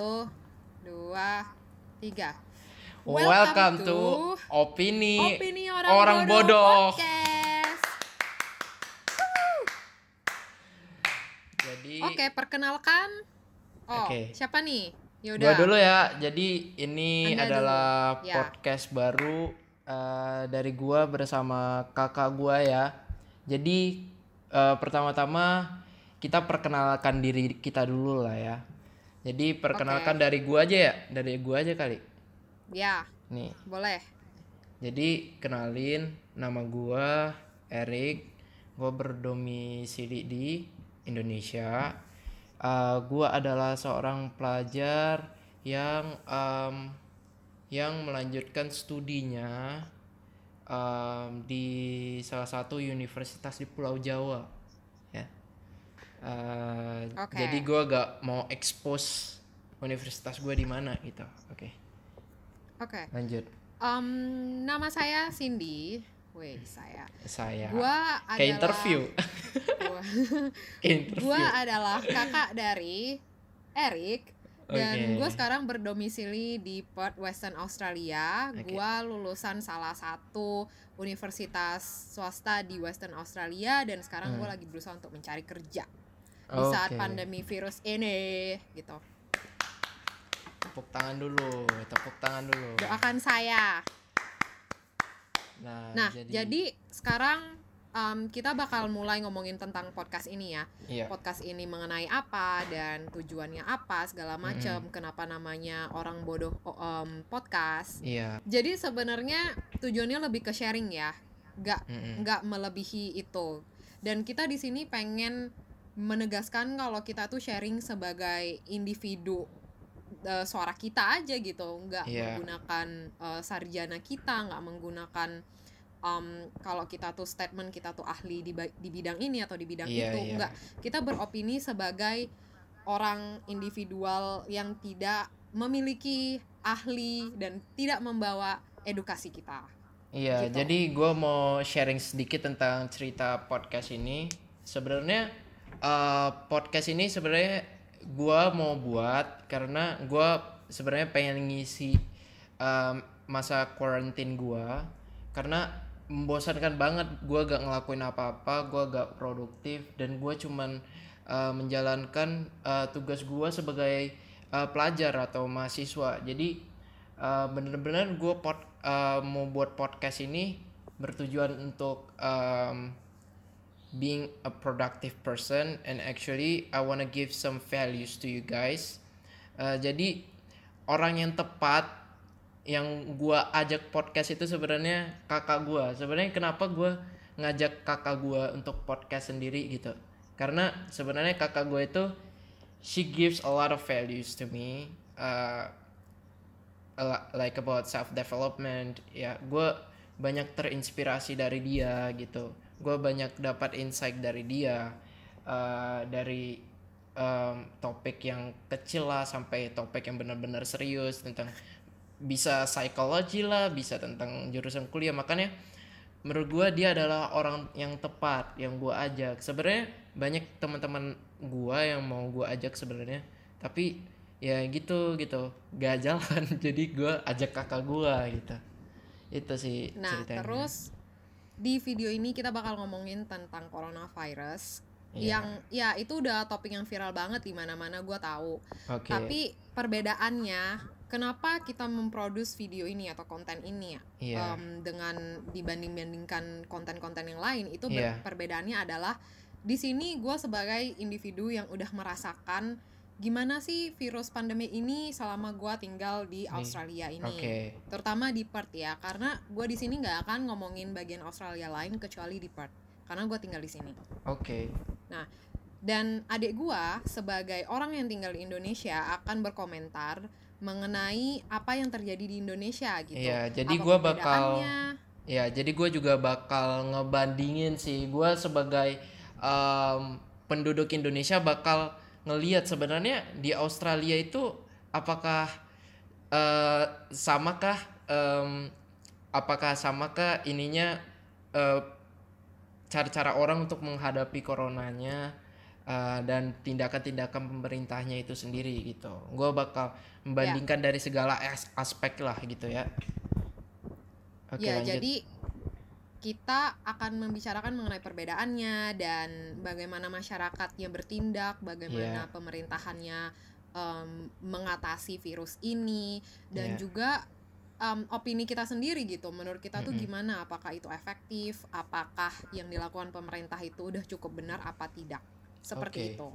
Satu, dua, tiga. Welcome, to, opini, Opini Orang, bodoh. Podcast. Jadi Oke, perkenalkan. Oh, Oke. siapa nih? gua Yaudah. dulu ya. Jadi ini Anda adalah dulu. Ya. podcast baru eh, dari gua bersama kakak gua ya. Jadi eh, pertama-tama kita perkenalkan diri kita dulu lah ya. Jadi perkenalkan dari gua aja ya, dari gua aja kali. Ya, Nih. boleh. Jadi kenalin nama gua Erik. Gua berdomisili di Indonesia. Uh, gua adalah seorang pelajar yang em, yang melanjutkan studinya em, di salah satu universitas di Pulau Jawa. Uh, Oke. Jadi gua gak mau expose universitas gua di mana gitu. Oke, Oke. lanjut. Em, nama saya Cindy. Wih, saya. Saya Gua adalah kayak interview. Gua, interview. gua adalah kakak dari Erik dan Oke. gue sekarang berdomisili di Perth, Western Australia. Oke. Gua lulusan salah satu universitas swasta di Western Australia dan sekarang gue Hmm. lagi berusaha untuk mencari kerja di saat pandemi virus ini gitu. Tepuk tangan dulu, tepuk tangan dulu. Doakan saya. Nah, Nah, jadi, sekarang em, kita bakal mulai ngomongin tentang podcast ini ya. iya. Podcast ini mengenai apa dan tujuannya apa segala macam. Kenapa namanya orang bodoh em, podcast. Iya. Jadi sebenarnya tujuannya lebih ke sharing ya, nggak Mm-mm. nggak melebihi itu. Dan kita di sini pengen menegaskan kalau kita tuh sharing sebagai individu eh, suara kita aja gitu, nggak Iya. menggunakan eh, sarjana kita, nggak menggunakan em, kalau kita tuh statement kita tuh ahli di, di bidang ini atau di bidang Iya, itu, iya. nggak. Kita beropini sebagai orang individual yang tidak memiliki ahli dan tidak membawa edukasi kita. Iya, Gitu. jadi gue mau sharing sedikit tentang cerita podcast ini. Sebenarnya eh, podcast ini sebenarnya gue mau buat karena gue sebenarnya pengen ngisi em, masa quarantine gue karena membosankan banget. Gue gak ngelakuin apa-apa gue gak produktif dan gue cuman eh, menjalankan eh, tugas gue sebagai eh, pelajar atau mahasiswa. Jadi eh, bener-bener gue eh, mau buat podcast ini bertujuan untuk em, being a productive person and actually I wanna give some values to you guys. Eh, jadi orang yang tepat yang gua ajak podcast itu sebenarnya kakak gua. Sebenarnya kenapa gua ngajak kakak gua untuk podcast sendiri gitu? Karena sebenarnya kakak gua itu she gives a lot of values to me uh, like about self development ya gue banyak terinspirasi dari dia gitu gue banyak dapat insight dari dia uh, dari um, topik yang kecil lah sampai topik yang benar-benar serius tentang bisa psikologi lah bisa tentang jurusan kuliah. Makanya menurut gue dia adalah orang yang tepat yang gue ajak. Sebenarnya banyak teman-teman gue yang mau gue ajak sebenarnya tapi ya gitu gitu. Gak jalan. Jadi gue ajak kakak gue gitu. Itu sih Nah, ceritanya. terus di video ini kita bakal ngomongin tentang coronavirus Iya. yang ya itu udah topik yang viral banget di mana-mana gue tahu. oke Tapi perbedaannya kenapa kita memproduce video ini atau konten ini ya? Iya. Em, dengan dibanding-bandingkan konten-konten yang lain itu Iya. perbedaannya adalah di sini gue sebagai individu yang udah merasakan gimana sih virus pandemi ini selama gue tinggal di Australia ini? oke. Terutama di Perth ya karena gue di sini nggak akan ngomongin bagian Australia lain kecuali di Perth karena gue tinggal di sini. Oke. Dan adik gue sebagai orang yang tinggal di Indonesia akan berkomentar mengenai apa yang terjadi di Indonesia gitu. Iya, jadi gua bakal-. Ya, jadi gue juga bakal ngebandingin sih. Gue sebagai em, penduduk Indonesia bakal ngelihat sebenarnya di Australia itu apakah eh, samakah em, apakah samakah ininya eh, cara-cara orang untuk menghadapi coronanya uh, dan tindakan-tindakan pemerintahnya itu sendiri gitu. Gue bakal membandingkan dari segala as- aspek lah gitu ya. Oke ya, lanjut. jadi kita akan membicarakan mengenai perbedaannya dan bagaimana masyarakatnya bertindak, bagaimana Iya. pemerintahannya em, mengatasi virus ini dan Iya. juga em, opini kita sendiri gitu. Menurut kita tuh Mm-mm. gimana? Apakah itu efektif? Apakah yang dilakukan pemerintah itu udah cukup benar apa tidak? Seperti Oke. itu.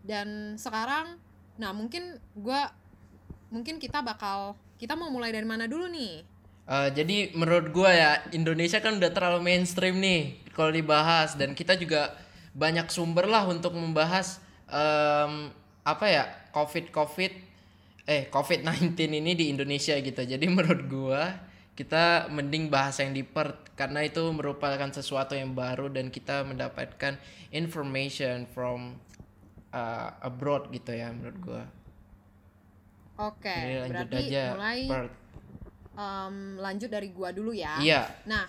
Dan sekarang, nah mungkin gua mungkin kita bakal kita mau mulai dari mana dulu nih? Uh, jadi menurut gua ya Indonesia kan udah terlalu mainstream nih kalau dibahas dan kita juga banyak sumber lah untuk membahas em, apa ya covid covid eh covid 19 ini di Indonesia gitu. Jadi menurut gua kita mending bahas yang di Perth karena itu merupakan sesuatu yang baru dan kita mendapatkan information from uh, abroad gitu ya menurut gua. Oke, lanjut berarti aja mulai Perth. Em, lanjut dari gua dulu ya. Iya. Nah,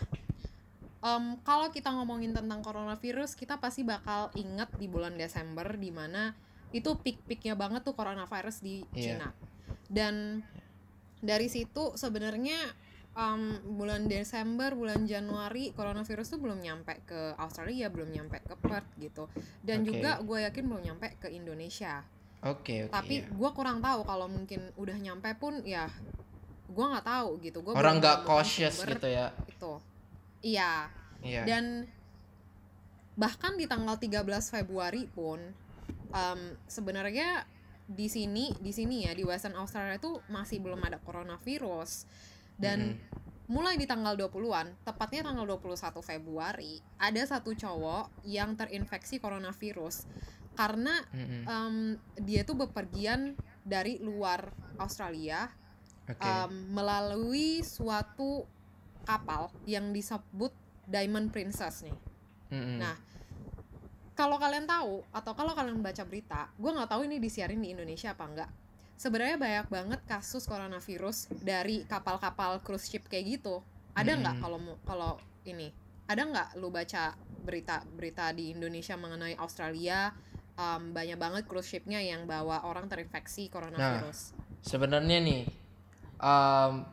em, kalau kita ngomongin tentang coronavirus, kita pasti bakal inget di bulan Desember di mana itu peak-peaknya banget tuh coronavirus di Iya. Cina. Dan dari situ sebenarnya em, bulan Desember, bulan Januari coronavirus tuh belum nyampe ke Australia, belum nyampe ke Perth gitu. Dan Oke. juga gue yakin belum nyampe ke Indonesia. Oke oke. Tapi iya. gue kurang tahu kalau mungkin udah nyampe pun ya gue nggak tahu gitu. Gua orang nggak cautious gitu ya. Itu. Iya. Iya. Dan bahkan di tanggal 13 Februari pun em, sebenarnya di sini di sini ya di Western Australia itu masih belum ada coronavirus. Dan mulai di tanggal 20-an, tepatnya tanggal 21 Februari, ada satu cowok yang terinfeksi coronavirus karena Mm-mm. em, dia tuh bepergian dari luar Australia Oke. em, melalui suatu kapal yang disebut Diamond Princess nih. Mm-mm. nah, Kalau kalian tahu atau kalau kalian baca berita, gue nggak tahu ini disiarin di Indonesia apa enggak. Sebenarnya banyak banget kasus coronavirus dari kapal-kapal cruise ship kayak gitu. Ada nggak Mm-mm. kalau kalau ini? Ada nggak lu baca berita-berita di Indonesia mengenai Australia em, banyak banget cruise shipnya yang bawa orang terinfeksi coronavirus? Sebenarnya nih, um,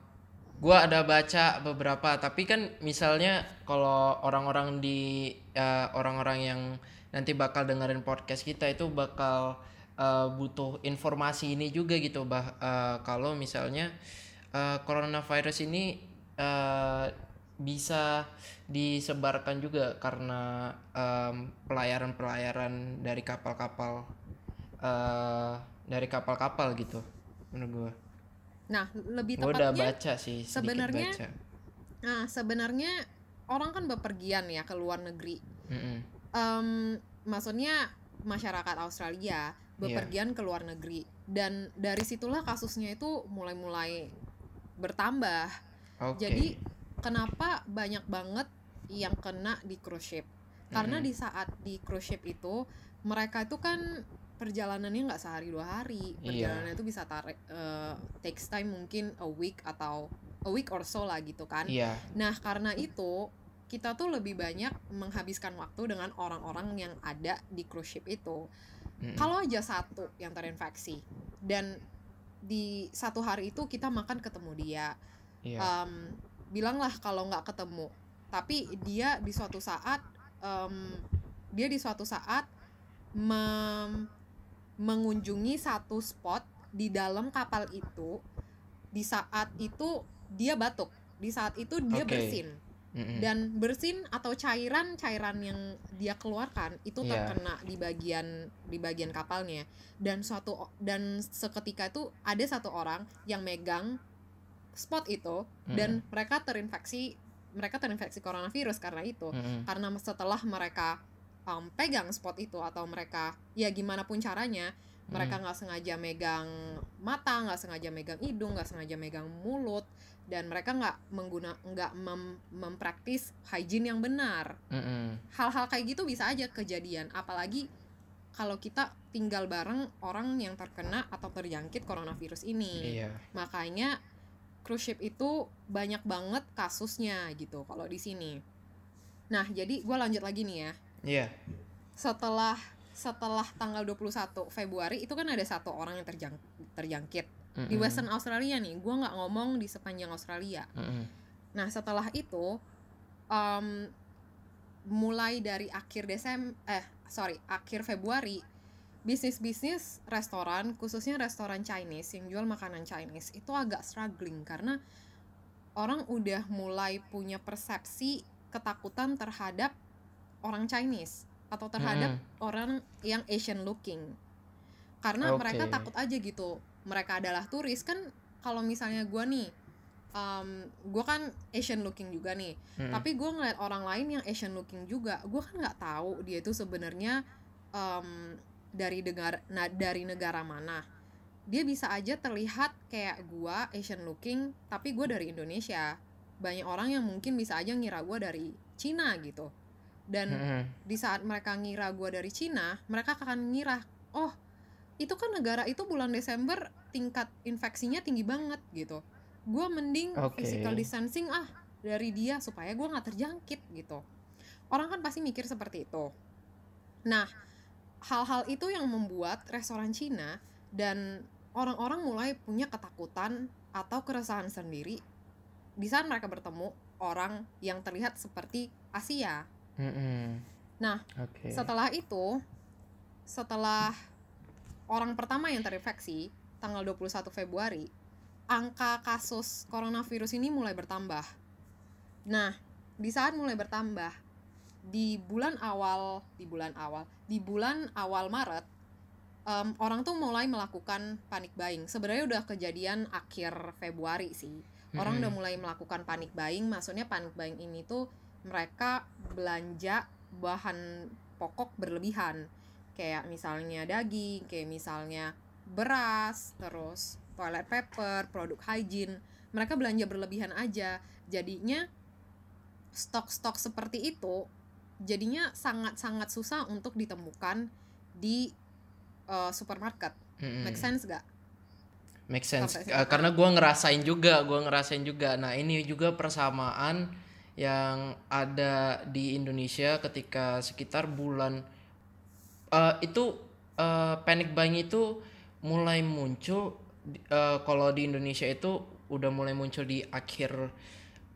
gua ada baca beberapa, tapi kan misalnya kalau orang-orang di uh, orang-orang yang nanti bakal dengerin podcast kita itu bakal uh, butuh informasi ini juga gitu, bah uh, kalau misalnya uh, coronavirus ini uh, bisa disebarkan juga karena um, pelayaran-pelayaran dari kapal-kapal uh, dari kapal-kapal gitu menurut gua. Nah, lebih Gue udah tepatnya baca sih sebenarnya- baca. Nah, sebenarnya orang kan bepergian ya ke luar negeri. Mm-mm. Em, maksudnya masyarakat Australia bepergian ke luar negeri dan dari situlah kasusnya itu mulai-mulai bertambah. Oke. Jadi kenapa banyak banget yang kena di cruise ship? Karena Mm-mm. di saat di cruise ship itu mereka itu kan perjalanannya nggak sehari dua hari, Iya. perjalanannya itu bisa tarik eh, takes time mungkin a week atau a week or so lah gitu kan. Iya. Nah, karena itu kita tuh lebih banyak menghabiskan waktu dengan orang-orang yang ada di cruise ship itu. Mm-mm. Kalau aja satu yang terinfeksi dan di satu hari itu kita makan ketemu dia, Iya. em, bilanglah kalau nggak ketemu, tapi dia di suatu saat em, dia di suatu saat mem- mengunjungi satu spot di dalam kapal itu di saat itu dia batuk di saat itu dia Oke. bersin dan bersin atau cairan cairan yang dia keluarkan itu Iya. terkena di bagian di bagian kapalnya dan suatu dan seketika itu ada satu orang yang megang spot itu dan mereka terinfeksi mereka terinfeksi coronavirus karena itu Mm-mm. karena setelah mereka um, pegang spot itu atau mereka ya gimana pun caranya mereka nggak sengaja megang mata nggak sengaja megang hidung nggak sengaja megang mulut dan mereka nggak mengguna nggak mem- mempraktis hygiene yang benar. Mm-mm. hal-hal kayak gitu bisa aja kejadian apalagi kalau kita tinggal bareng orang yang terkena atau terjangkit coronavirus ini. Iya. makanya cruise ship itu banyak banget kasusnya gitu kalau di sini. Nah jadi gue lanjut lagi nih ya Iya. setelah setelah tanggal 21 Februari itu kan ada satu orang yang terjang terjangkit di Mm-mm. Western Australia nih gue nggak ngomong di sepanjang Australia Mm-mm. nah setelah itu em, mulai dari akhir Desember eh sorry akhir Februari bisnis-bisnis restoran khususnya restoran Chinese yang jual makanan Chinese itu agak struggling karena orang udah mulai punya persepsi ketakutan terhadap orang Chinese atau terhadap orang yang Asian looking. Karena Oke. mereka takut aja gitu. Mereka adalah turis. Kan kalau misalnya gua nih um, gue kan Asian looking juga nih. Mm-mm. tapi gue ngeliat orang lain yang Asian looking juga gue kan nggak tahu dia itu sebenarnya em, dari negara na- dari negara mana. Dia bisa aja terlihat kayak gue Asian looking tapi gue dari Indonesia. Banyak orang yang mungkin bisa aja ngira gue dari Cina gitu dan Mm-mm. di saat mereka ngira gue dari Cina mereka akan ngira oh itu kan negara itu bulan Desember tingkat infeksinya tinggi banget gitu gue mending Oke. physical distancing ah dari dia supaya gue nggak terjangkit gitu orang kan pasti mikir seperti itu nah hal-hal itu yang membuat restoran Cina dan orang-orang mulai punya ketakutan atau keresahan sendiri di saat mereka bertemu orang yang terlihat seperti Asia Mm-mm. Nah, Oke. setelah itu, setelah orang pertama yang terinfeksi, tanggal 21 Februari, angka kasus coronavirus ini mulai bertambah. Nah, di saat mulai bertambah, di bulan awal, di bulan awal, di bulan awal Maret, em, orang tuh mulai melakukan panic buying. Sebenarnya udah kejadian akhir Februari sih. Orang Mm-mm. udah mulai melakukan panic buying, maksudnya panic buying ini tuh mereka belanja bahan pokok berlebihan kayak misalnya daging, kayak misalnya beras, terus toilet paper, produk hygiene. Mereka belanja berlebihan aja. Jadinya stok-stok seperti itu jadinya sangat-sangat susah untuk ditemukan di uh, supermarket. Mm-mm. Make sense gak? Make sense. Uh, karena gua ngerasain juga, gua ngerasain juga. Nah, ini juga persamaan yang ada di Indonesia ketika sekitar bulan eh, itu eh, panic buying itu mulai muncul eh, kalau di Indonesia itu udah mulai muncul di akhir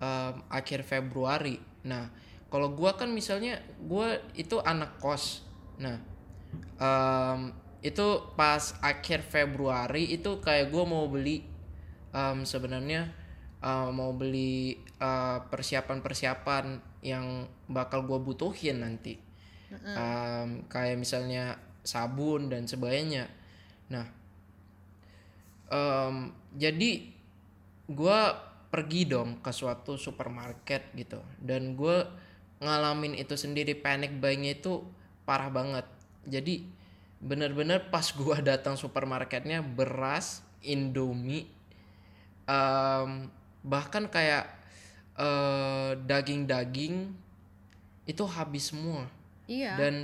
em, akhir Februari. Nah, kalau gua kan misalnya gua itu anak kos. Nah, em, itu pas akhir Februari itu kayak gue mau beli em, sebenarnya eh, mau beli eh, persiapan-persiapan yang bakal gue butuhin nanti. Mm-mm. Em, kayak misalnya sabun dan sebagainya. Nah em, jadi gue pergi dong ke suatu supermarket gitu. Dan gue ngalamin itu sendiri panic buying itu parah banget. Jadi bener-bener pas gua datang supermarketnya beras indomie em, bahkan kayak eh, daging-daging itu habis semua Iya. dan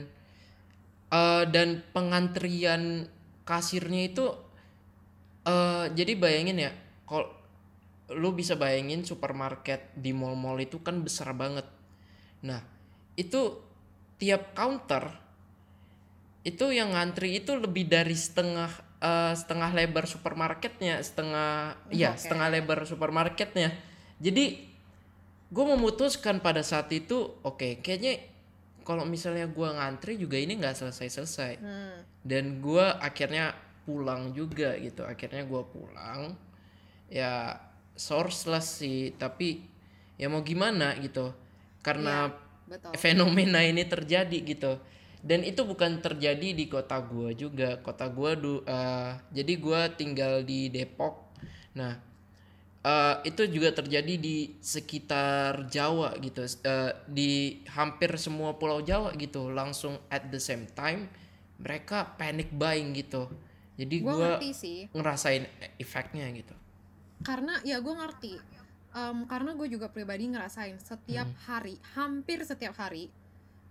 eh, dan pengantrian kasirnya itu eh jadi bayangin ya kalau lu bisa bayangin supermarket di mall-mall itu kan besar banget nah itu tiap counter itu yang ngantri itu lebih dari setengah eh, setengah lebar supermarketnya setengah iya Oke. setengah lebar supermarketnya jadi gue memutuskan pada saat itu oke kayaknya kalau misalnya gua ngantri juga ini nggak selesai selesai Hmm. dan gua akhirnya pulang juga gitu akhirnya gua pulang. Ya sourceless sih tapi ya mau gimana gitu. Karena Betul. fenomena ini terjadi gitu. Dan itu bukan terjadi di kota gua juga. Kota gua du, eh, jadi gua tinggal di Depok. Nah eh, itu juga terjadi di sekitar Jawa gitu. Eh, di hampir semua pulau Jawa gitu langsung at the same time mereka panic buying gitu. Jadi Gue ngerasain efeknya gitu. Karena ya gue ngerti. Em, karena gue juga pribadi ngerasain setiap Hmm. hari hampir setiap hari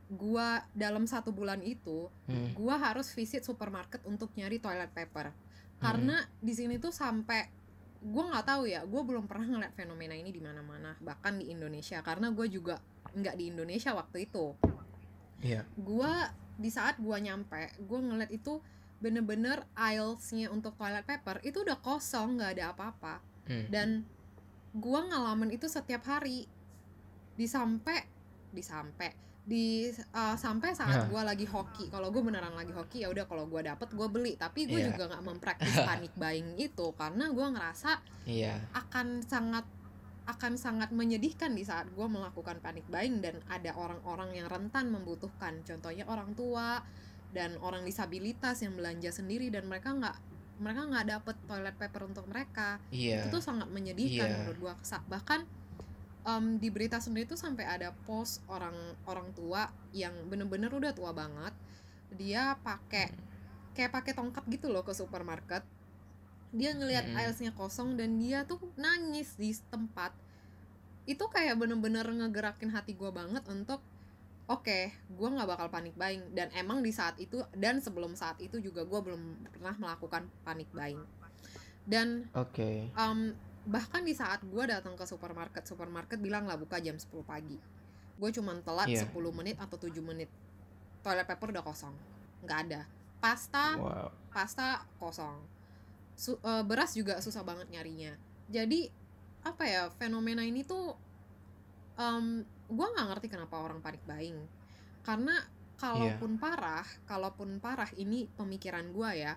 gue dalam satu bulan itu Hmm. gue harus visit supermarket untuk nyari toilet paper. Karena di sini tuh sampai gue nggak tahu ya gue belum pernah ngeliat fenomena ini di mana-mana bahkan di Indonesia karena gue juga nggak di Indonesia waktu itu. Iya. Gue di saat gua nyampe gua ngeliat itu bener-bener aisles-nya untuk toilet paper itu udah kosong nggak ada apa-apa. Hmm. dan gua ngalamin itu setiap hari. Di sampai di uh, sampai saat gua lagi hoki kalau gue beneran lagi hoki ya udah kalau gua dapet gue beli tapi gue Iya. juga nggak mempraktis panic buying itu karena gua ngerasa Iya. akan sangat akan sangat menyedihkan di saat gue melakukan panic buying dan ada orang-orang yang rentan membutuhkan contohnya orang tua dan orang disabilitas yang belanja sendiri dan mereka nggak mereka nggak dapet toilet paper untuk mereka Iya. itu tuh sangat menyedihkan Iya. menurut gua Sa- bahkan em, di berita sendiri tuh sampai ada post orang orang tua yang bener-bener udah tua banget. Dia pakai kayak pakai tongkat gitu loh ke supermarket. Dia ngelihat Mm-mm. aisle-nya kosong dan dia tuh nangis di tempat. Itu kayak bener-bener ngegerakin hati gua banget untuk oke gua nggak bakal panik buying. Dan emang di saat itu dan sebelum saat itu juga gua belum pernah melakukan panik buying. Dan Oke. um, bahkan di saat gue datang ke supermarket supermarket bilang lah buka jam 10 pagi. Gue cuman telat Iya. 10 menit atau 7 menit. Toilet paper udah kosong. Nggak ada. Pasta Wow. pasta kosong. Su- eh, beras juga susah banget nyarinya. Jadi apa ya fenomena ini tuh um, gue nggak ngerti kenapa orang panik buying. Karena kalaupun parah kalaupun parah ini pemikiran gue ya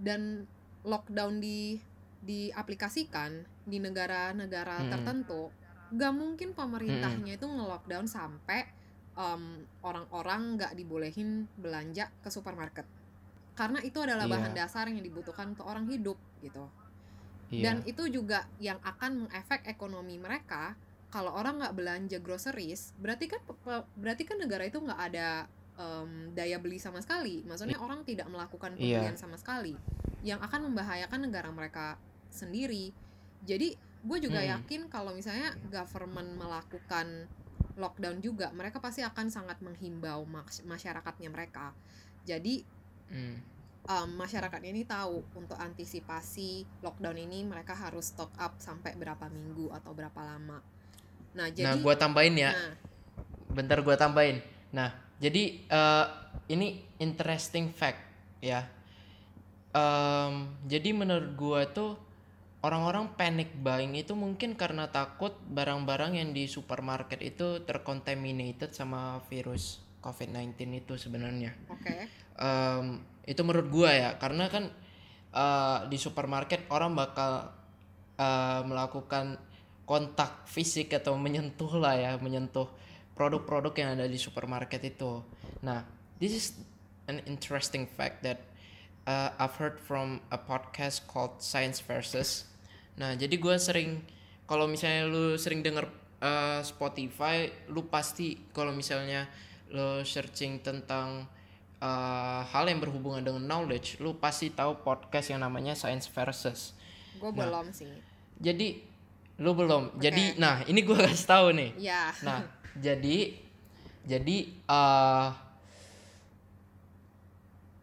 dan lockdown di diaplikasikan di negara-negara Mm-mm. tertentu gak mungkin pemerintahnya itu nge-lockdown sampai em, orang-orang nggak dibolehin belanja ke supermarket karena itu adalah Iya. bahan dasar yang dibutuhkan untuk orang hidup gitu Iya. dan itu juga yang akan mengefek ekonomi mereka kalau orang nggak belanja groceries berarti kan berarti kan negara itu nggak ada em, daya beli sama sekali maksudnya orang tidak melakukan Iya. pembelian sama sekali yang akan membahayakan negara mereka sendiri jadi gue juga Hmm. yakin kalau misalnya government melakukan lockdown juga mereka pasti akan sangat menghimbau mas- masyarakatnya mereka jadi Hmm. um, masyarakat ini tahu untuk antisipasi lockdown ini mereka harus stock up sampai berapa minggu atau berapa lama. Nah, jadi Nah, gua tambahin ya. nah, Bentar gua tambahin. Nah, jadi eh, ini interesting fact ya. Em, jadi menurut gua tuh orang-orang panic buying itu mungkin karena takut barang-barang yang di supermarket itu tercontaminated sama virus COVID-19 itu sebenarnya. oke. Em, itu menurut gua ya, karena kan eh, di supermarket orang bakal eh, melakukan kontak fisik atau menyentuh lah ya, menyentuh produk-produk yang ada di supermarket itu. Nah, this is an interesting fact that uh, I've heard from a podcast called Science Versus. Nah, jadi gua sering kalau misalnya lu sering denger uh, Spotify, lu pasti kalau misalnya lu searching tentang uh, hal yang berhubungan dengan knowledge, lu pasti tahu podcast yang namanya Science Versus. Gue Nah. belum sih. Jadi lu belum. Jadi Oke. nah, ini gua kasih tahu nih. Ya. Nah, jadi jadi eh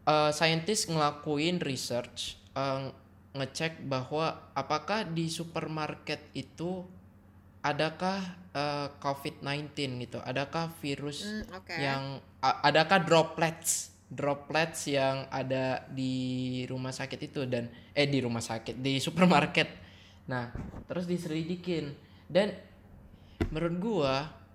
eh, scientist ngelakuin research eh, ngecek bahwa apakah di supermarket itu adakah eh, COVID-19 gitu, adakah virus Hmm, oke. yang adakah droplets droplets yang ada di rumah sakit itu dan eh di rumah sakit di supermarket nah terus diselidikin dan menurut gua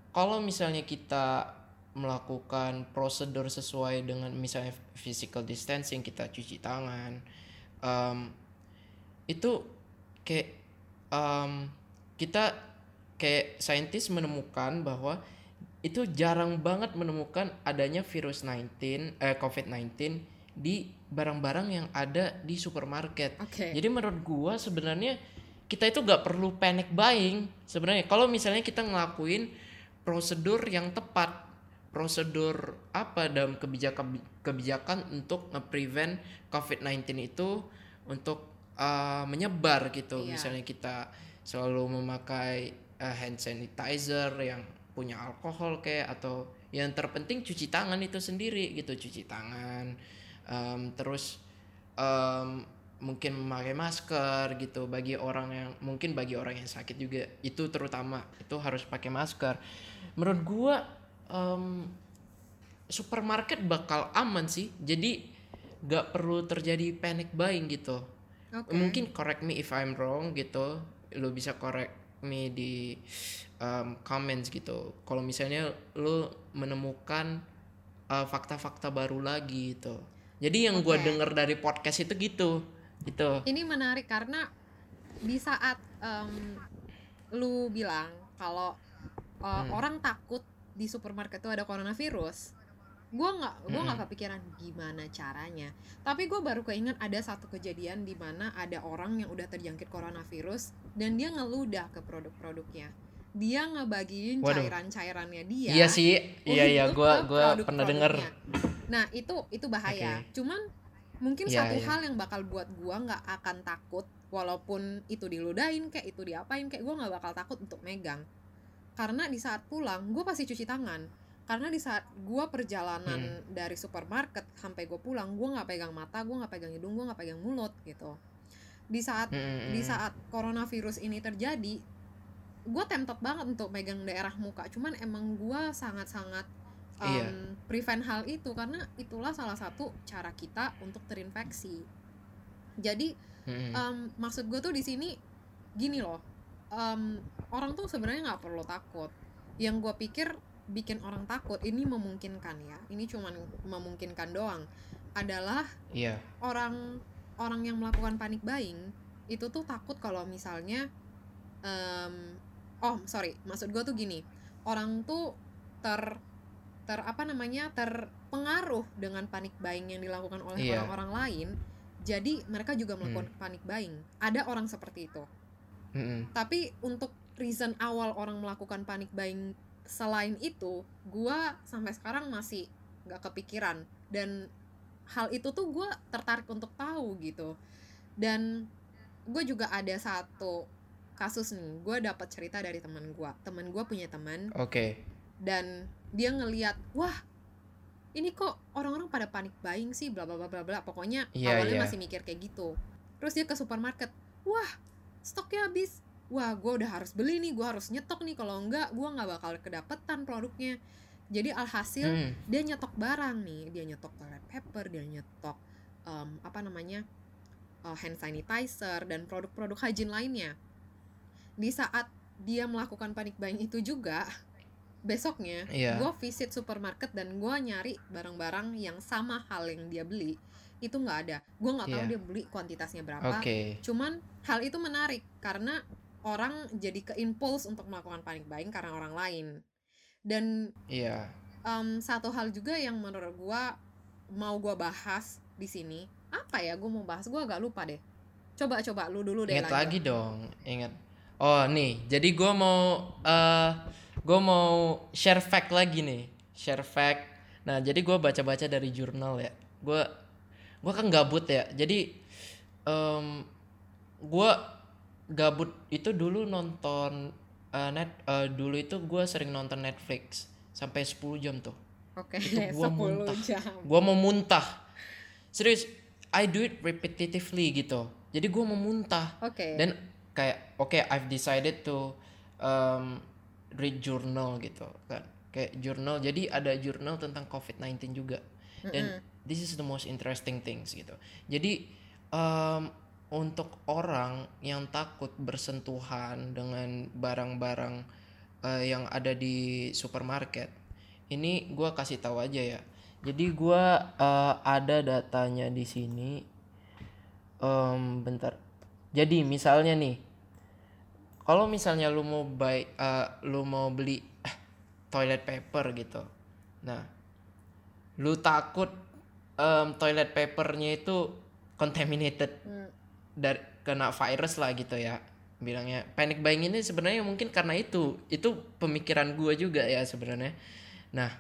kalau misalnya kita melakukan prosedur sesuai dengan misalnya physical distancing kita cuci tangan em, itu kayak em, kita kayak saintis menemukan bahwa itu jarang banget menemukan adanya virus 19 eh COVID-19 di barang-barang yang ada di supermarket. Oke. Jadi menurut gua sebenarnya kita itu gak perlu panic buying sebenarnya kalau misalnya kita ngelakuin prosedur yang tepat prosedur apa dalam kebijakan kebijakan untuk nge-prevent COVID-19 itu untuk uh, menyebar gitu. Iya. misalnya kita selalu memakai uh, hand sanitizer yang punya alkohol kayak atau yang terpenting cuci tangan itu sendiri gitu. Cuci tangan Em, terus em, mungkin memakai masker gitu. Bagi orang yang mungkin bagi orang yang sakit juga itu terutama itu harus pakai masker. Menurut gua em, supermarket bakal aman sih. Jadi gak perlu terjadi panic buying gitu Oke. mungkin correct me if I'm wrong gitu lu bisa correct me di um, comments gitu kalau misalnya lu menemukan uh, fakta-fakta baru lagi gitu jadi yang gua Oke. denger dari podcast itu gitu gitu Ini menarik karena di saat em, lu bilang kalau uh, Hmm. orang takut di supermarket itu ada coronavirus, gua nggak gua nggak kepikiran gimana caranya. Tapi gue baru keinget ada satu kejadian di mana ada orang yang udah terjangkit coronavirus dan dia ngeludah ke produk-produknya. Dia ngebagiin cairan-cairannya dia. iya sih iya iya ke gua pernah denger produk-produknya. Nah itu itu bahaya. Oke. Cuman mungkin Iya, satu iya. hal yang bakal buat gua nggak akan takut walaupun itu diludahin kayak itu diapain kayak gua nggak bakal takut untuk megang. Karena di saat pulang gua pasti cuci tangan. Karena di saat gua perjalanan Hmm. dari supermarket sampai gua pulang gua nggak pegang mata, gua nggak pegang hidung, gua nggak pegang mulut gitu. Di saat Mm-mm. di saat coronavirus ini terjadi gue tempted banget untuk megang daerah muka cuman emang gue sangat-sangat um, Iya. prevent hal itu karena itulah salah satu cara kita untuk terinfeksi jadi Mm-mm. um, maksud gue tuh di sini gini loh um, orang tuh sebenarnya nggak perlu takut yang gue pikir bikin orang takut ini memungkinkan ya. Ini cuman memungkinkan doang. Adalah iya. orang orang yang melakukan panic buying itu tuh takut kalau misalnya em, oh sorry maksud gue tuh gini. Orang tuh ter ter apa namanya terpengaruh dengan panic buying yang dilakukan oleh Iya. orang-orang lain. Jadi mereka juga melakukan panic buying. Ada orang seperti itu. Mm-mm. tapi untuk reason awal orang melakukan panic buying selain itu gua sampai sekarang masih nggak kepikiran. Dan hal itu tuh gua tertarik untuk tahu gitu. Dan gue juga ada satu kasus nih gue dapat cerita dari teman gua. Teman gua punya teman. Oke. Dan dia ngeliat wah ini kok orang-orang pada panik buying sih bla bla bla bla bla. Pokoknya Iya, awalnya iya. masih mikir kayak gitu. Terus dia ke supermarket wah stoknya habis wah gue udah harus beli nih gue harus nyetok nih kalau enggak gue nggak bakal kedapetan produknya jadi alhasil Mm. dia nyetok barang nih dia nyetok toilet paper dia nyetok em, apa namanya uh, hand sanitizer dan produk-produk hygiene lainnya di saat dia melakukan panic buying itu juga besoknya Iya. gue visit supermarket dan gue nyari barang-barang yang sama hal yang dia beli itu nggak ada gue nggak tahu Iya. dia beli kuantitasnya berapa oke cuman hal itu menarik karena orang jadi ke impuls untuk melakukan panic buying karena orang lain dan iya em, satu hal juga yang menurut gua mau gua bahas di sini apa ya gua mau bahas gua agak lupa deh coba coba lu dulu deh Ingat lagi dong, ingat. Oh nih, jadi gue mau eh gue mau share fact lagi nih, share fact. Nah jadi gue baca-baca dari jurnal ya. Gue gue kan gabut ya, jadi em gue gabut itu dulu nonton eh, net eh, dulu itu gue sering nonton Netflix sampai 10 jam tuh. oke itu gua 10 muntah. jam Gue mau muntah. Serius, I do it repetitively gitu. Jadi gue mau muntah oke dan kayak oke I've decided to um, read journal gitu kan kayak jurnal jadi ada jurnal tentang COVID-19 juga dan this is the most interesting things gitu jadi um, untuk orang yang takut bersentuhan dengan barang-barang uh, yang ada di supermarket. Ini gua kasih tahu aja ya. Jadi gua uh, ada datanya di sini. Em, bentar. Jadi misalnya nih, kalau misalnya lu mau buy, eh, lu mau beli eh, toilet paper gitu, nah, lu takut em, toilet papernya itu contaminated. Hmm, dari kena virus lah gitu ya, bilangnya panic buying ini sebenarnya mungkin karena itu, itu pemikiran gua juga ya sebenarnya. Nah,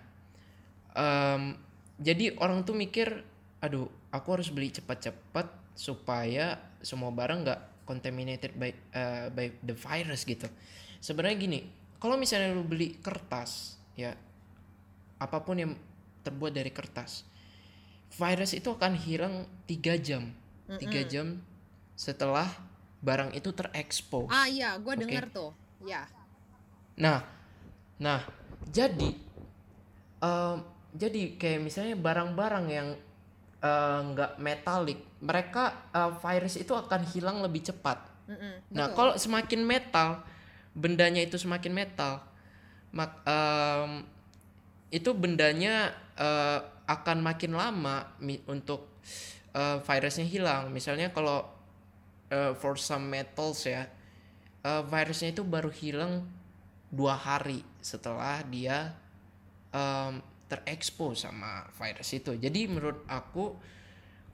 em, jadi orang tuh mikir, aduh, aku harus beli cepat-cepat supaya semua barang nggak contaminated by eh, by the virus gitu. Sebenarnya gini, kalau misalnya lu beli kertas, ya apa pun yang terbuat dari kertas, virus itu akan hilang tiga jam, tiga jam setelah barang itu terekspos. ah iya gua Oke. denger tuh ya Nah, nah, jadi em, jadi kayak misalnya barang-barang yang eh, nggak metalik mereka eh, virus itu akan hilang lebih cepat Mm-mm, nah betul. kalau semakin metal bendanya itu semakin metal mak em, itu bendanya eh, akan makin lama untuk eh, virusnya hilang misalnya kalau eh, for some metals ya eh, virusnya itu baru hilang dua hari setelah dia em, terekspos sama virus itu. Jadi menurut aku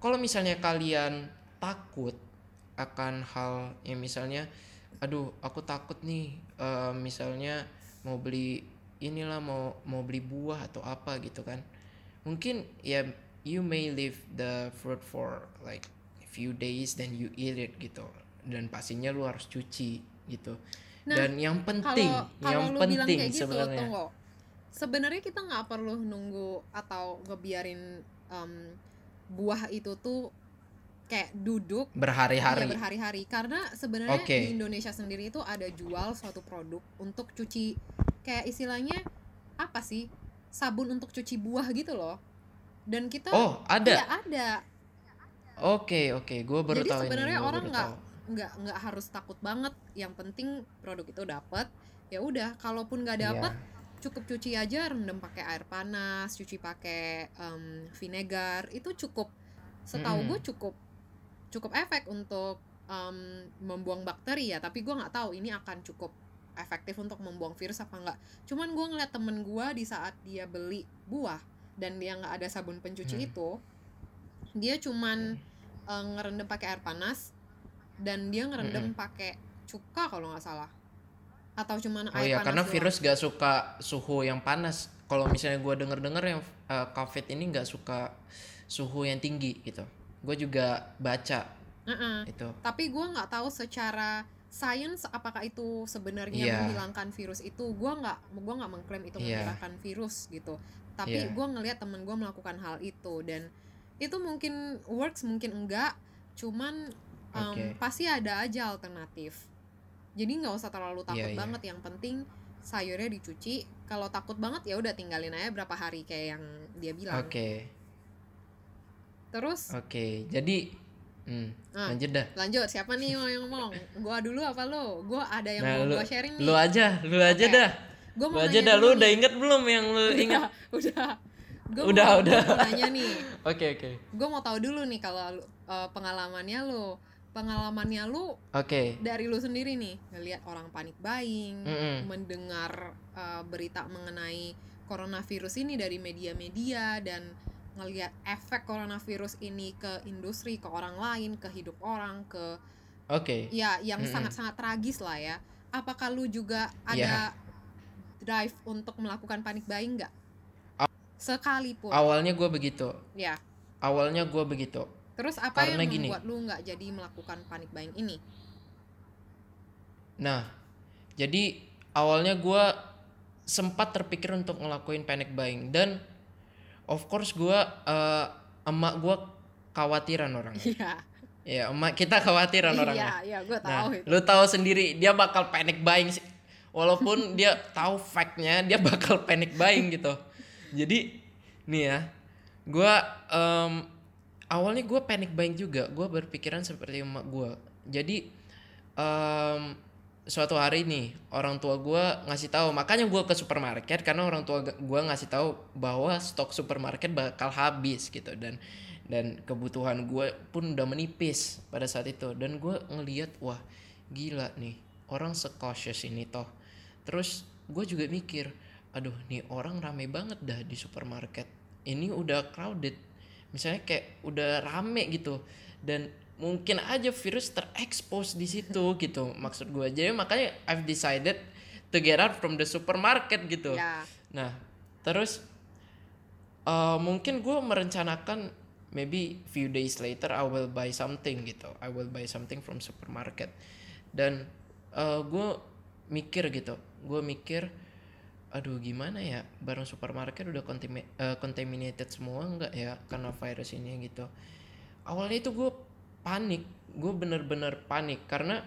kalau misalnya kalian takut akan hal yang misalnya aduh aku takut nih em, misalnya mau beli inilah mau mau beli buah atau apa gitu kan. Mungkin ya you may leave the fruit for like few days then you eat it gitu. Dan pastinya lu harus cuci gitu. Nah, Dan yang penting, kalau yang kalau lu penting gitu sebenarnya. sebenarnya kita nggak perlu nunggu atau ngebiarin em, buah itu tuh kayak duduk iya, berhari-hari. berhari-hari karena sebenarnya Oke. di Indonesia sendiri itu ada jual suatu produk untuk cuci kayak istilahnya apa sih sabun untuk cuci buah gitu loh dan kita Oh, ada. ada Oke, oke, gue baru Jadi tahu ini. sebenarnya orang nggak nggak nggak harus takut banget yang penting produk itu dapat ya udah kalaupun nggak Iya. dapat cukup cuci aja rendam pakai air panas cuci pakai em, vinegar itu cukup setahu Mm-mm. gue cukup cukup efek untuk em, membuang bakteri ya tapi gue nggak tahu ini akan cukup efektif untuk membuang virus apa enggak cuman gue ngeliat temen gue di saat dia beli buah dan dia nggak ada sabun pencuci Hmm. itu dia cuman eh, ngerendam pakai air panas dan dia ngerendam pakai cuka kalau nggak salah atau cuman Oh air ya, panas karena doang. virus gak suka suhu yang panas. Kalau misalnya gue denger-denger yang uh, COVID ini gak suka suhu yang tinggi gitu. Gue juga baca Heeh. itu. tapi gue nggak tahu secara sains apakah itu sebenarnya Iya. menghilangkan virus itu gue nggak gua nggak mengklaim itu Iya. menghilangkan virus gitu tapi Iya. gue ngelihat temen gue melakukan hal itu dan itu mungkin works mungkin enggak cuman em, Oke. pasti ada aja alternatif jadi nggak usah terlalu takut Iya, iya. banget yang penting sayurnya dicuci kalau takut banget ya udah tinggalin aja berapa hari kayak yang dia bilang Oke, terus oke. Jadi, hmm, Ah. lanjut dah. lanjut siapa nih mau yang ngomong gua dulu apa lo gua ada yang Nah, mau lu, gua sharing nih lu aja, lu aja Oke. dah. Gua Lu mau aja nanya dah. Lu udah inget belum yang lu inget? udah Gua Udah, mau, udah. mau nanya nih Oke, oke. gue mau tahu dulu nih kalau eh, pengalamannya lu pengalamannya lu Oke. dari lu sendiri nih ngelihat orang panik buying Mm-mm. mendengar eh, berita mengenai coronavirus ini dari media-media dan ngelihat efek coronavirus ini ke industri ke orang lain ke hidup orang ke Oke. ya yang sangat-sangat tragis lah ya apakah lu juga Iya. ada drive untuk melakukan panic buying nggak sekalipun Awalnya gue begitu. ya Awalnya gue begitu. terus apa Karena yang gini. membuat lu nggak jadi melakukan panic buying ini Nah, jadi awalnya gue sempat terpikir untuk ngelakuin panic buying dan of course gue eh, emak gue khawatiran orangnya. iya ya emak kita khawatiran iya orangnya. iya gue Nah, tahu itu lu tahu sendiri dia bakal panic buying sih. Walaupun dia tahu fact-nya, dia bakal panic buying gitu. Jadi nih ya, gue awalnya gue panic buying juga. Gue berpikiran seperti emak gue. Jadi em, suatu hari nih orang tua gue ngasih tahu, makanya gue ke supermarket karena orang tua gue ngasih tahu bahwa stok supermarket bakal habis gitu. Dan dan kebutuhan gue pun udah menipis pada saat itu. Dan gue ngeliat wah gila nih. Orang secautious ini toh. Terus gue juga mikir aduh nih orang rame banget dah di supermarket. Ini udah crowded. Misalnya kayak udah rame gitu. Dan mungkin aja virus terekspos di situ gitu. Maksud gue jadi makanya I've decided to get out from the supermarket gitu. Ya. Nah, terus uh, mungkin gue merencanakan maybe few days later I will buy something gitu. I will buy something from supermarket. Dan uh, gue mikir gitu, gue mikir, aduh gimana ya? Barang supermarket udah contami- uh, contaminated semua nggak ya? Karena virus ini gitu. Awalnya itu gue panik, gue bener-bener panik karena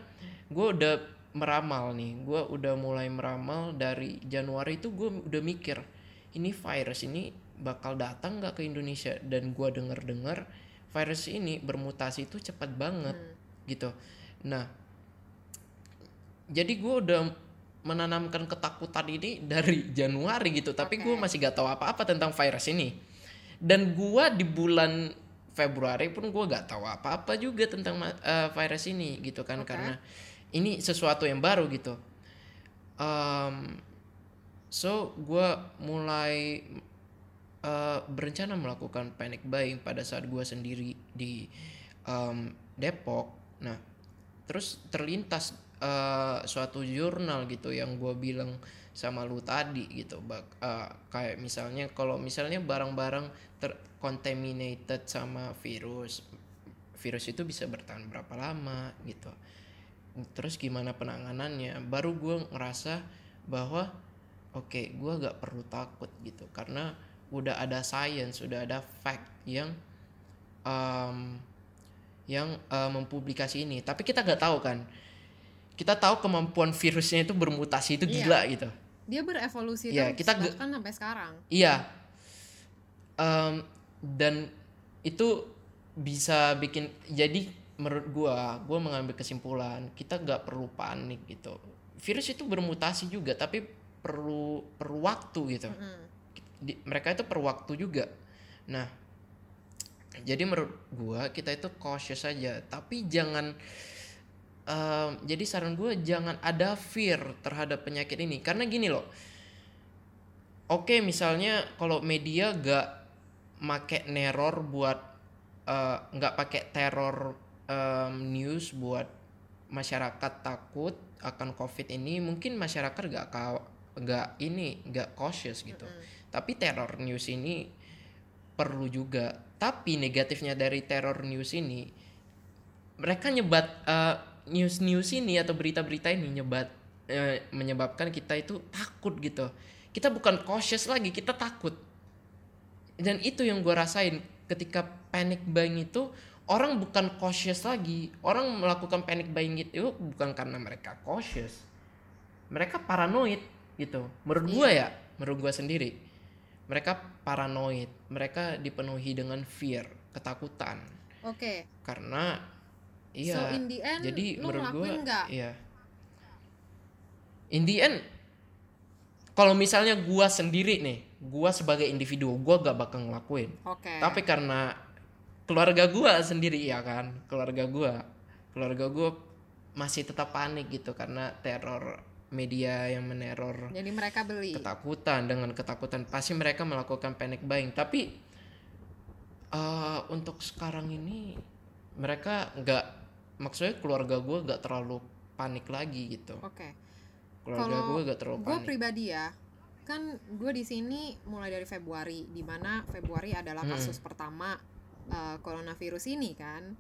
gue udah meramal nih, gue udah mulai meramal dari Januari itu gue udah mikir ini virus ini bakal datang nggak ke Indonesia? Dan gua denger-dengar virus ini bermutasi itu cepat banget gitu. Nah jadi gua udah menanamkan ketakutan ini dari Januari gitu. Tapi gua Oke. masih gak tahu apa-apa tentang virus ini. Dan gua di bulan Februari pun gua gak tahu apa-apa juga tentang eh, virus ini gitu kan. Oke. karena ini sesuatu yang baru gitu. Em, so gua mulai eh, berencana melakukan panic buying pada saat gua sendiri di em, Depok. Nah terus terlintas eh, suatu jurnal gitu yang gua bilang sama lu tadi gitu. Bak eh, kayak misalnya kalau misalnya barang-barang tercontaminated sama virus virus itu bisa bertahan berapa lama gitu. Terus gimana penanganannya? Baru gue ngerasa bahwa oke gua gak perlu takut gitu. Karena udah ada science udah ada fact yang em, yang eh, mempublikasi ini. Tapi kita gak tahu kan kita tahu kemampuan virusnya itu bermutasi itu Iya. gila gitu dia berevolusi Iya, terus kita bahkan sampai sekarang Iya. Em, dan itu bisa bikin jadi menurut gua, gua mengambil kesimpulan kita nggak perlu panik gitu. Virus itu bermutasi juga, tapi perlu perlu waktu gitu. Mm. Di- mereka itu perlu waktu juga. Nah, jadi menurut gua kita itu cautious aja, tapi jangan em, jadi saran gua jangan ada fear terhadap penyakit ini. Karena gini loh. Oke, misalnya kalau media gak make neror buat eh, nggak pakai teror em, news buat masyarakat takut akan covid ini mungkin masyarakat gak nggak ini nggak cautious gitu. Tapi teror news ini perlu juga. Tapi negatifnya dari teror news ini mereka nyebat eh, news news ini atau berita-berita ini nyebat eh, menyebabkan kita itu takut gitu. Kita bukan cautious lagi kita takut. Dan itu yang gue rasain ketika panic buying itu orang bukan cautious lagi. Orang melakukan panic buying itu bukan karena mereka cautious. Mereka paranoid gitu. Menurut gue ya menurut gue sendiri mereka paranoid. Mereka dipenuhi dengan fear ketakutan. Oke. Karena iya. so in the end jadi lu menurut gue nggak? iya. In the end kalau misalnya gua sendiri nih gua sebagai individu gua gak bakal ngelakuin. Oke. Tapi karena keluarga gua sendiri ya kan? Keluarga gua. Keluarga gua masih tetap panik gitu karena teror media yang meneror jadi mereka beli. ketakutan. Dengan ketakutan pasti mereka melakukan panic buying. Tapi eh, untuk sekarang ini mereka nggak maksudnya keluarga gue nggak terlalu panik lagi gitu. Oke. Keluarga Kalau gue nggak terlalu gue panik. pribadi ya kan gue di sini mulai dari Februari di mana Februari adalah kasus pertama uh, coronavirus ini kan.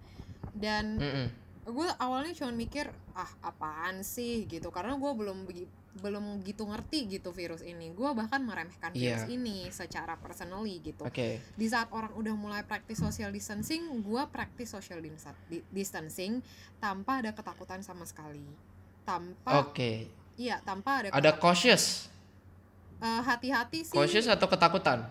Dan Mm-mm. gue awalnya cuma mikir ah apaan sih? gitu. Karena gue belum belum gitu ngerti gitu virus ini. Gue bahkan meremehkan virus Iya. ini secara personally gitu. Oke. Di saat orang udah mulai praktis social distancing gue praktis social distancing tanpa ada ketakutan sama sekali. Tanpa oke. Iya tanpa ada ada cautious? Eh, hati-hati sih. Cautious atau ketakutan?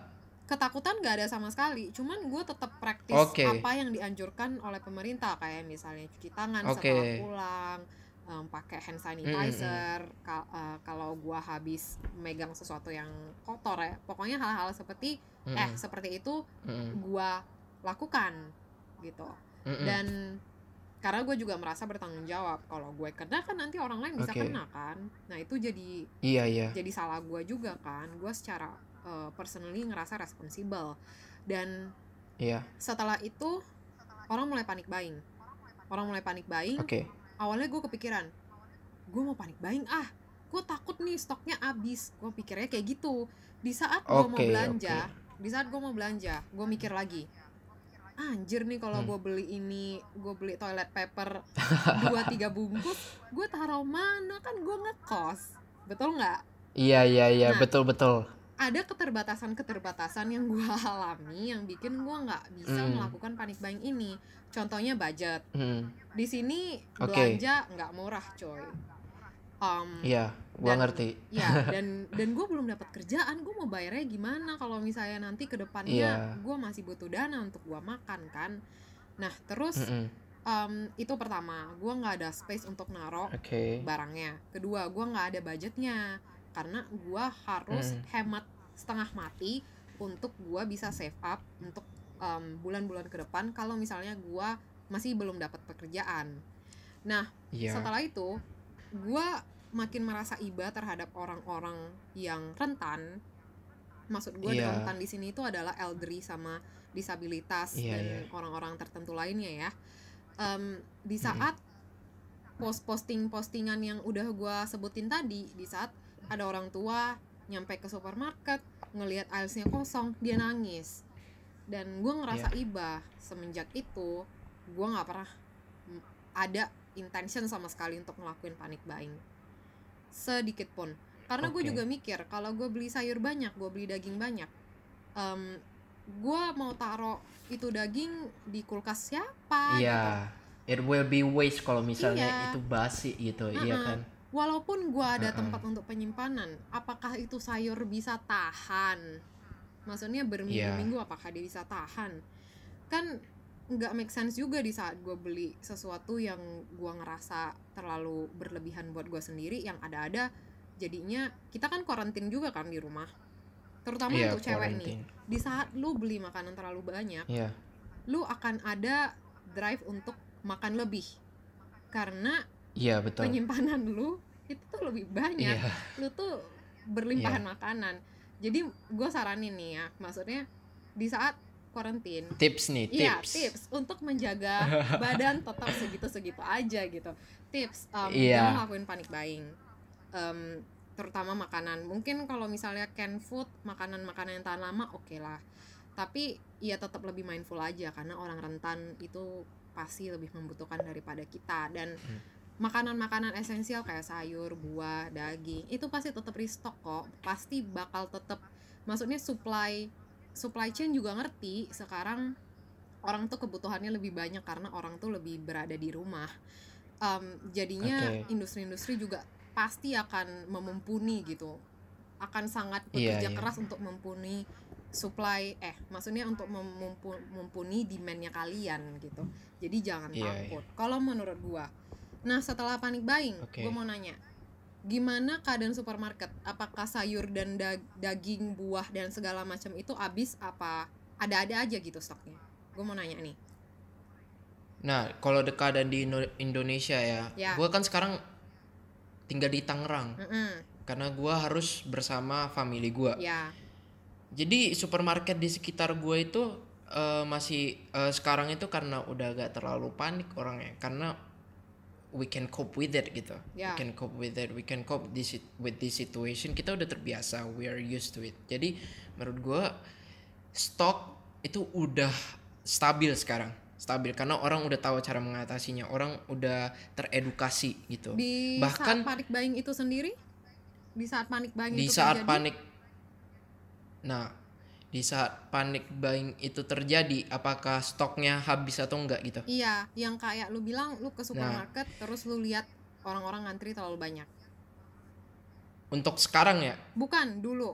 Ketakutan gak ada sama sekali cuman gue tetap praktis Oke. apa yang dianjurkan oleh pemerintah kayak misalnya cuci tangan Oke. setelah pulang em, pakai hand sanitizer Ka- eh, kalau gue habis megang sesuatu yang kotor ya pokoknya hal-hal seperti eh Mm-mm. seperti itu Mm-mm. gue lakukan gitu. Mm-mm. dan karena gue juga merasa bertanggung jawab kalau gue kena kan nanti orang lain bisa Oke. kena kan. Nah itu jadi iya iya. jadi salah gue juga kan. Gue secara uh, personally ngerasa responsibel. Dan iya. setelah itu orang mulai panik buying. Orang mulai panik buying oke awalnya gue kepikiran gue mau panik buying ah gue takut nih stoknya habis. Gue pikirnya kayak gitu. Di saat gue mau Oke, belanja di saat gue mau belanja gue mikir lagi anjir nih kalau Hmm. gue beli ini gue beli toilet paper dua tiga bungkus gue taruh mana? Kan gue ngekos. Betul nggak? Iya iya iya. Nah. betul betul ada keterbatasan-keterbatasan yang gue alami yang bikin gue nggak bisa Hmm. melakukan panic buying ini. Contohnya budget. Mm. Di sini belanja nggak murah, coy. Um, Iya, gua Dan- ngerti. ya dan dan gue belum dapat kerjaan gue mau bayarnya gimana kalau misalnya nanti ke depannya Iya. gue masih butuh dana untuk gue makan kan nah terus um, itu pertama gue nggak ada space untuk naro Oke. barangnya kedua gue nggak ada budgetnya karena gue harus Mm. hemat setengah mati untuk gue bisa save up untuk um, bulan-bulan ke depan kalau misalnya gue masih belum dapat pekerjaan nah Iya. setelah itu gue makin merasa iba terhadap orang-orang yang rentan maksud gue Iya. rentan di sini itu adalah elderly sama disabilitas Iya, dan iya. orang-orang tertentu lainnya ya Em, di saat post posting postingan yang udah gue sebutin tadi di saat ada orang tua nyampe ke supermarket ngelihat aisnya kosong dia nangis dan gue ngerasa iba semenjak itu gue nggak pernah ada intention sama sekali untuk ngelakuin panic buying sedikit pun karena gue Oke. juga mikir kalau gue beli sayur banyak gue beli daging banyak em gue mau taruh itu daging di kulkas siapa gitu. Iya. It will be waste kalau misalnya Iya. itu basi gitu, iya Mm-mm. kan? Walaupun gue ada Uh-uh. tempat untuk penyimpanan apakah itu sayur bisa tahan maksudnya berminggu-minggu Iya. apakah dia bisa tahan kan nggak make sense juga di saat gue beli sesuatu yang gue ngerasa terlalu berlebihan buat gue sendiri yang ada-ada jadinya kita kan karantin juga kan di rumah terutama Iya, untuk cewek nih quarantine. di saat lu beli makanan terlalu banyak Iya. lu akan ada drive untuk makan lebih karena Iya, betul. penyimpanan lu itu tuh lebih banyak Iya. lu tuh berlimpahan makanan jadi gue saranin nih ya maksudnya di saat karantin Tips nih, Iya tips. tips untuk menjaga badan tetap segitu-segitu aja gitu tips um, Iya. jangan lakuin panic buying Em, terutama makanan mungkin kalau misalnya canned food makanan-makanan yang tahan lama oke lah tapi ya tetap lebih mindful aja karena orang rentan itu pasti lebih membutuhkan daripada kita dan Hmm. Makanan-makanan esensial kayak sayur, buah, daging itu pasti tetap restock kok. Pasti bakal tetap maksudnya supply supply chain juga ngerti. Sekarang orang tuh kebutuhannya lebih banyak karena orang tuh lebih berada di rumah. Em, jadinya industri-industri juga pasti akan memumpuni gitu. Akan sangat Iya, bekerja iya. keras untuk mumpuni supply eh maksudnya untuk memumpu- mumpuni demandnya kalian gitu. Jadi jangan Iya, takut. kalau menurut gua nah setelah panic buying Oke. gua mau nanya. Gimana keadaan supermarket? Apakah sayur dan da- daging buah dan segala macam itu habis apa ada-ada aja gitu stoknya? Gua mau nanya nih. Nah, kalau keadaan di Indo- Indonesia ya, Ya. gua kan sekarang tinggal di Tangerang. Mm-mm, karena gua harus bersama family gua. ya. Jadi supermarket di sekitar gua itu eh, masih eh, sekarang itu karena udah gak terlalu panik orangnya. Karena we can cope with it gitu. Ya. We can cope with it. We can cope this with this situation. Kita udah terbiasa. We are used to it. Jadi menurut gua stok itu udah stabil sekarang. Stabil karena orang udah tahu cara mengatasinya. Orang udah teredukasi gitu. di Bahkan- saat panic buying itu sendiri di saat panic buying di itu saat terjadi, panik nah di saat panik buying itu terjadi apakah stoknya habis atau enggak gitu? Iya yang kayak lu bilang lu Nah. ke supermarket terus lu lihat orang-orang ngantri terlalu banyak. Untuk sekarang ya? Bukan dulu.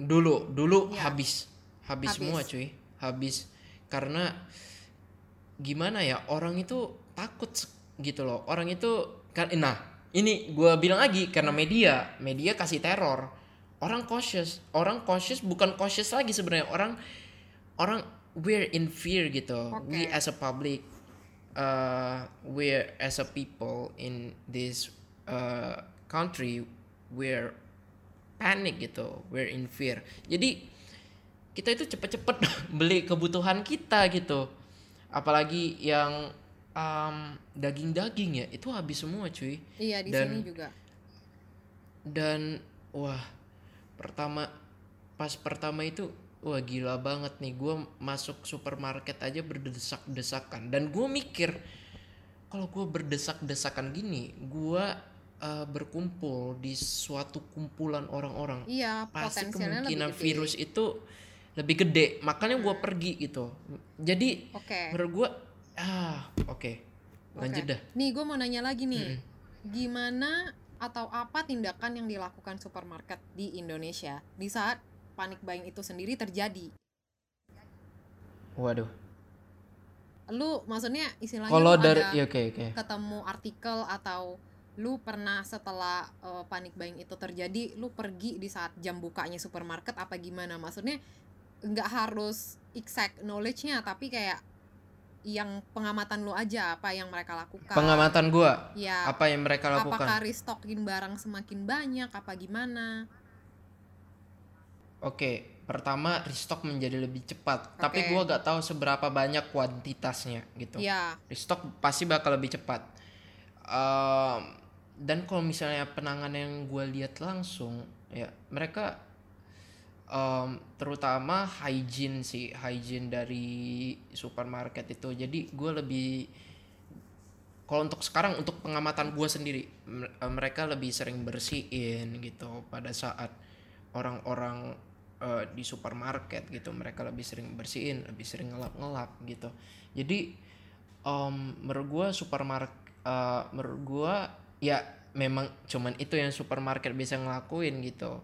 Dulu dulu Iya. habis. Habis Habis. semua cuy. Habis. Karena gimana ya orang itu takut gitu loh. Orang itu kan nah ini gua bilang lagi karena media. Media kasih teror orang cautious. Orang cautious bukan cautious lagi sebenarnya. Orang orang we're in fear gitu. We Oke. as a public uh, we're as a people in this uh, country we're panic gitu. We're in fear. Jadi kita itu cepet-cepet beli kebutuhan kita gitu. Apalagi yang um, daging-daging ya itu habis semua cuy. Iya di Dan- sini juga. dan wah pertama pas pertama itu wah gila banget nih gue masuk supermarket aja berdesak-desakan. Dan gue mikir kalau gue berdesak-desakan gini gue uh, berkumpul di suatu kumpulan orang-orang iya pasti kemungkinan lebih gede. virus itu lebih gede. Makanya gue pergi gitu. Jadi oke. menurut gue ah oke. Lanjut Oke. dah. Nih gue mau nanya lagi nih. Gimana atau apa tindakan yang dilakukan supermarket di Indonesia di saat panic buying itu sendiri terjadi? Waduh. Lu maksudnya istilahnya Kalau lu dari ada ya oke oke. ketemu artikel atau lu pernah setelah uh, panic buying itu terjadi lu pergi di saat jam bukanya supermarket apa gimana maksudnya nggak harus exact knowledge-nya tapi kayak yang pengamatan lu aja apa yang mereka lakukan Pengamatan gua ya apa yang mereka lakukan? apakah restockin barang semakin banyak apa gimana Oke, pertama restock menjadi lebih cepat, tapi Oke. gua gak tahu seberapa banyak kuantitasnya gitu. ya Restock pasti bakal lebih cepat. Ehm, dan kalau misalnya penanganan yang gue lihat langsung, ya mereka em, terutama hygiene sih, hygiene dari supermarket itu. Jadi gue lebih kalau untuk sekarang untuk pengamatan gue sendiri, eh, mereka lebih sering bersihin gitu pada saat orang-orang eh, di supermarket gitu, mereka lebih sering bersihin, lebih sering ngelap-ngelap gitu. Jadi em, menurut gue supermarket, menurut gue ya memang cuman itu yang supermarket bisa ngelakuin gitu,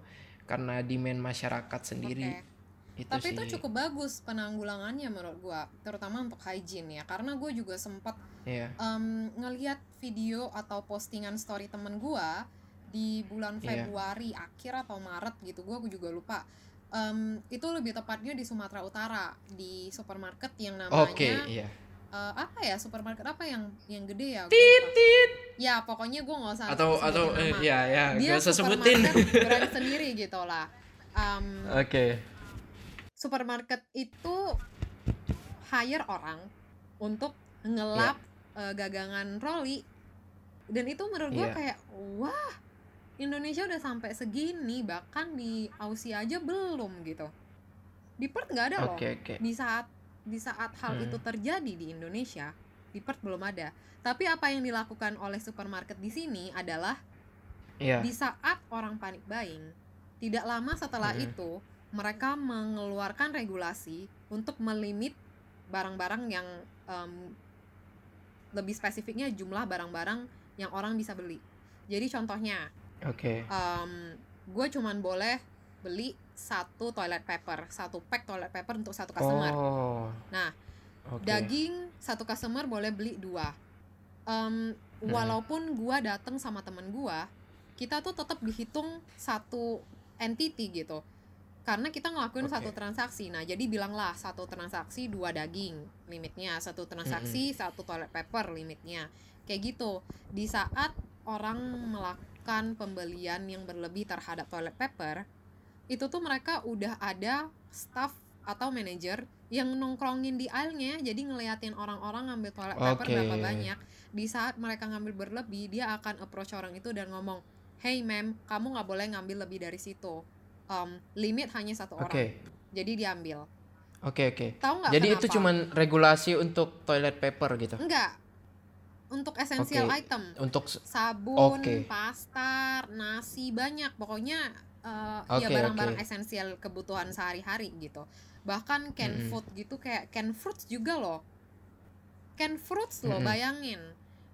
karena demand masyarakat sendiri. oke Itu tapi sih. itu cukup bagus penanggulangannya menurut gua terutama untuk hygiene ya karena gue juga sempat Iya. em, ngeliat video atau postingan story temen gua di bulan Iya. Februari akhir atau Maret gitu gua juga lupa Em, itu lebih tepatnya di Sumatera Utara di supermarket yang namanya Oke, iya. Eh, apa ya supermarket apa yang yang gede ya lupa. ya pokoknya gua nggak usah Atau atau eh, nama. ya ya, dia gak usah sebutin. sendiri gitu lah Em, Oke. supermarket itu hire orang untuk ngelap eh, gagangan roli dan itu menurut gue Iya. kayak wah Indonesia udah sampai segini bahkan di Aussie aja belum gitu di Perth nggak ada loh Oke, oke. di saat di saat hal Hmm. itu terjadi di Indonesia di Perth belum ada tapi apa yang dilakukan oleh supermarket di sini adalah Iya. di saat orang panik buying, tidak lama setelah Mm. itu mereka mengeluarkan regulasi untuk melimit barang-barang yang em, lebih spesifiknya jumlah barang-barang yang orang bisa beli. Jadi contohnya, Oke. gue cuman boleh beli satu toilet paper, satu pack toilet paper untuk satu customer. Oh. Nah, Oke. Daging satu customer boleh beli dua. Em, Hmm. Walaupun gua datang sama temen gua, kita tuh tetap dihitung satu entity gitu. Karena kita ngelakuin Oke. satu transaksi. Nah, jadi bilanglah satu transaksi dua daging limitnya, satu transaksi satu toilet paper limitnya. Kayak gitu. Di saat orang melakukan pembelian yang berlebih terhadap toilet paper, itu tuh mereka udah ada staff atau manajer yang nongkrongin di aisle-nya jadi ngeliatin orang-orang ngambil toilet paper Oke. berapa banyak di saat mereka ngambil berlebih dia akan approach orang itu dan ngomong hey ma'am kamu nggak boleh ngambil lebih dari situ Em, limit hanya satu Oke. orang jadi diambil Oke, oke. tahu nggak Jadi itu kenapa? cuman regulasi untuk toilet paper gitu. enggak untuk essential Oke. item Untuk sabun, Oke. pasta, nasi banyak pokoknya eh, ya Oke, barang-barang oke. esensial kebutuhan sehari-hari gitu bahkan canned Mm-mm. food gitu kayak canned fruits juga loh canned fruits loh Mm-mm. bayangin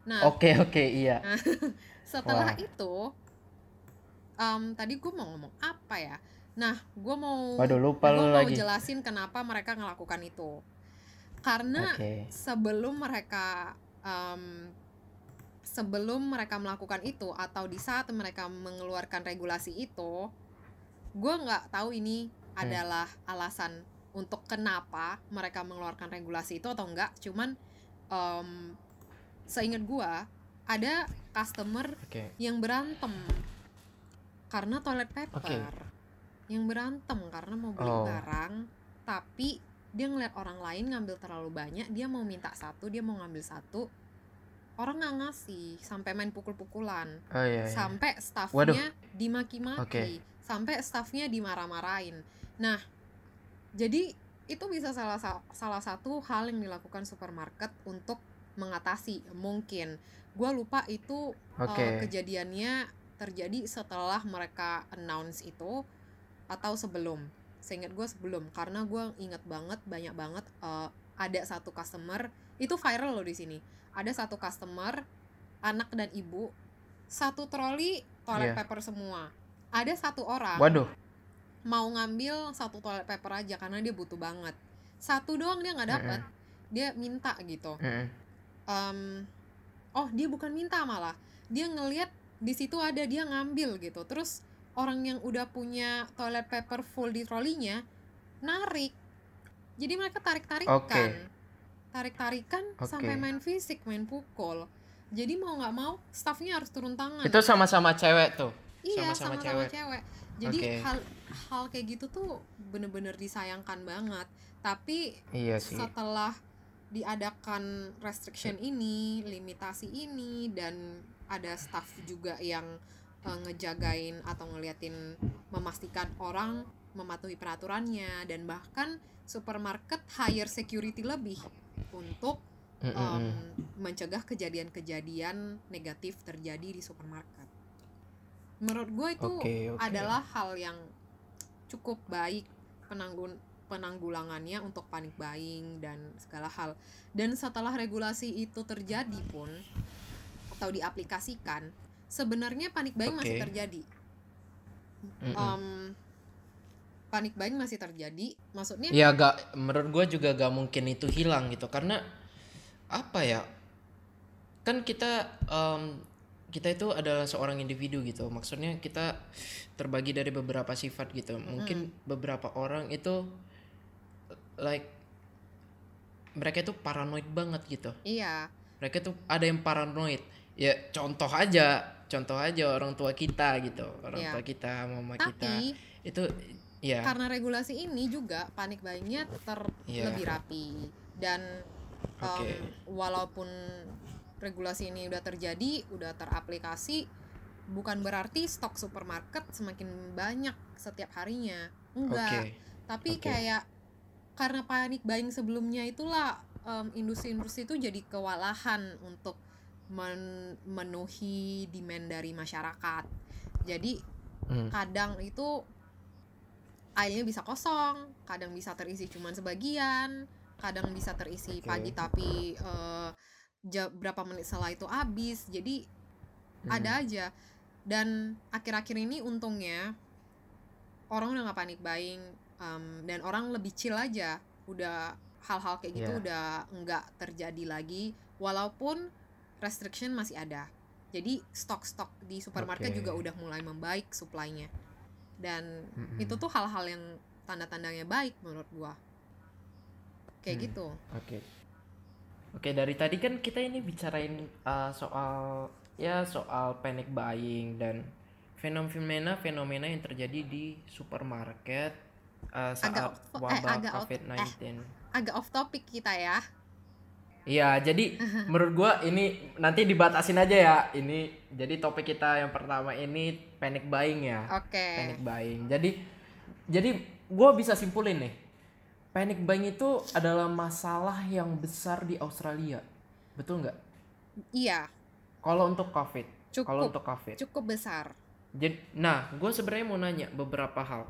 nah Oke, oke, iya. setelah Wah. itu em, tadi gue mau ngomong apa ya nah gue mau Waduh, lupa gue mau lagi. jelasin kenapa mereka ngelakukan itu karena Oke. sebelum mereka em, sebelum mereka melakukan itu atau di saat mereka mengeluarkan regulasi itu gue nggak tahu ini Hmm. adalah alasan untuk kenapa mereka mengeluarkan regulasi itu atau enggak cuman em, seingat gue ada customer Oke. yang berantem karena toilet paper Oke. yang berantem karena mau beli Oh. barang tapi dia ngeliat orang lain ngambil terlalu banyak dia mau minta satu dia mau ngambil satu orang nggak ngasih sampai main pukul-pukulan. Oh iya, iya. sampai staffnya dimaki-maki. Oke. sampai staffnya dimarah-marahin. Nah jadi itu bisa salah sa- salah satu hal yang dilakukan supermarket untuk mengatasi. Mungkin. Gue lupa itu Oke. uh, kejadiannya terjadi setelah mereka announce itu atau sebelum. Seingat gue sebelum karena gue inget banget banyak banget uh, ada satu customer itu viral loh di sini ada satu customer anak dan ibu satu troli toilet Iya. paper semua. Ada satu orang Waduh. mau ngambil satu toilet paper aja karena dia butuh banget. Satu doang dia nggak dapat dia minta gitu. Mm-mm. Em, oh dia bukan minta malah. Dia ngelihat di situ ada dia ngambil gitu. Terus orang yang udah punya toilet paper full di trolinya narik. Jadi mereka tarik tarikan Oke. Tarik tarikan Oke. sampai main fisik main pukul jadi mau nggak mau staffnya harus turun tangan Itu sama-sama cewek tuh. iya sama-sama cewek. cewek. jadi Oke. hal hal kayak gitu tuh bener-bener disayangkan banget tapi Iya sih. setelah diadakan restriction ini, limitasi ini dan ada staff juga yang eh, ngejagain atau ngeliatin memastikan orang mematuhi peraturannya dan bahkan supermarket hire security lebih untuk em, mencegah kejadian-kejadian negatif terjadi di supermarket. Menurut gue itu Oke, oke. adalah hal yang cukup baik penanggun penanggulangannya untuk panik buying dan segala hal. Dan setelah regulasi itu terjadi pun atau diaplikasikan, sebenarnya panik buying masih Oke. terjadi. Mm-mm. Em, panik buying masih terjadi. Maksudnya Ya gak menurut gua juga gak mungkin itu hilang gitu. Karena apa ya kan kita em, kita itu adalah seorang individu gitu. Maksudnya kita terbagi dari beberapa sifat gitu. Mungkin beberapa orang itu like mereka itu paranoid banget gitu. Iya, mereka tuh ada yang paranoid. Ya contoh aja. Contoh aja orang tua kita gitu. Orang Iya. tua kita mama kita. Tapi itu ya karena regulasi ini juga panik buyingnya ter Iya. lebih rapi dan Oke. walaupun regulasi ini udah terjadi udah teraplikasi bukan berarti stok supermarket semakin banyak setiap harinya enggak oke tapi oke. kayak karena panik buying sebelumnya itulah industri-industri itu jadi kewalahan untuk men- memenuhi demand dari masyarakat jadi Hmm. kadang itu airnya bisa kosong, kadang bisa terisi cuman sebagian, kadang bisa terisi Oke. pagi tapi ja- berapa menit setelah itu habis. Jadi Hmm. ada aja. Dan akhir-akhir ini untungnya orang udah nggak panik buying em, dan orang lebih chill aja. Udah hal-hal kayak gitu Iya. udah nggak terjadi lagi walaupun restriction masih ada. Jadi stok-stok di supermarket Oke. juga udah mulai membaik supply-nya. Dan Mm-mm. itu tuh hal-hal yang tanda-tandanya baik menurut gua. Kayak Hmm. gitu. Oke. Oke, dari tadi kan kita ini bicarain uh, soal ya soal panic buying dan fenomena-fenomena yang terjadi di supermarket uh, saat Agak eh, wabah out- COVID-19. Agak off topic kita ya. Iya, jadi menurut gua ini nanti dibatasin aja ya. Ini jadi topik kita yang pertama ini panic buying ya. Oke. Panic buying. Jadi jadi gua bisa simpulin nih. Panic buying itu adalah masalah yang besar di Australia. Betul nggak? Iya, Kalau untuk COVID. Cukup. Kalau untuk COVID. cukup besar. Jadi, nah, gue sebenarnya mau nanya beberapa hal.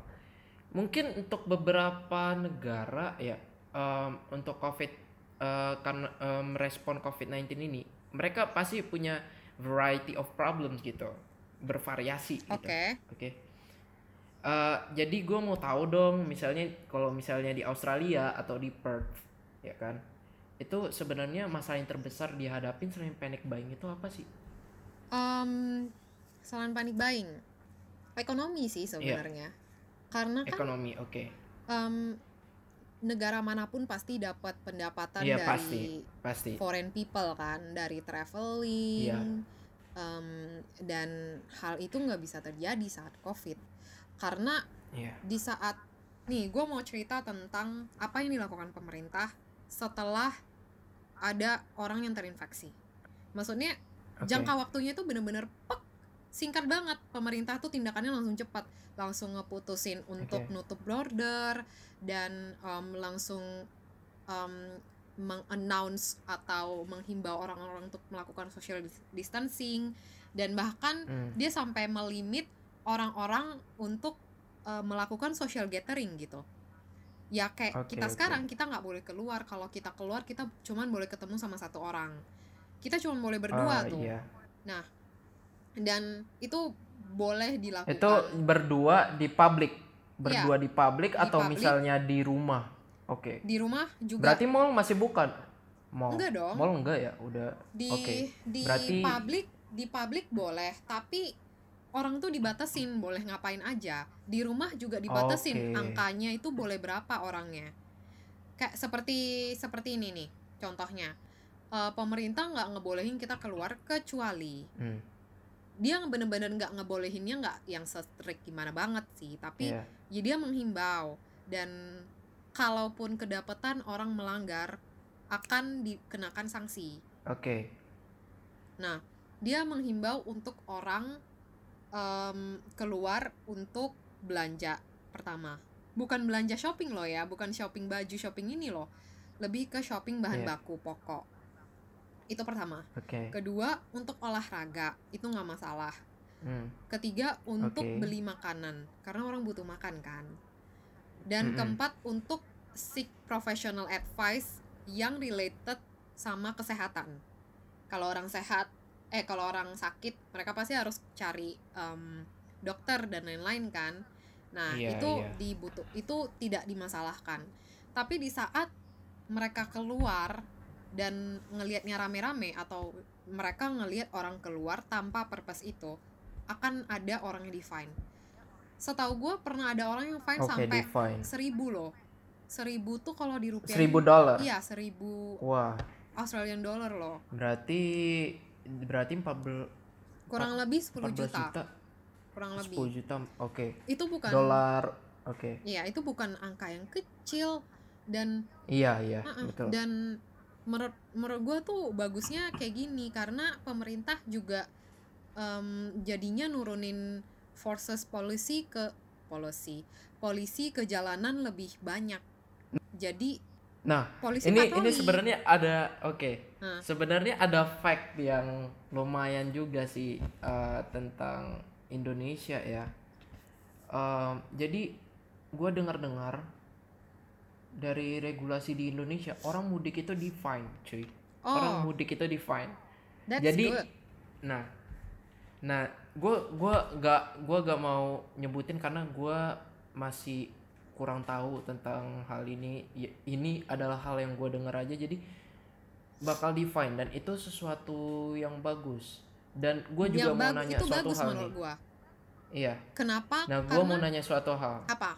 Mungkin untuk beberapa negara ya, em, untuk COVID eh, karena respon COVID-19 ini, mereka pasti punya variety of problems gitu, bervariasi gitu. Oke. Oke. Eh, jadi gue mau tahu dong, misalnya kalau misalnya di Australia atau di Perth, ya kan, itu sebenarnya masalah yang terbesar dihadapin selain panic buying itu apa sih? Em, selain panik buying, ekonomi sih sebenarnya. Karena kan Ekonomi, oke. em, negara mana pun pasti dapat pendapatan Iya dari pasti, pasti. foreign people kan, dari traveling, Iya. Em, dan hal itu nggak bisa terjadi saat covid. Karena Iya. di saat nih gue mau cerita tentang apa yang dilakukan pemerintah setelah ada orang yang terinfeksi. Maksudnya Oke. jangka waktunya itu bener-bener pek singkat banget pemerintah tuh tindakannya langsung cepat langsung ngeputusin untuk Oke. nutup border dan em, langsung em, meng-announce atau menghimbau orang-orang untuk melakukan social dis- distancing dan bahkan Hmm. dia sampai melimit orang-orang untuk eh, melakukan social gathering gitu ya kayak Oke, kita sekarang kita nggak boleh keluar kalau kita keluar kita cuman boleh ketemu sama satu orang kita cuma boleh berdua Ah, tuh Iya. dan itu boleh dilakukan Itu berdua di public. Berdua di public Di atau public. misalnya di rumah. Oke. di rumah juga Berarti mall masih bukan? Mall. Enggak dong. Mall enggak ya? Udah. di Oke. di Berarti- publik di publik boleh tapi orang tuh dibatasin boleh ngapain aja di rumah juga dibatasin Oke. angkanya itu boleh berapa orangnya kayak seperti seperti ini nih contohnya Eh, pemerintah nggak ngebolehin kita keluar kecuali Hmm. dia bener-bener nggak ngebolehinnya nggak yang strict gimana banget sih tapi Iya. ya dia menghimbau dan kalaupun kedapatan orang melanggar akan dikenakan sanksi Oke. Nah, dia menghimbau untuk orang em, keluar untuk belanja pertama. Bukan belanja shopping loh ya, bukan shopping baju, shopping ini loh. Lebih ke shopping bahan Iya. baku pokok. Itu pertama. Oke. Kedua, untuk olahraga, itu nggak masalah. Hmm. Ketiga, untuk Oke. beli makanan, karena orang butuh makan kan. Dan Mm-mm. keempat, untuk seek professional advice yang related sama kesehatan. Kalau orang sehat, eh kalau orang sakit, mereka pasti harus cari em, dokter dan lain-lain kan. Nah, Iya, itu iya. dibutuh itu tidak dimasalahkan. Tapi di saat mereka keluar dan ngelihatnya rame-rame atau mereka ngelihat orang keluar tanpa purpose itu akan ada orang yang define. Setahu gue pernah ada orang yang fine Oke, sampai define. seribu loh. Seribu tuh kalau di rupiah Seribu dolar. Iya seribu Wah, Australian dollar loh. berarti berarti 14 Kurang lebih 10 14 juta. juta. Kurang 10 lebih. juta. Oke. Itu bukan Dolar. Oke. Iya, itu bukan angka yang kecil dan Iya, iya, uh-uh, betul. dan menurut menurut gue tuh bagusnya kayak gini karena pemerintah juga em, jadinya nurunin forces policy ke polisi polisi ke jalanan lebih banyak jadi Nah, polisi ini patroli ini sebenarnya ada oke. Nah. Sebenarnya ada fact yang lumayan juga sih eh, tentang Indonesia ya. Em, jadi gue dengar-dengar dari regulasi di Indonesia orang mudik itu define, cuy. Orang oh mudik itu define. that's jadi good nah nah gue gua gak gua gak mau nyebutin karena gua masih kurang tahu tentang hal ini. Ya, ini adalah hal yang gue dengar aja jadi bakal define dan itu sesuatu yang bagus. Dan gue juga yang mau nanya itu suatu bagus hal menurut nih. gua. Iya. Kenapa? Nah gue mau nanya suatu hal. Apa?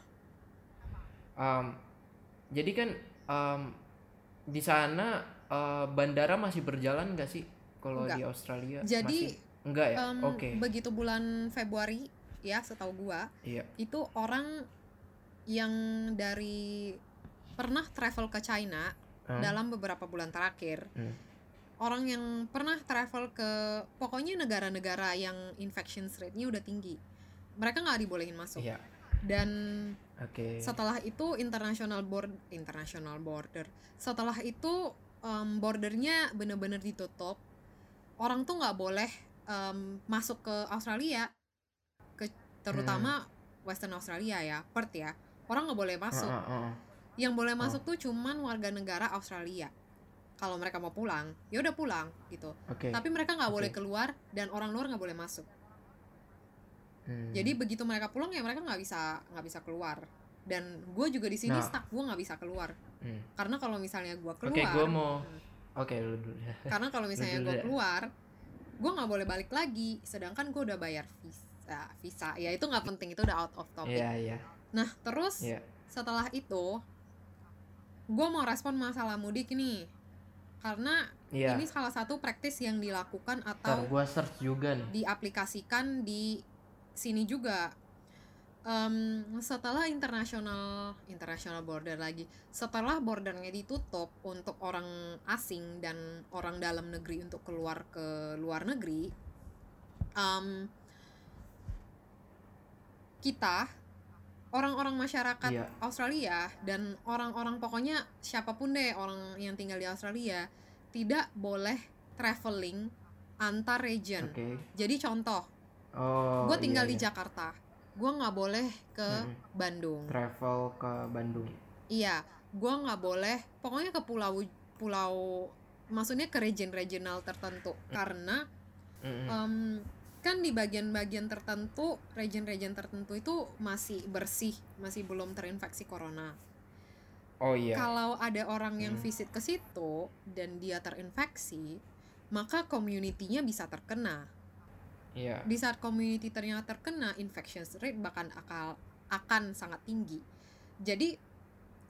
Um, jadi kan um, di sana uh, bandara masih berjalan gak sih kalau di Australia? Jadi, masih? Enggak ya? Em, oke. begitu bulan Februari ya setahu gua iya. itu orang yang dari pernah travel ke China Hmm. dalam beberapa bulan terakhir. Hmm. orang yang pernah travel ke pokoknya negara-negara yang infection rate-nya udah tinggi mereka nggak dibolehin masuk. Iya. Dan oke. setelah itu international board international border. Setelah itu em, bordernya bener-bener ditutup. Orang tuh nggak boleh em, masuk ke Australia ke terutama Western Australia ya Perth ya orang nggak boleh masuk Heeh, heeh. yang boleh masuk tuh cuman warga negara Australia kalau mereka mau pulang ya udah pulang gitu oke tapi mereka nggak boleh Oke. keluar dan orang luar nggak boleh masuk Hmm. jadi begitu mereka pulang ya mereka nggak bisa nggak bisa keluar dan gue juga di sini Nah. stuck gue nggak bisa keluar Hmm. karena kalau misalnya gue oke keluar gue mau Hmm. oke lu dulu ya karena kalau misalnya gue ya. keluar gue nggak boleh balik lagi sedangkan gue udah bayar visa visa ya itu nggak penting itu udah out of topic iya iya nah terus iya. setelah itu gue mau respon masalah mudik nih. Karena iya. ini salah satu praktis yang dilakukan ntar atau gua search juga nih. diaplikasikan di sini juga. Em, setelah international international border lagi. Setelah bordernya ditutup untuk orang asing dan orang dalam negeri untuk keluar ke luar negeri em, kita orang-orang masyarakat Iya. Australia dan orang-orang pokoknya siapa pun deh orang yang tinggal di Australia tidak boleh traveling antar region oke jadi contoh oh gue tinggal iya, di iya. Jakarta gue nggak boleh ke Mm-mm. Bandung travel ke Bandung iya gue nggak boleh pokoknya ke pulau pulau maksudnya ke region regional tertentu karena Mm-mm. em, kan di bagian-bagian tertentu region-region tertentu itu masih bersih masih belum terinfeksi corona. Oh iya. Kalau ada orang yang Hmm. visit ke situ dan dia terinfeksi maka community-nya bisa terkena. Iya. Di saat community ternyata terkena infection rate bahkan akal akan sangat tinggi. Jadi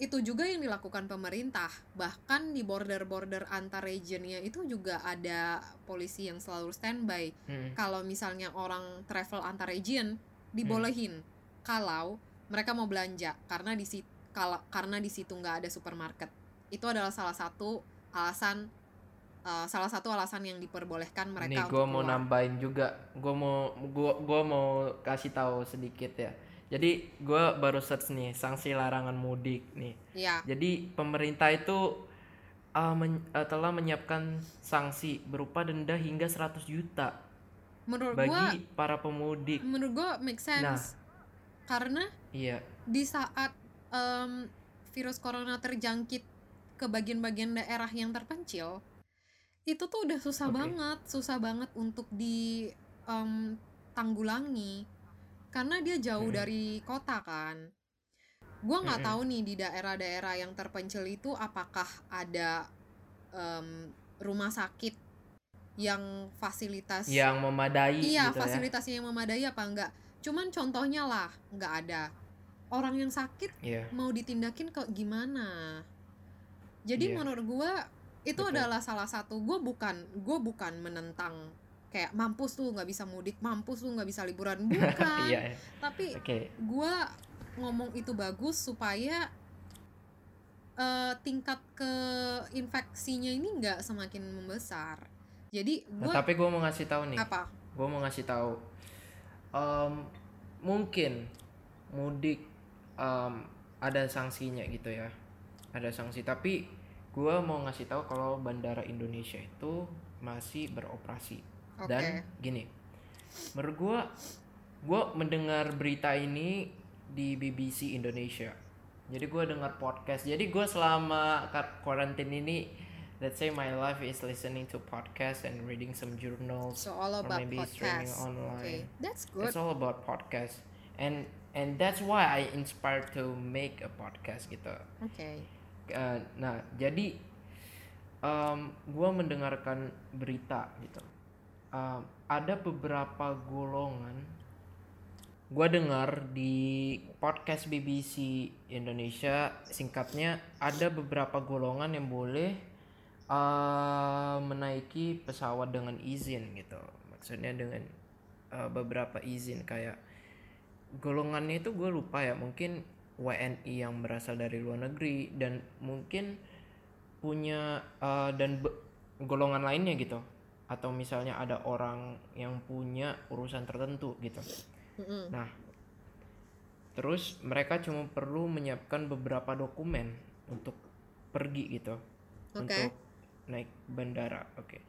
itu juga yang dilakukan pemerintah. Bahkan di border-border antar regionnya itu juga ada polisi yang selalu standby. Mm. kalau misalnya orang travel antar region dibolehin. Kalau mereka mau belanja karena di situ kalau karena di situ nggak ada supermarket. Itu adalah salah satu alasan eh, salah satu alasan yang diperbolehkan mereka Nih gue mau nambahin juga, gue mau gua gua mau kasih tahu sedikit ya. Jadi gue baru search nih sanksi larangan mudik nih. ya Jadi pemerintah itu uh, men- uh, telah menyiapkan sanksi berupa denda hingga 100 juta menurut gua bagi para pemudik. menurut gua make sense karena Iya, di saat em, virus corona terjangkit ke bagian-bagian daerah yang terpencil itu tuh udah susah Oke. banget susah banget untuk di em, tanggulangi karena dia jauh Mm-mm. dari kota kan gua nggak Mm-mm. tahu nih di daerah-daerah yang terpencil itu apakah ada em, rumah sakit yang fasilitas yang memadai iya gitu ya. fasilitasnya yang memadai apa enggak cuman contohnya lah nggak ada orang yang sakit Iya, mau ditindakin kok gimana jadi Iya. menurut gua itu Betul. adalah salah satu gua bukan gua bukan menentang kayak mampus tuh nggak bisa mudik mampus tuh nggak bisa liburan. Bukan. Iya, tapi oke. gua ngomong itu bagus supaya eh, tingkat ke infeksinya ini nggak semakin membesar. Jadi Nah, gua tapi gue mau ngasih tahu nih. apa? Gue mau ngasih tahu. Em, mungkin mudik em, ada sanksinya gitu ya. Ada sanksi. Tapi gue mau ngasih tahu kalau bandara Indonesia itu masih beroperasi dan gini menurut gue gue mendengar berita ini di BBC Indonesia jadi gue dengar podcast jadi gue selama karantin ini let's say my life is listening to podcast and reading some journals So all or about maybe streaming podcast. online. Okay, that's good. It's all about podcast. And and that's why I inspired to make a podcast gitu. Okay. Uh, nah, jadi um, gua mendengarkan berita gitu. Um, ada beberapa golongan gua dengar di podcast BBC Indonesia singkatnya ada beberapa golongan yang boleh uh, menaiki pesawat dengan izin gitu. Maksudnya dengan uh, beberapa izin. Kayak golongannya itu gue lupa ya mungkin WNI yang berasal dari luar negeri dan mungkin punya uh, dan golongan lainnya gitu atau misalnya ada orang yang punya urusan tertentu gitu Mm-mm. Nah, terus mereka cuma perlu menyiapkan beberapa dokumen untuk pergi gitu, Oke. untuk naik bandara. Oke,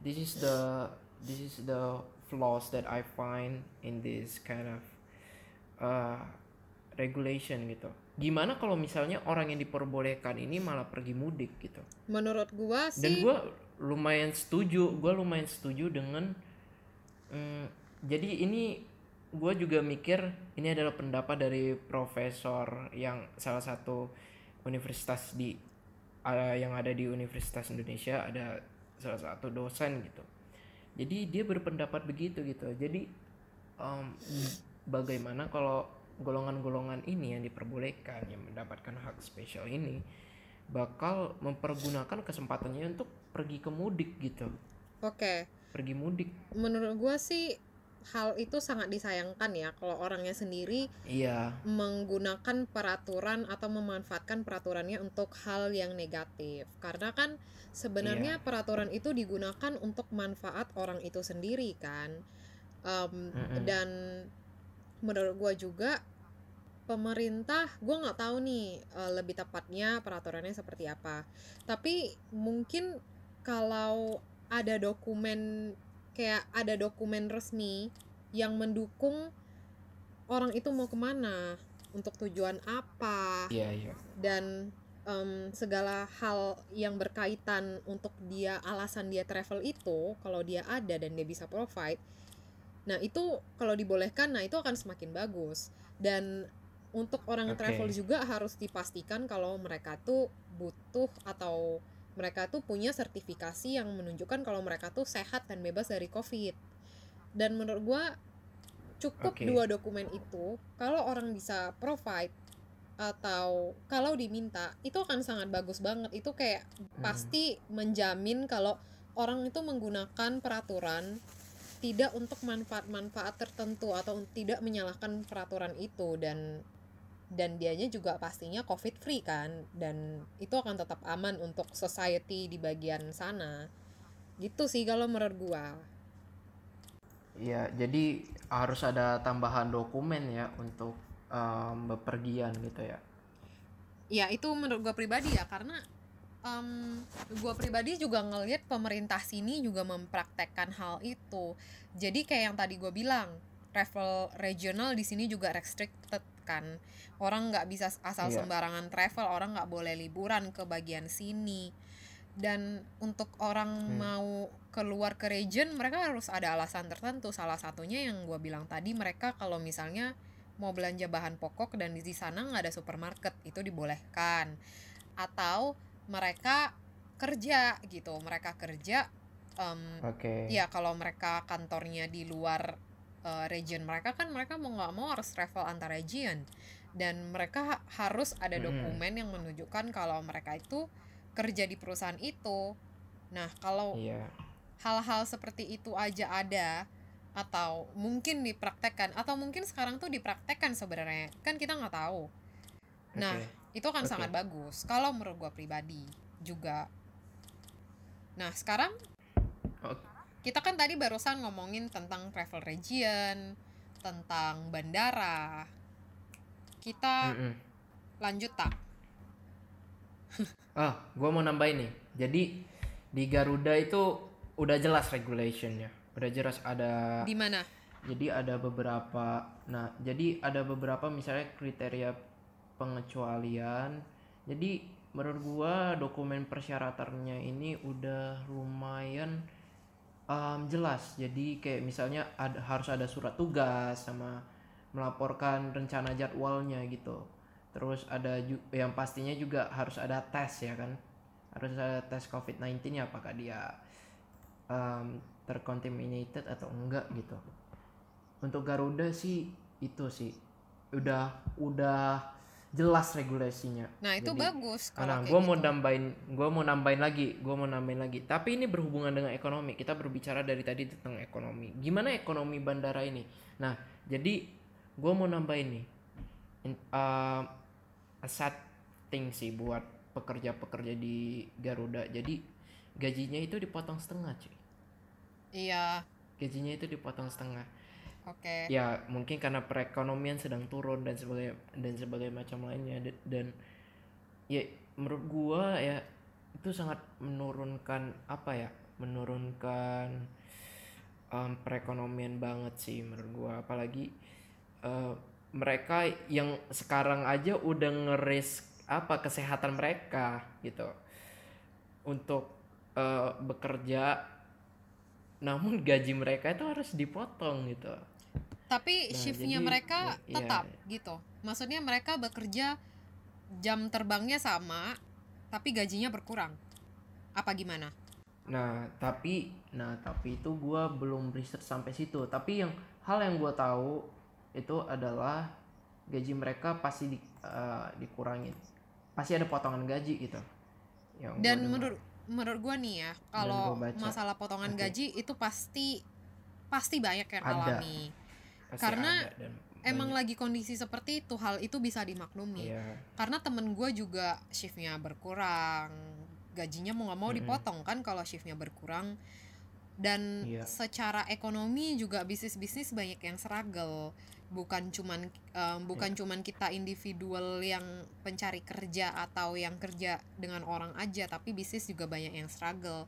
this is the this is the flaws that I find in this kind of uh, regulation gitu. Gimana kalau misalnya orang yang diperbolehkan ini malah pergi mudik gitu? Menurut gua dan sih gue lumayan setuju gue lumayan setuju dengan mm, jadi ini gue juga mikir ini adalah pendapat dari profesor yang salah satu universitas di uh, yang ada di Universitas Indonesia ada salah satu dosen gitu. Jadi dia berpendapat begitu gitu. Jadi um, bagaimana kalau golongan-golongan ini yang diperbolehkan yang mendapatkan hak spesial ini bakal mempergunakan kesempatannya untuk pergi ke mudik gitu oke. pergi mudik Menurut gua sih hal itu sangat disayangkan ya kalau orangnya sendiri iya menggunakan peraturan atau memanfaatkan peraturannya untuk hal yang negatif. Karena kan sebenarnya Iya. peraturan itu digunakan untuk manfaat orang itu sendiri kan. Em, Mm-mm. dan menurut gua juga pemerintah gua nggak tahu nih eh, lebih tepatnya peraturannya seperti apa. Tapi mungkin kalau ada dokumen kayak ada dokumen resmi yang mendukung orang itu mau ke mana untuk tujuan apa iya iya dan em, segala hal yang berkaitan untuk dia alasan dia travel itu kalau dia ada dan dia bisa provide Nah, itu kalau dibolehkan, nah itu akan semakin bagus. Dan untuk orang Oke. travel juga harus dipastikan kalau mereka tuh butuh atau mereka tuh punya sertifikasi yang menunjukkan kalau mereka tuh sehat dan bebas dari COVID. Dan menurut gua cukup Oke. dua dokumen itu kalau orang bisa provide atau kalau diminta itu akan sangat bagus banget. Itu kayak Hmm. pasti menjamin kalau orang itu menggunakan peraturan tidak untuk manfaat-manfaat tertentu atau tidak menyalahkan peraturan itu dan dan dianya juga pastinya covid free kan dan itu akan tetap aman untuk society di bagian sana. Gitu sih kalau menurut gua. Iya, jadi harus ada tambahan dokumen ya untuk em, bepergian gitu ya. ya itu menurut gua pribadi ya karena em, gua pribadi juga ngelihat pemerintah sini juga mempraktekkan hal itu. Jadi kayak yang tadi gua bilang travel regional di sini juga restricted kan orang nggak bisa asal Iya. sembarangan travel orang nggak boleh liburan ke bagian sini dan untuk orang Hmm. mau keluar ke region mereka harus ada alasan tertentu salah satunya yang gua bilang tadi mereka kalau misalnya mau belanja bahan pokok dan di sana nggak ada supermarket itu dibolehkan atau mereka kerja gitu mereka kerja em, Oke. ya kalau mereka kantornya di luar eh, region mereka kan mereka mau nggak mau harus travel antar region dan mereka ha- harus ada dokumen yang menunjukkan kalau mereka itu kerja di perusahaan itu nah kalau Iya. hal-hal seperti itu aja ada atau mungkin dipraktekkan atau mungkin sekarang tuh dipraktekkan sebenarnya kan kita nggak tahu nah Oke. itu akan Oke. sangat bagus kalau menurut gua pribadi juga nah sekarang. Kita kan tadi barusan ngomongin tentang travel region tentang bandara kita Mm-mm. lanjut tak Ah, gua mau nambahin nih. Jadi di Garuda itu udah jelas regulationnya, udah jelas ada. di mana Jadi ada beberapa. Nah, jadi ada beberapa misalnya kriteria pengecualian. Jadi menurut gua dokumen persyaratannya ini udah lumayan em, jelas. Jadi kayak misalnya ada harus ada surat tugas sama melaporkan rencana jadwalnya gitu. Terus ada yang pastinya juga harus ada tes ya kan. Harus ada tes COVID-19 ya apakah dia em, tercontaminated atau enggak gitu. Untuk Garuda sih itu sih udah udah jelas regulasinya. nah itu Jadi, bagus kalau Nah, kayak gue mau gitu. nambahin, gue mau nambahin lagi, gue mau nambahin lagi. Tapi ini berhubungan dengan ekonomi. Kita berbicara dari tadi tentang ekonomi. Gimana ekonomi bandara ini? Nah, jadi gue mau nambahin nih, uh, a sad thing sih buat pekerja-pekerja di Garuda. Jadi gajinya itu dipotong setengah, cuy. iya Gajinya itu dipotong setengah. Oke. Ya mungkin karena perekonomian sedang turun dan sebagai dan sebagai macam lainnya Da- dan ya menurut gua ya itu sangat menurunkan apa ya menurunkan em, perekonomian banget sih menurut gua. Apalagi eh, mereka yang sekarang aja udah ngeris apa kesehatan mereka gitu. Untuk eh, bekerja namun gaji mereka itu harus dipotong gitu tapi Nah, shiftnya jadi, mereka ya, iya. tetap gitu maksudnya mereka bekerja jam terbangnya sama tapi gajinya berkurang apa gimana Nah, tapi nah tapi itu gua belum riset sampai situ. Tapi yang hal yang gua tahu itu adalah gaji mereka pasti di, eh, dikurangin. Pasti ada potongan gaji gitu. Yang dan menurut menurut gua nih ya kalau masalah potongan Oke. gaji itu pasti pasti banyak yang Ada. alami Pasti karena ada dan emang banyak. lagi kondisi seperti itu hal itu bisa dimaklumi Iya. karena temen gue juga shiftnya berkurang gajinya mau nggak mau Mm-mm. dipotong kan kalau shiftnya berkurang dan Iya. secara ekonomi juga bisnis bisnis banyak yang struggle bukan cuman em, bukan Iya. cuman kita individual yang pencari kerja atau yang kerja dengan orang aja tapi bisnis juga banyak yang struggle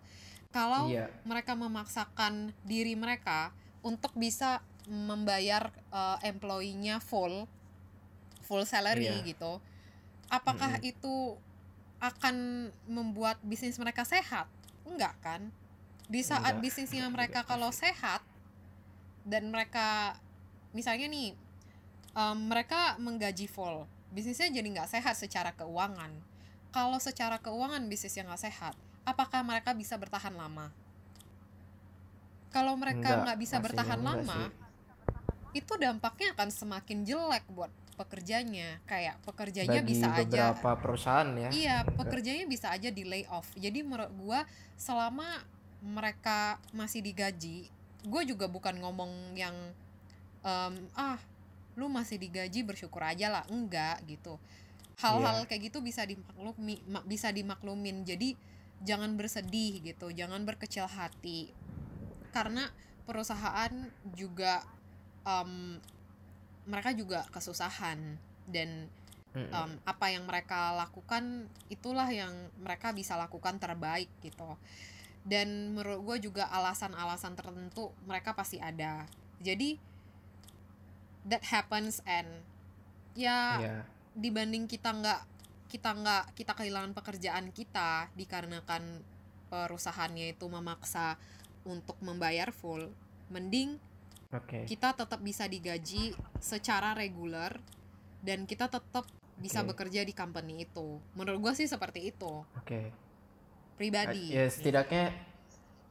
kalau Iya. mereka memaksakan diri mereka untuk bisa membayar eh, employee-nya full full salary Iya. gitu. Apakah Mm-mm. itu akan membuat bisnis mereka sehat? Enggak kan? Di saat Enggak, bisnisnya enggak mereka juga kalau sehat, dan mereka misalnya nih em, mereka menggaji full bisnisnya jadi nggak sehat secara keuangan kalau secara keuangan bisnisnya nggak sehat apakah mereka bisa bertahan lama kalau mereka Enggak, nggak bisa bertahan enggak lama sih. Itu dampaknya akan semakin jelek buat pekerjanya kayak pekerjanya bagi bisa aja beberapa perusahaan ya Iya, pekerjanya bisa aja di lay off. Jadi menurut gua selama mereka masih digaji, gue juga bukan ngomong yang em, ah lu masih digaji bersyukur aja lah, enggak gitu. Hal-hal Iya. kayak gitu bisa dimaklumi ma- bisa dimaklumin. Jadi jangan bersedih gitu, jangan berkecil hati. Karena perusahaan juga em, mereka juga kesusahan dan um, apa yang mereka lakukan itulah yang mereka bisa lakukan terbaik gitu. Dan menurut gue juga alasan-alasan tertentu mereka pasti ada. Jadi that happens and ya Iya. dibanding kita nggak kita nggak kita kehilangan pekerjaan kita dikarenakan perusahaannya itu memaksa untuk membayar full mending oke kita tetap bisa digaji secara reguler dan kita tetap bisa Oke. bekerja di company itu. Menurut gua sih seperti itu oke pribadi. ya setidaknya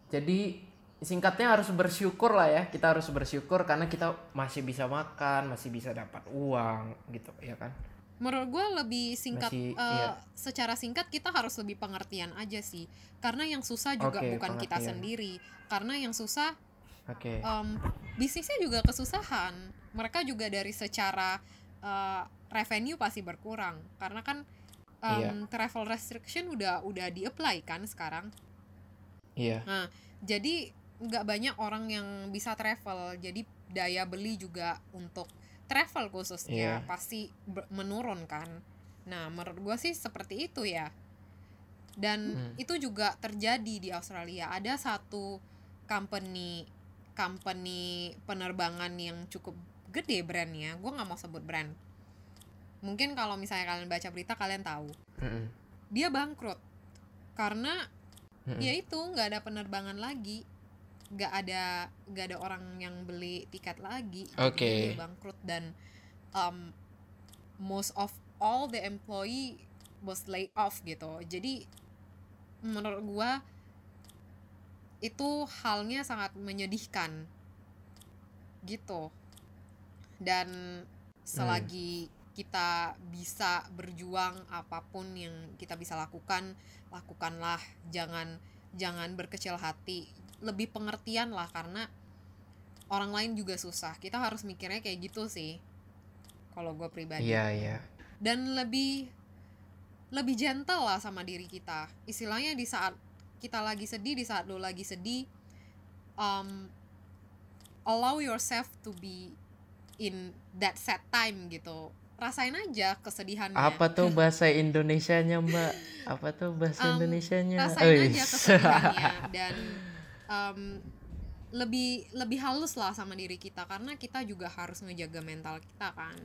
jadi singkatnya harus bersyukur lah ya kita harus bersyukur karena kita masih bisa makan masih bisa dapat uang gitu ya kan Menurut gua lebih singkat, Masih, eh, iya. secara singkat kita harus lebih pengertian aja sih. Karena yang susah juga Oke, bukan kita pengertian. sendiri. Karena yang susah oke em, bisnisnya juga kesusahan. Mereka juga dari secara eh, revenue pasti berkurang. Karena kan em, Iya. travel restriction udah udah di apply kan sekarang. iya Nah, jadi nggak banyak orang yang bisa travel. Jadi daya beli juga untuk travel khususnya Iya. pasti menurun kan. Nah, menurut gua sih seperti itu ya. Dan Hmm. itu juga terjadi di Australia. Ada satu company company penerbangan yang cukup gede brandnya. Gua nggak mau sebut brand. Mungkin kalau misalnya kalian baca berita kalian tahu. Mm-mm. Dia bangkrut karena Mm-mm. ya itu nggak ada penerbangan lagi nggak ada nggak ada orang yang beli tiket lagi Oke. dia bangkrut dan um, most of all the employee was laid off gitu jadi menurut gua itu halnya sangat menyedihkan. Gitu. Dan selagi kita bisa berjuang apa pun yang kita bisa lakukan lakukanlah. Jangan jangan berkecil hati. Lebih pengertian lah karena orang lain juga susah. Kita harus mikirnya kayak gitu sih kalau gue pribadi. Iya iya. Dan lebih lebih gentle lah sama diri kita. Istilahnya di saat kita lagi sedih di saat lo lagi sedih um, allow yourself to be in that sad time gitu. Rasain aja kesedihannya. Apa tuh bahasa Indonesianya mbak? Apa tuh bahasa Um, Indonesianya? rasain Eis. aja kesedihannya dan um, lebih lebih halus lah sama diri kita karena kita juga harus ngejaga mental kita kan.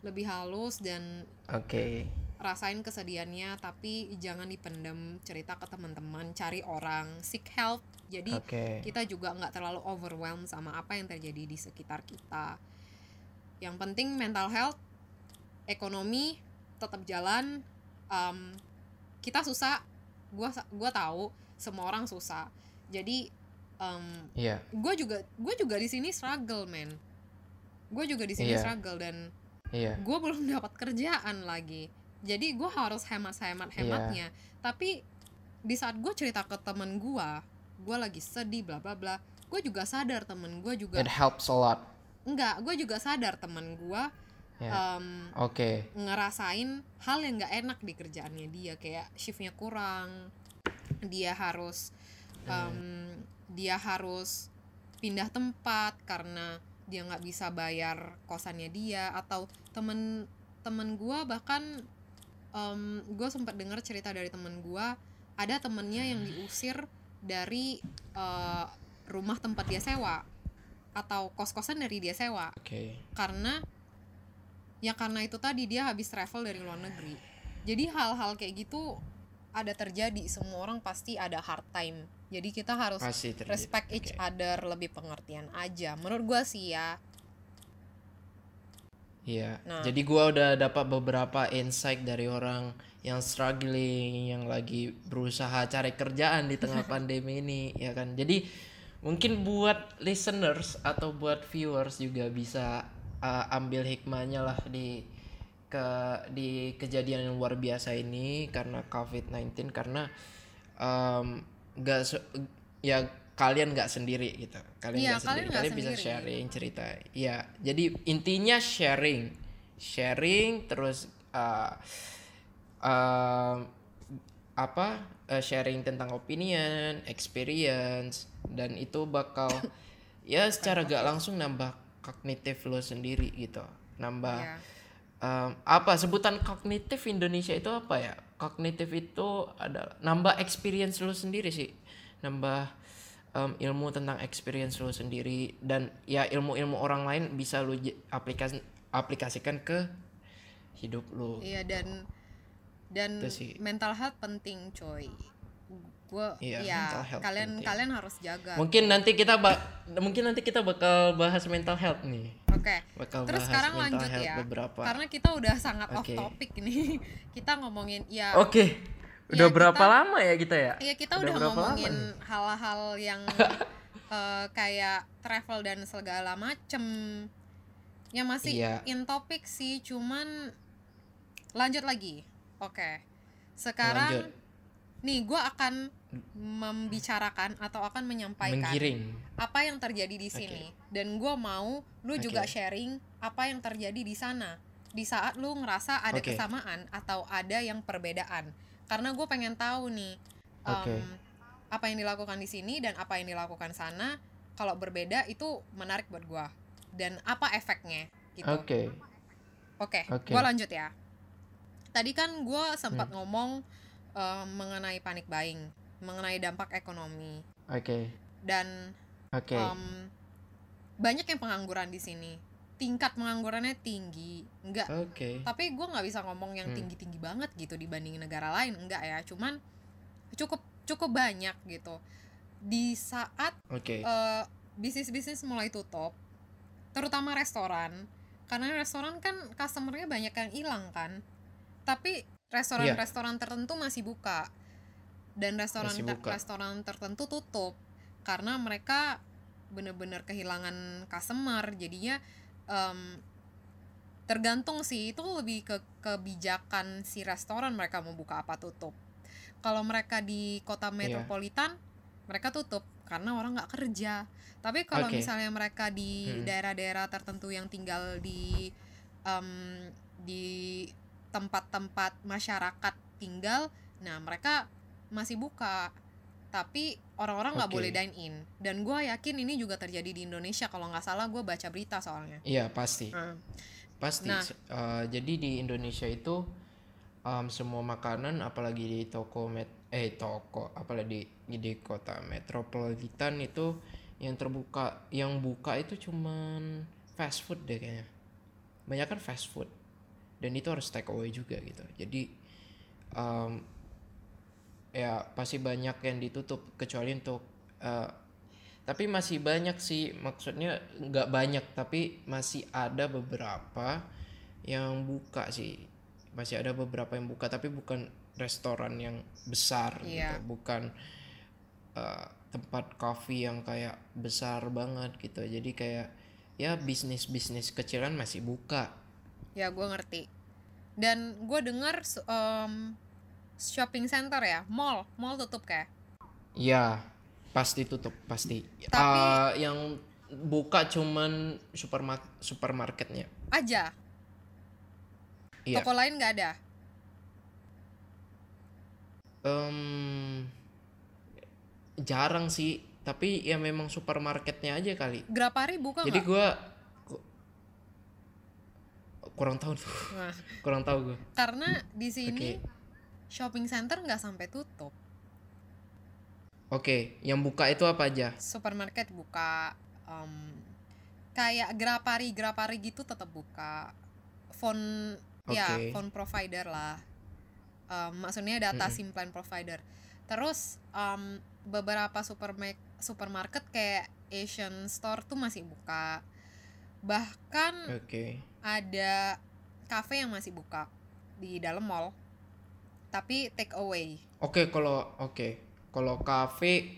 Lebih halus dan oke rasain kesedihannya tapi jangan dipendam cerita ke teman-teman cari orang seek help. Jadi oke. kita juga nggak terlalu overwhelmed sama apa yang terjadi di sekitar kita. Yang penting mental health ekonomi tetap jalan um, kita susah. Gua gua tahu semua orang susah. Jadi um, iya. gue juga gue juga di sini struggle man gue juga di sini Iya. struggle dan iya. gue belum dapat kerjaan lagi jadi gue harus hemat hemat hematnya tapi di saat gue cerita ke temen gue gue lagi sedih bla bla bla gue juga sadar temen gue juga it helps a lot. Enggak gue juga sadar temen gue ya. em, oke. ngerasain hal yang nggak enak di kerjaannya dia kayak shiftnya kurang dia harus em, dia harus pindah tempat karena dia nggak bisa bayar kosannya dia atau temen temen gua bahkan gue sempat dengar cerita dari temen gua. Ada temennya yang diusir dari eh, rumah tempat dia sewa atau kos-kosan dari dia sewa. Oke. Karena ya karena itu tadi dia habis travel dari luar negeri. Jadi hal-hal kayak gitu ada terjadi. Semua orang pasti ada hard time. Jadi kita harus respect each Oke. other lebih pengertian aja. Menurut gua sih ya Iya. Nah. Jadi gua udah dapat beberapa insight dari orang yang struggling, yang lagi berusaha cari kerjaan di tengah pandemi ini, ya kan. Jadi mungkin buat listeners atau buat viewers juga bisa uh, ambil hikmahnya lah di ke di kejadian yang luar biasa ini karena COVID-19 karena um, se- ya kalian nggak sendiri gitu. Kalian Iya, nggak kalian sendiri. kalian bisa sendiri. sharing cerita. Ya jadi intinya sharing. Sharing terus uh, um, apa uh, sharing tentang opinion experience dan itu bakal ya secara gak langsung nambah kognitif lo sendiri gitu. Nambah ya Um, apa sebutan kognitif Indonesia itu apa ya? Kognitif itu adalah nambah experience lu sendiri sih, nambah um, ilmu tentang experience lu sendiri dan ya ilmu-ilmu orang lain bisa lu j- aplikas aplikasikan ke hidup lu. iya dan dan sih. mental health penting coy gue Iya, ya kalian penting. kalian harus jaga Mungkin nanti kita ba- mungkin nanti kita bakal bahas mental health nih. oke Bakal terus bahas sekarang lanjut ya beberapa. karena kita udah sangat off Oke. topic nih kita ngomongin ya Oke. Udah Ya, berapa kita- lama ya kita ya? Iya kita Udah udah, ngomongin hal-hal yang eh, kayak travel dan segala macem yang masih Iya. in topik sih cuman lanjut lagi oke sekarang Lanjut. nih gue akan membicarakan atau akan menyampaikan Menggiring. apa yang terjadi di sini dan gue mau lu juga Oke. sharing apa yang terjadi di sana di saat lu ngerasa ada Oke. kesamaan atau ada yang perbedaan karena gue pengen tahu nih em, Oke. apa yang dilakukan di sini dan apa yang dilakukan sana kalau berbeda itu menarik buat gue dan apa efeknya gitu Oke. Oke, Oke. gue lanjut ya. Tadi kan gue sempat Hmm. ngomong em, mengenai panic buying, mengenai dampak ekonomi, Oke. dan Oke. em, banyak yang pengangguran di sini. Tingkat penganggurannya tinggi, enggak. Oke. Tapi gue nggak bisa ngomong yang Hmm. tinggi-tinggi banget gitu dibanding negara lain, enggak ya. Cuman cukup cukup banyak gitu. Di saat Oke. eh, bisnis-bisnis mulai tutup, terutama restoran, karena restoran kan customernya banyak yang hilang kan. Tapi restoran-restoran tertentu masih buka dan restoran Masih buka. restoran tertentu tutup karena mereka bener-bener kehilangan customer. Jadinya em, tergantung sih itu lebih ke kebijakan si restoran mereka mau buka apa tutup. Kalau mereka di kota Iya. metropolitan mereka tutup karena orang nggak kerja. Tapi kalau Oke. misalnya mereka di Mm-mm. daerah-daerah tertentu yang tinggal di em, di tempat-tempat masyarakat tinggal, nah mereka masih buka. Tapi orang-orang nggak Oke. boleh dine in. Dan gue yakin ini juga terjadi di Indonesia kalau nggak salah gue baca berita soalnya. Iya pasti. Hmm. Pasti. Nah. Eh, jadi di Indonesia itu um, semua makanan apalagi di toko met eh toko apalagi di, di kota metropolitan itu yang terbuka yang buka itu cuman fast food deh kayaknya. Banyak kan fast food. Dan itu harus take away juga gitu. Jadi um, ya pasti banyak yang ditutup kecuali untuk eh, tapi masih banyak sih maksudnya nggak banyak tapi masih ada beberapa yang buka sih masih ada beberapa yang buka tapi bukan restoran yang besar Iya. gitu bukan eh, tempat coffee yang kayak besar banget gitu jadi kayak ya bisnis bisnis kecilan masih buka Ya gue ngerti. Dan gue dengar em, shopping center ya, mall, mall tutup kayak. ya pasti tutup pasti Tapi- Eh, yang buka cuman supermarket supermarketnya Aja. Iya. Toko lain nggak ada. Em, jarang sih tapi ya memang supermarketnya aja kali Grapari buka jadi ku- kurang tahu tuh Nah, kurang tahu gue karena di sini Oke. Shopping center nggak sampai tutup. oke yang buka itu apa aja Supermarket buka. em, kayak Grapari, Grapari gitu tetap buka. Phone, ya Oke. phone provider lah. Em, maksudnya data Mm-mm. sim plan provider. Terus em, beberapa supermarket supermarket kayak Asian store tuh masih buka bahkan Oke. ada cafe yang masih buka di dalam mall tapi take away Oke, kalau oke. Kalau kafe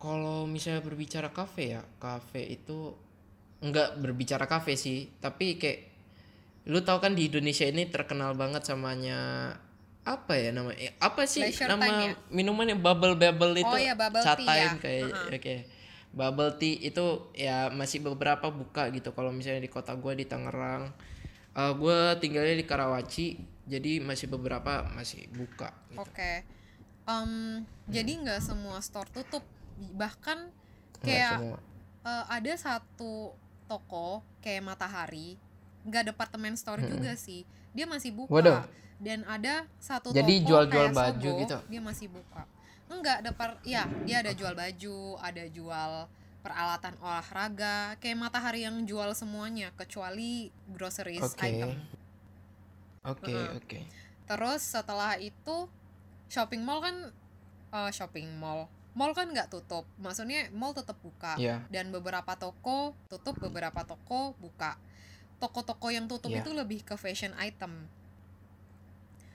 kalau misalnya berbicara kafe ya, kafe itu enggak berbicara kafe sih, tapi kayak lu tahu kan di Indonesia ini terkenal banget samanya apa ya nama eh, apa sih Leisure nama ya? minumannya bubble bubble itu Oh iya, bubble tea time ya. kayak Uh-uh. oke bubble tea itu ya masih beberapa buka gitu kalau misalnya di kota gua di Tangerang eh gua tinggalnya di Karawaci jadi masih beberapa masih buka gitu. Oke. Em, Jadi nggak semua store tutup. Bahkan kayak eh, ada satu toko kayak Matahari, nggak departemen store juga sih. Dia masih buka. Waduh. Dan ada satu Jadi toko jual-jual kayak baju Sogo, gitu? Dia masih buka. Enggak, depar ya, dia ada jual baju, ada jual peralatan olahraga, kayak Matahari yang jual semuanya kecuali groceries Oke. item. Oke, Heeh. oke. Terus setelah itu shopping mall kan eh, shopping mall. Mall kan nggak tutup. Maksudnya mall tetap buka. Iya. Dan beberapa toko tutup, beberapa toko buka. Toko-toko yang tutup Iya. itu lebih ke fashion item.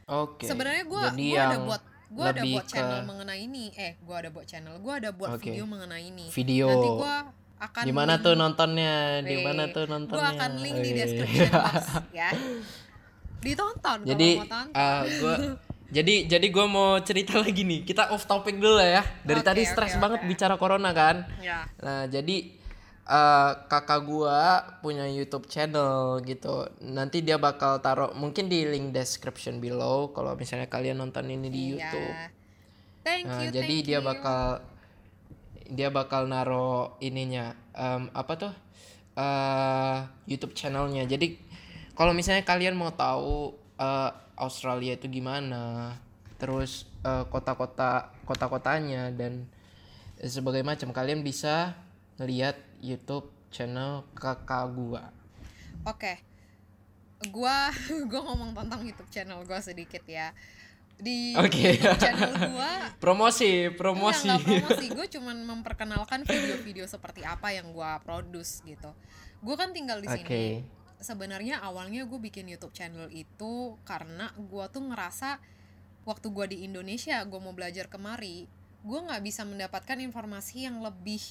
Oke. Sebenarnya gua Jadi gua ada yang buat gua ada buat channel ke- mengenai ini. Eh, gua ada buat channel. Gua ada buat Oke. video mengenai ini. video. Nanti gua akan Di mana link- tuh nontonnya? Di mana tuh nontonnya? Gua akan link di description box ya. Ditonton Jadi uh, gua jadi jadi gua mau cerita lagi nih. Kita off topic dulu lah ya. Dari Oke, tadi stres oke. banget bicara corona kan. ya. Nah, jadi uh, kakak gua punya YouTube channel gitu. Nanti dia bakal taruh mungkin di link description below kalau misalnya kalian nonton ini di Iya. YouTube. Thank Nah, you. jadi thank dia you. bakal dia bakal naro ininya em, apa tuh eh YouTube channelnya. Jadi kalau misalnya kalian mau tahu eh, Australia itu gimana, terus eh, kota-kota kota-kotanya dan sebagai macam kalian bisa lihat YouTube channel kakak gua. Oke. Gua gua ngomong tentang YouTube channel gua sedikit ya. Di. YouTube channel gua Promosi, promosi. promosi. promosi. Gue cuman memperkenalkan video-video seperti apa yang gua produce gitu. Gue kan tinggal di Oke. sini. Sebenarnya awalnya gue bikin YouTube channel itu karena gua tuh ngerasa waktu gua di Indonesia, gue mau belajar kemari, gue nggak bisa mendapatkan informasi yang lebih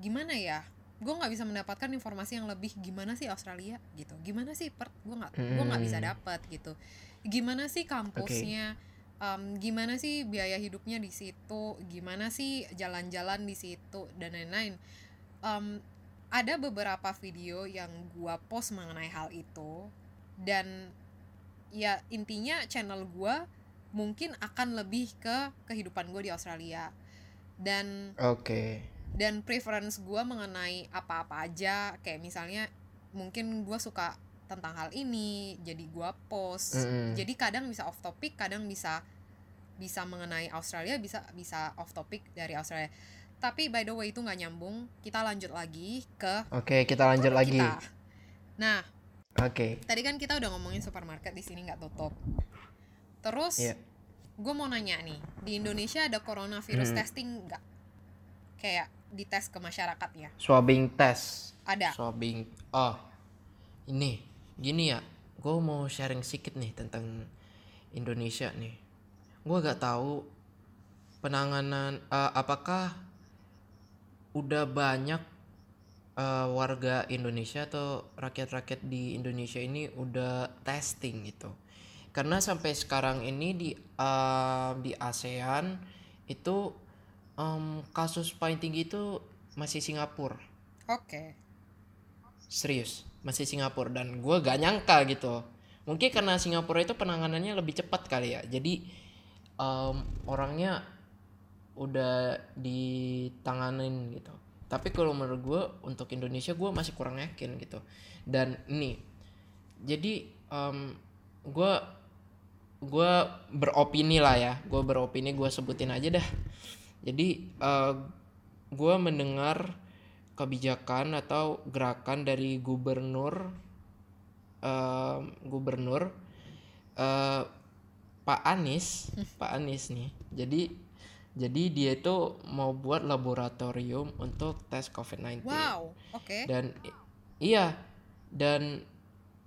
gimana ya? Gue nggak bisa mendapatkan informasi yang lebih gimana sih Australia gitu. Gimana sih Perth? Gue nggak gue nggak bisa Hmm. dapat gitu. Gimana sih kampusnya? Em, gimana sih biaya hidupnya di situ? Gimana sih jalan-jalan di situ dan lain-lain? Em, ada beberapa video yang gua post mengenai hal itu dan ya intinya channel gua mungkin akan lebih ke kehidupan gue di Australia dan Oke. dan preference gue mengenai apa-apa aja kayak misalnya mungkin gue suka tentang hal ini jadi gue post Mm-mm. jadi kadang bisa off topic kadang bisa bisa mengenai Australia bisa bisa off topic dari Australia tapi by the way itu nggak nyambung kita lanjut lagi ke Oke, kita lanjut lagi. kita. nah Oke. tadi kan kita udah ngomongin supermarket di sini nggak tutup terus Iya. gue mau nanya nih di Indonesia ada coronavirus Hmm. testing nggak kayak dites ke masyarakat ya Swabbing test. ada Swabbing. Oh. Ini, gini ya. Gue mau sharing sedikit nih tentang Indonesia nih. Gue gak tahu penanganan eh, apakah udah banyak eh, warga Indonesia atau rakyat-rakyat di Indonesia ini udah testing gitu. Karena sampai sekarang ini di eh, di ASEAN itu em, kasus paling tinggi itu masih Singapura. Oke. Serius masih Singapura. Dan gue gak nyangka gitu. Mungkin karena Singapura itu penanganannya lebih cepat kali ya. Jadi em, orangnya udah ditanganin gitu. Tapi kalau menurut gue untuk Indonesia gue masih kurang yakin gitu. Dan ini jadi em, gue gue beropini lah ya. Gue beropini gue sebutin aja dah. Jadi eh, gue mendengar kebijakan atau gerakan dari gubernur eh, gubernur eh, Pak Anies Pak Anies nih. Jadi Jadi dia itu mau buat laboratorium untuk tes COVID-19. Wow, oke. Dan i- iya, dan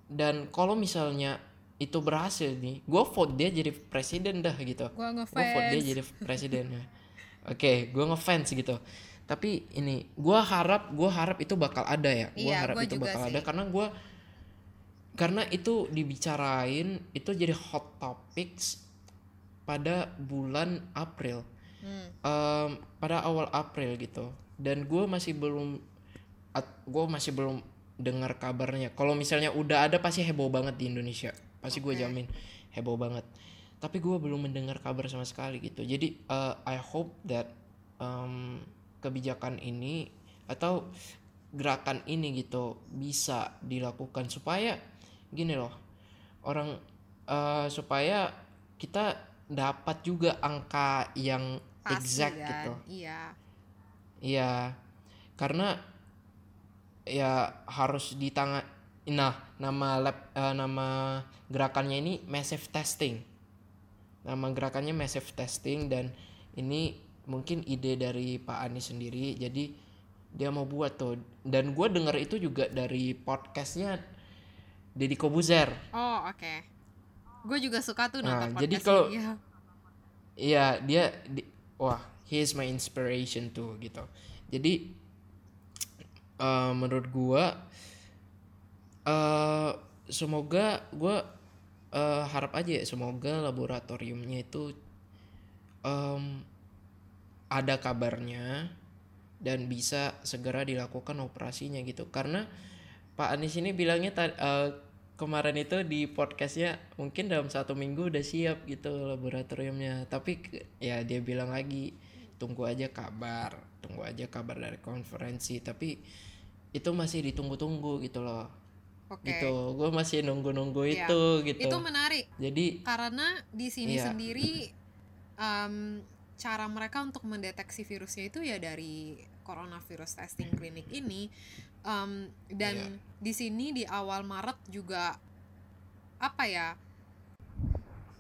dan kalau misalnya itu berhasil nih, gue vote dia jadi presiden dah gitu. Gua Gue vote dia ngefans. jadi presiden. Oke, gue ngefans gitu. Tapi ini, gue harap, gue harap itu bakal ada ya. Gue Iya, harap gua itu juga bakal sih. ada karena gue karena itu dibicarain itu jadi hot topics pada bulan April Hmm. Em, pada awal April gitu. Dan gue masih belum gue masih belum dengar kabarnya. Kalau misalnya udah ada pasti heboh banget di Indonesia. Pasti gue Oke. jamin heboh banget. Tapi gue belum mendengar kabar sama sekali gitu. Jadi eh, I hope that em, kebijakan ini atau gerakan ini gitu bisa dilakukan supaya gini loh orang eh, supaya kita dapat juga angka yang Pasti exact kan. gitu Iya. Iya, karena ya harus di tangan. Nah, nama lab, eh, nama gerakannya ini massive testing. Nama gerakannya massive testing dan ini mungkin ide dari Pak Anies sendiri. Jadi dia mau buat tuh. Dan gue denger itu juga dari podcastnya Deddy Kobuzer. Oh, oke. Gue juga suka tuh Nah, nonton jadi podcast kalau- dia. Iya, dia di- wah, he is my inspiration tuh gitu. Jadi eh, menurut gua eh semoga gua eh, harap aja ya semoga laboratoriumnya itu em, ada kabarnya dan bisa segera dilakukan operasinya gitu. Karena Pak Anies ini bilangnya eh, kemarin itu di podcastnya mungkin dalam satu minggu udah siap gitu laboratoriumnya tapi ya dia bilang lagi tunggu aja kabar tunggu aja kabar dari konferensi tapi itu masih ditunggu-tunggu gitu loh Oke. gitu gue masih nunggu-nunggu Iya. itu gitu Itu menarik jadi karena di sini Iya. sendiri em, cara mereka untuk mendeteksi virusnya itu ya dari coronavirus testing klinik ini Em, dan Iya. di sini di awal Maret juga apa ya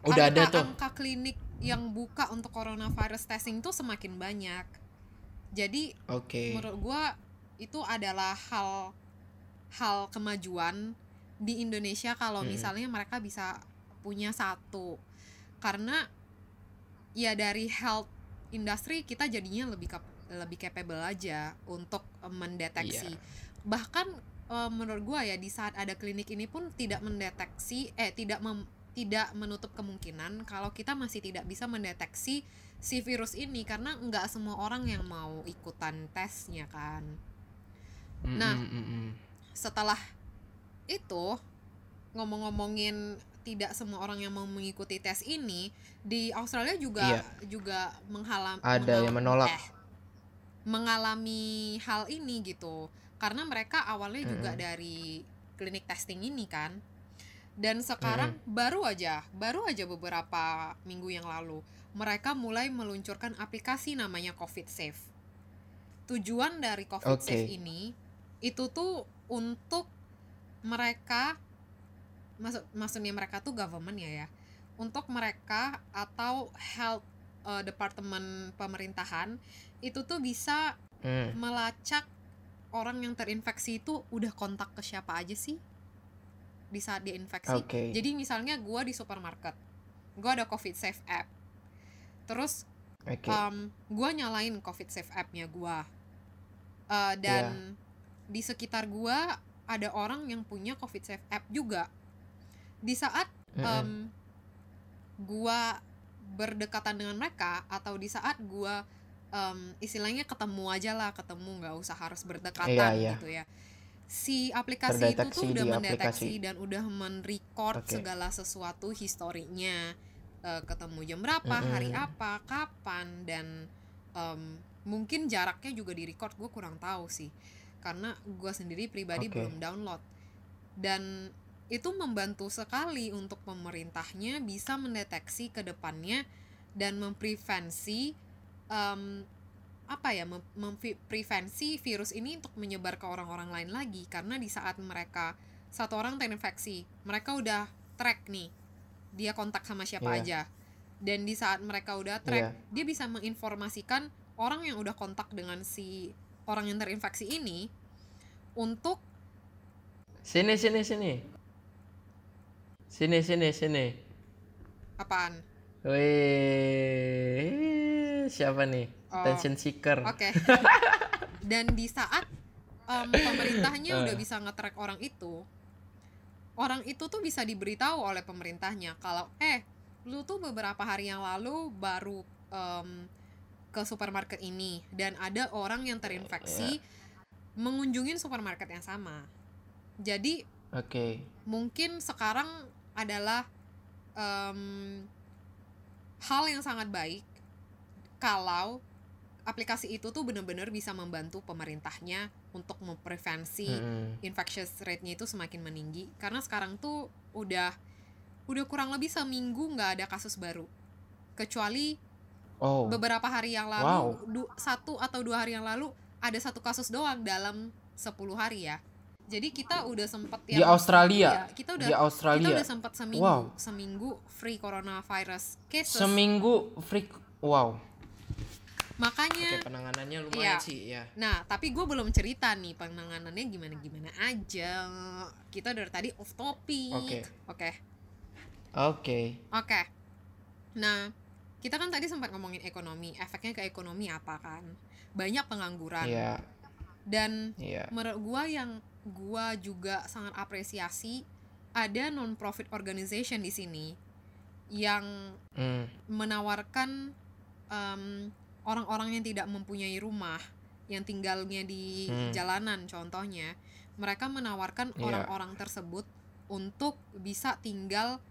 udah ada tuh angka klinik yang buka untuk coronavirus testing itu semakin banyak jadi oke menurut gua itu adalah hal hal kemajuan di Indonesia kalau Mm-mm. misalnya mereka bisa punya satu karena ya dari health industry kita jadinya lebih kap- lebih capable aja untuk mendeteksi Iya. Bahkan eh, menurut gua ya di saat ada klinik ini pun tidak mendeteksi eh tidak mem- tidak menutup kemungkinan kalau kita masih tidak bisa mendeteksi si virus ini karena nggak semua orang yang mau ikutan tesnya kan nah, setelah itu ngomong-ngomongin tidak semua orang yang mau mengikuti tes ini di Australia juga Iya. juga menghalam Ada yang menolak. eh, mengalami hal ini gitu karena mereka awalnya juga Mm-mm. dari klinik testing ini kan. Dan sekarang baru aja baru aja beberapa minggu yang lalu mereka mulai meluncurkan aplikasi namanya COVID Safe. Tujuan dari COVID Oke. Safe ini itu tuh untuk mereka maksud maksudnya mereka tuh government ya ya. Untuk mereka atau health uh, departemen pemerintahan itu tuh bisa Mm, melacak orang yang terinfeksi itu udah kontak ke siapa aja sih di saat dia infeksi. Oke. Jadi misalnya gua di supermarket, gua ada COVID Safe app, terus oke um, gua nyalain COVID Safe app-nya gua, Uh, dan Iya. di sekitar gua ada orang yang punya COVID Safe app juga. Di saat Mm, mm. em, gua berdekatan dengan mereka atau di saat gua em, istilahnya ketemu aja lah ketemu nggak usah harus berdekatan Iya, iya. gitu ya si aplikasi itu Terdeteksi tuh udah mendeteksi aplikasi. dan udah men-record Oke. segala sesuatu historinya Eh, ketemu jam berapa hari Mm-mm. apa kapan dan em, mungkin jaraknya juga di record gue kurang tahu sih karena gue sendiri pribadi Oke. belum download dan itu membantu sekali untuk pemerintahnya bisa mendeteksi ke depannya dan memprevensi em, apa ya mem- memprevensi virus ini untuk menyebar ke orang-orang lain lagi karena di saat mereka satu orang terinfeksi mereka udah track nih dia kontak sama siapa Iya. aja dan di saat mereka udah track Iya. dia bisa menginformasikan orang yang udah kontak dengan si orang yang terinfeksi ini untuk Sini sini sini. Sini sini sini. apaan Wih, siapa nih? Oh. Attention seeker. Oke. Dan di saat em, pemerintahnya udah Eh. bisa nge-track orang itu, orang itu tuh bisa diberitahu oleh pemerintahnya kalau eh lu tuh beberapa hari yang lalu baru em, ke supermarket ini dan ada orang yang terinfeksi mengunjungi supermarket yang sama. Jadi Oke. mungkin sekarang adalah em, hal yang sangat baik kalau aplikasi itu tuh benar-benar bisa membantu pemerintahnya untuk memprevensi Mm-mm. infectious rate-nya itu semakin meninggi karena sekarang tuh udah udah kurang lebih seminggu nggak ada kasus baru kecuali Oh. beberapa hari yang lalu Wow. du- satu atau dua hari yang lalu ada satu kasus doang dalam 10 hari ya jadi kita udah sempet Di Australia. Iya, kita udah Di kita Australia. udah sempat seminggu Wow. seminggu free coronavirus cases Seminggu freak. Wow. Makanya Oke, penanganannya lumayan Iya. sih ya. nah tapi gue belum cerita nih penanganannya gimana gimana aja kita dari tadi off topic Oke. oke Oke. oke nah kita kan tadi sempat ngomongin ekonomi efeknya ke ekonomi apa kan banyak pengangguran Iya, dan iya. menurut gua yang gua juga sangat apresiasi ada non profit organization di sini yang Hmm. menawarkan em, orang-orang yang tidak mempunyai rumah yang tinggalnya di Hmm. jalanan contohnya mereka menawarkan Iya. orang-orang tersebut untuk bisa tinggal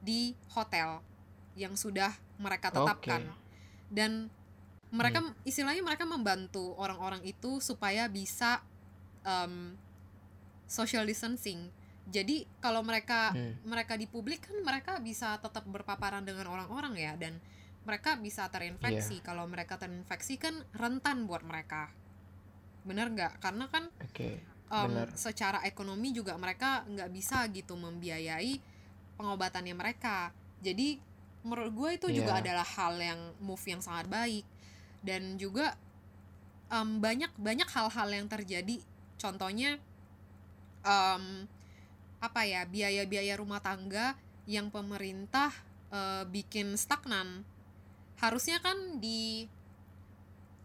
di hotel yang sudah mereka tetapkan Oke. dan mereka istilahnya mereka membantu orang-orang itu supaya bisa em, social distancing jadi kalau mereka Hmm. mereka di publik kan mereka bisa tetap berpaparan dengan orang-orang ya dan mereka bisa terinfeksi. Kalau mereka terinfeksi kan rentan buat mereka. Bener nggak? Karena kan em, Benar. secara ekonomi juga mereka nggak bisa gitu membiayai pengobatannya mereka. Jadi menurut gue itu juga Iya. adalah hal yang move yang sangat baik. Dan juga em, banyak banyak hal-hal yang terjadi. Contohnya em, apa ya biaya-biaya rumah tangga yang pemerintah eh, bikin stagnan harusnya kan di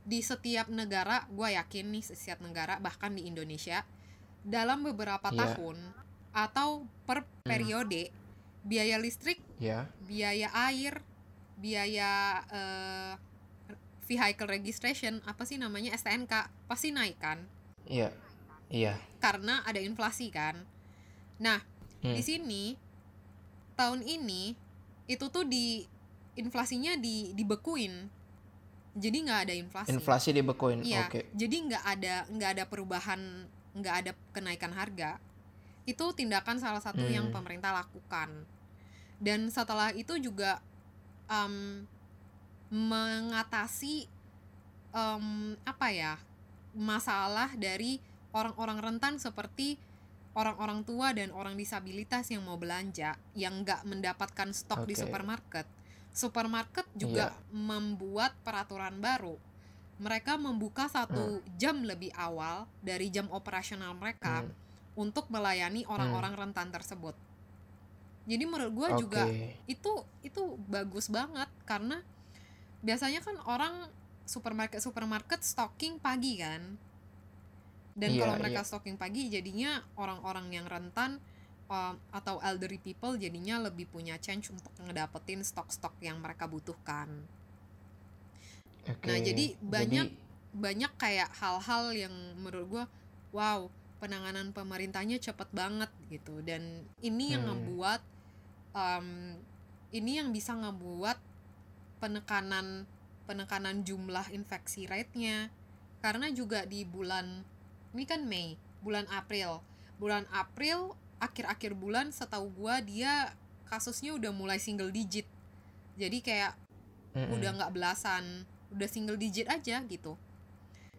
di setiap negara gue yakin nih setiap negara bahkan di Indonesia dalam beberapa Iya. tahun atau per periode biaya listrik Ya. biaya air biaya eh, vehicle registration apa sih namanya STNK pasti naik kan Iya. Iya. karena ada inflasi kan nah Hmm. di sini tahun ini itu tuh di inflasinya di dibekuin jadi nggak ada inflasi Inflasi dibekuin. Iya, Oke. jadi nggak ada nggak ada perubahan, nggak ada kenaikan harga. Itu tindakan salah satu yang Hmm. pemerintah lakukan. Dan setelah itu juga em, mengatasi em, apa ya masalah dari orang-orang rentan seperti orang-orang tua dan orang disabilitas yang mau belanja yang nggak mendapatkan stok di Oke. supermarket. Supermarket juga membuat peraturan baru. Mereka membuka satu jam lebih awal dari jam operasional mereka Hmm. untuk melayani orang-orang rentan tersebut. Jadi menurut gue juga Oke. itu itu bagus banget karena biasanya kan orang supermarket supermarket stocking pagi kan dan Iya, kalau mereka iya. stocking pagi jadinya orang-orang yang rentan um, atau elderly people jadinya lebih punya chance untuk ngedapetin stok-stok yang mereka butuhkan Oke. Nah, jadi banyak- banyak kayak hal-hal yang menurut gue wow penanganan pemerintahnya cepet banget gitu dan ini yang Hmm. ngebuat um, ini yang bisa ngebuat penekanan penekanan jumlah infeksi rate-nya karena juga di bulan ini kan Mei bulan April bulan April akhir-akhir bulan setahu gua dia kasusnya udah mulai single digit jadi kayak Mm-mm. udah nggak belasan udah single digit aja gitu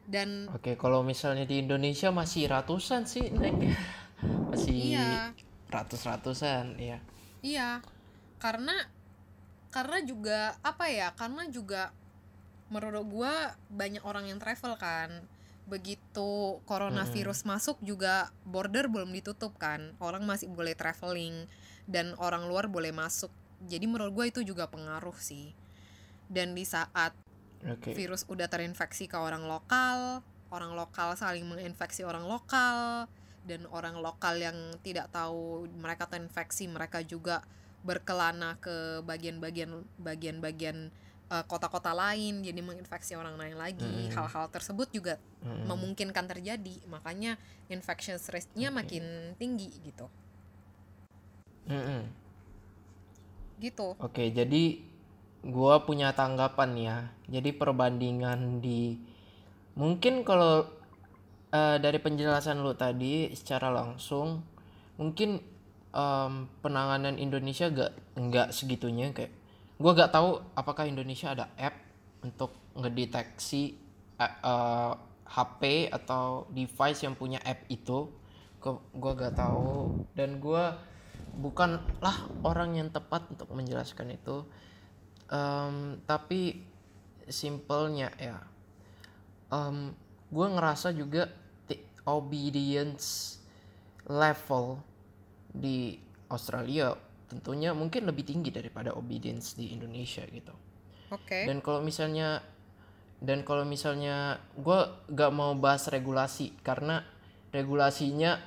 dan Oke, kalau misalnya di Indonesia masih ratusan sih naiknya. Masih iya ratus-ratusan, ya. iya karena karena juga apa ya karena juga menurut gua banyak orang yang travel kan begitu coronavirus masuk juga border belum ditutup kan. Orang masih boleh traveling dan orang luar boleh masuk. Jadi menurut gua itu juga pengaruh sih. Dan di saat Oke. virus udah terinfeksi ke orang lokal orang lokal saling menginfeksi orang lokal dan orang lokal yang tidak tahu mereka terinfeksi mereka juga berkelana ke bagian-bagian bagian-bagian eh, kota-kota lain jadi menginfeksi orang lain lagi hal-hal tersebut juga Mm-mm. memungkinkan terjadi makanya infection rate-nya Oke. makin tinggi gitu Mm-mm. gitu Oke, jadi gua punya tanggapan ya. Jadi perbandingan di mungkin kalau eh, dari penjelasan lu tadi secara langsung mungkin em, penanganan Indonesia gak nggak segitunya kayak gua gak tahu apakah Indonesia ada app untuk ngedeteksi eh, eh, HP atau device yang punya app itu. Gua gak tahu. Dan gua bukanlah orang yang tepat untuk menjelaskan itu. Em, tapi simpelnya ya. Gue ngerasa juga obedience level di Australia tentunya mungkin lebih tinggi daripada obedience di Indonesia gitu. Oke. Dan kalau misalnya dan kalau misalnya gue gak mau bahas regulasi karena regulasinya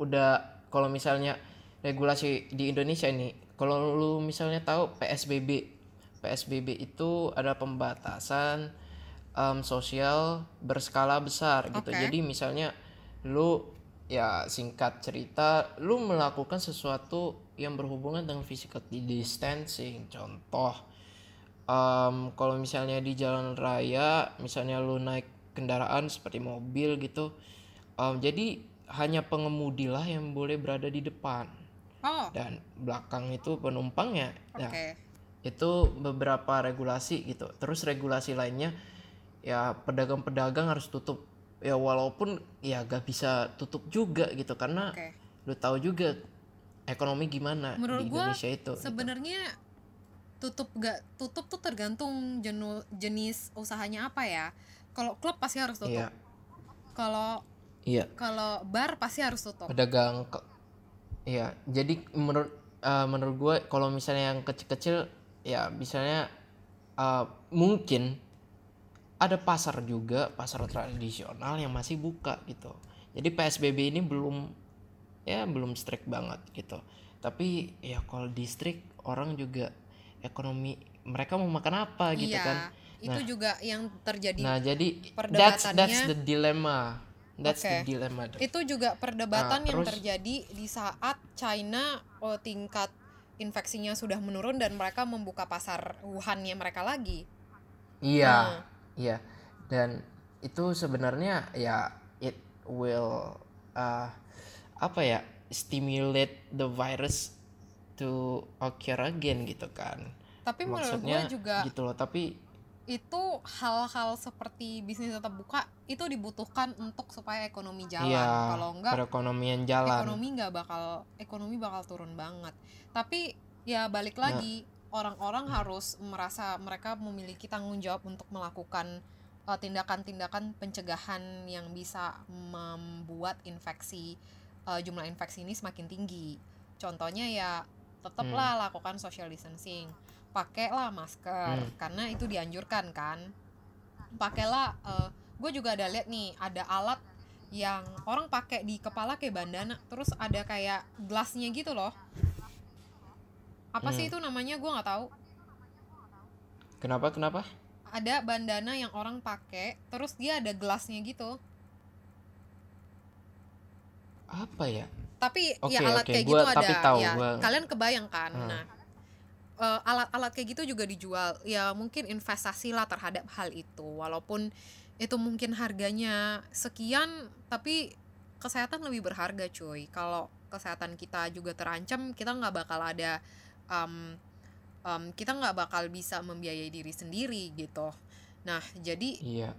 udah kalau misalnya regulasi di Indonesia ini kalau lu misalnya tahu PSBB PSBB itu ada pembatasan em, sosial berskala besar gitu. Oke. jadi misalnya lu ya singkat cerita lu melakukan sesuatu yang berhubungan dengan physical distancing. Contoh Em, kalau misalnya di jalan raya misalnya lu naik kendaraan seperti mobil gitu em, jadi hanya pengemudi lah yang boleh berada di depan. Oh. Dan belakang itu penumpangnya. Oke. Nah, itu beberapa regulasi gitu. Terus regulasi lainnya ya pedagang-pedagang harus tutup. Ya walaupun ya gak bisa tutup juga gitu karena oke. lu tahu juga ekonomi gimana Menurut di gua Indonesia itu gitu. sebenarnya tutup gak tutup tuh tergantung jenu, jenis usahanya apa ya. Kalau klub pasti harus tutup. Iya. Kalau iya. kalau bar pasti harus tutup. Pedagang iya. Jadi menurut eh, menurut gue kalau misalnya yang kecil-kecil ya misalnya eh, mungkin ada pasar juga pasar tradisional yang masih buka gitu. Jadi PSBB ini belum ya belum strict banget gitu tapi ya kalau distrik orang juga ekonomi mereka mau makan apa gitu iya kan itu Nah. juga yang terjadi nah jadi that's that's the dilemma that's the Oke. dilemma Dok. itu juga perdebatan Nah, yang terus- terjadi di saat China oh, tingkat infeksinya sudah menurun dan mereka membuka pasar Wuhan-nya mereka lagi Iya, Nah. iya. Dan itu sebenarnya ya it will uh, apa ya stimulate the virus to occur again gitu kan. tapi menurut gue Maksudnya juga gitu loh. Tapi itu hal-hal seperti bisnis tetap buka itu dibutuhkan untuk supaya ekonomi jalan iya kalau enggak perekonomian jalan. ekonomi nggak bakal ekonomi bakal turun banget tapi ya balik Nah. lagi orang-orang harus merasa mereka memiliki tanggung jawab untuk melakukan uh, tindakan-tindakan pencegahan yang bisa membuat infeksi uh, jumlah infeksi ini semakin tinggi contohnya ya tetaplah Hmm. lakukan social distancing pakailah masker Hmm. karena itu dianjurkan kan pakailah gue juga ada lihat nih ada alat yang orang pakai di kepala kayak bandana terus ada kayak gelasnya gitu loh apa sih Hmm. itu namanya gue nggak tahu Kenapa? Kenapa? ada bandana yang orang pakai terus dia ada gelasnya gitu Apa ya? tapi Oke, ya alat oke, kayak gua gitu ada. tahu, ya gua- kalian kebayang kan? Hmm. nah eh, alat-alat kayak gitu juga dijual. Ya mungkin investasi lah terhadap hal itu. Walaupun itu mungkin harganya sekian tapi kesehatan lebih berharga cuy. Kalau kesehatan kita juga terancam kita nggak bakal ada em, em, kita nggak bakal bisa membiayai diri sendiri gitu. Nah jadi Iya.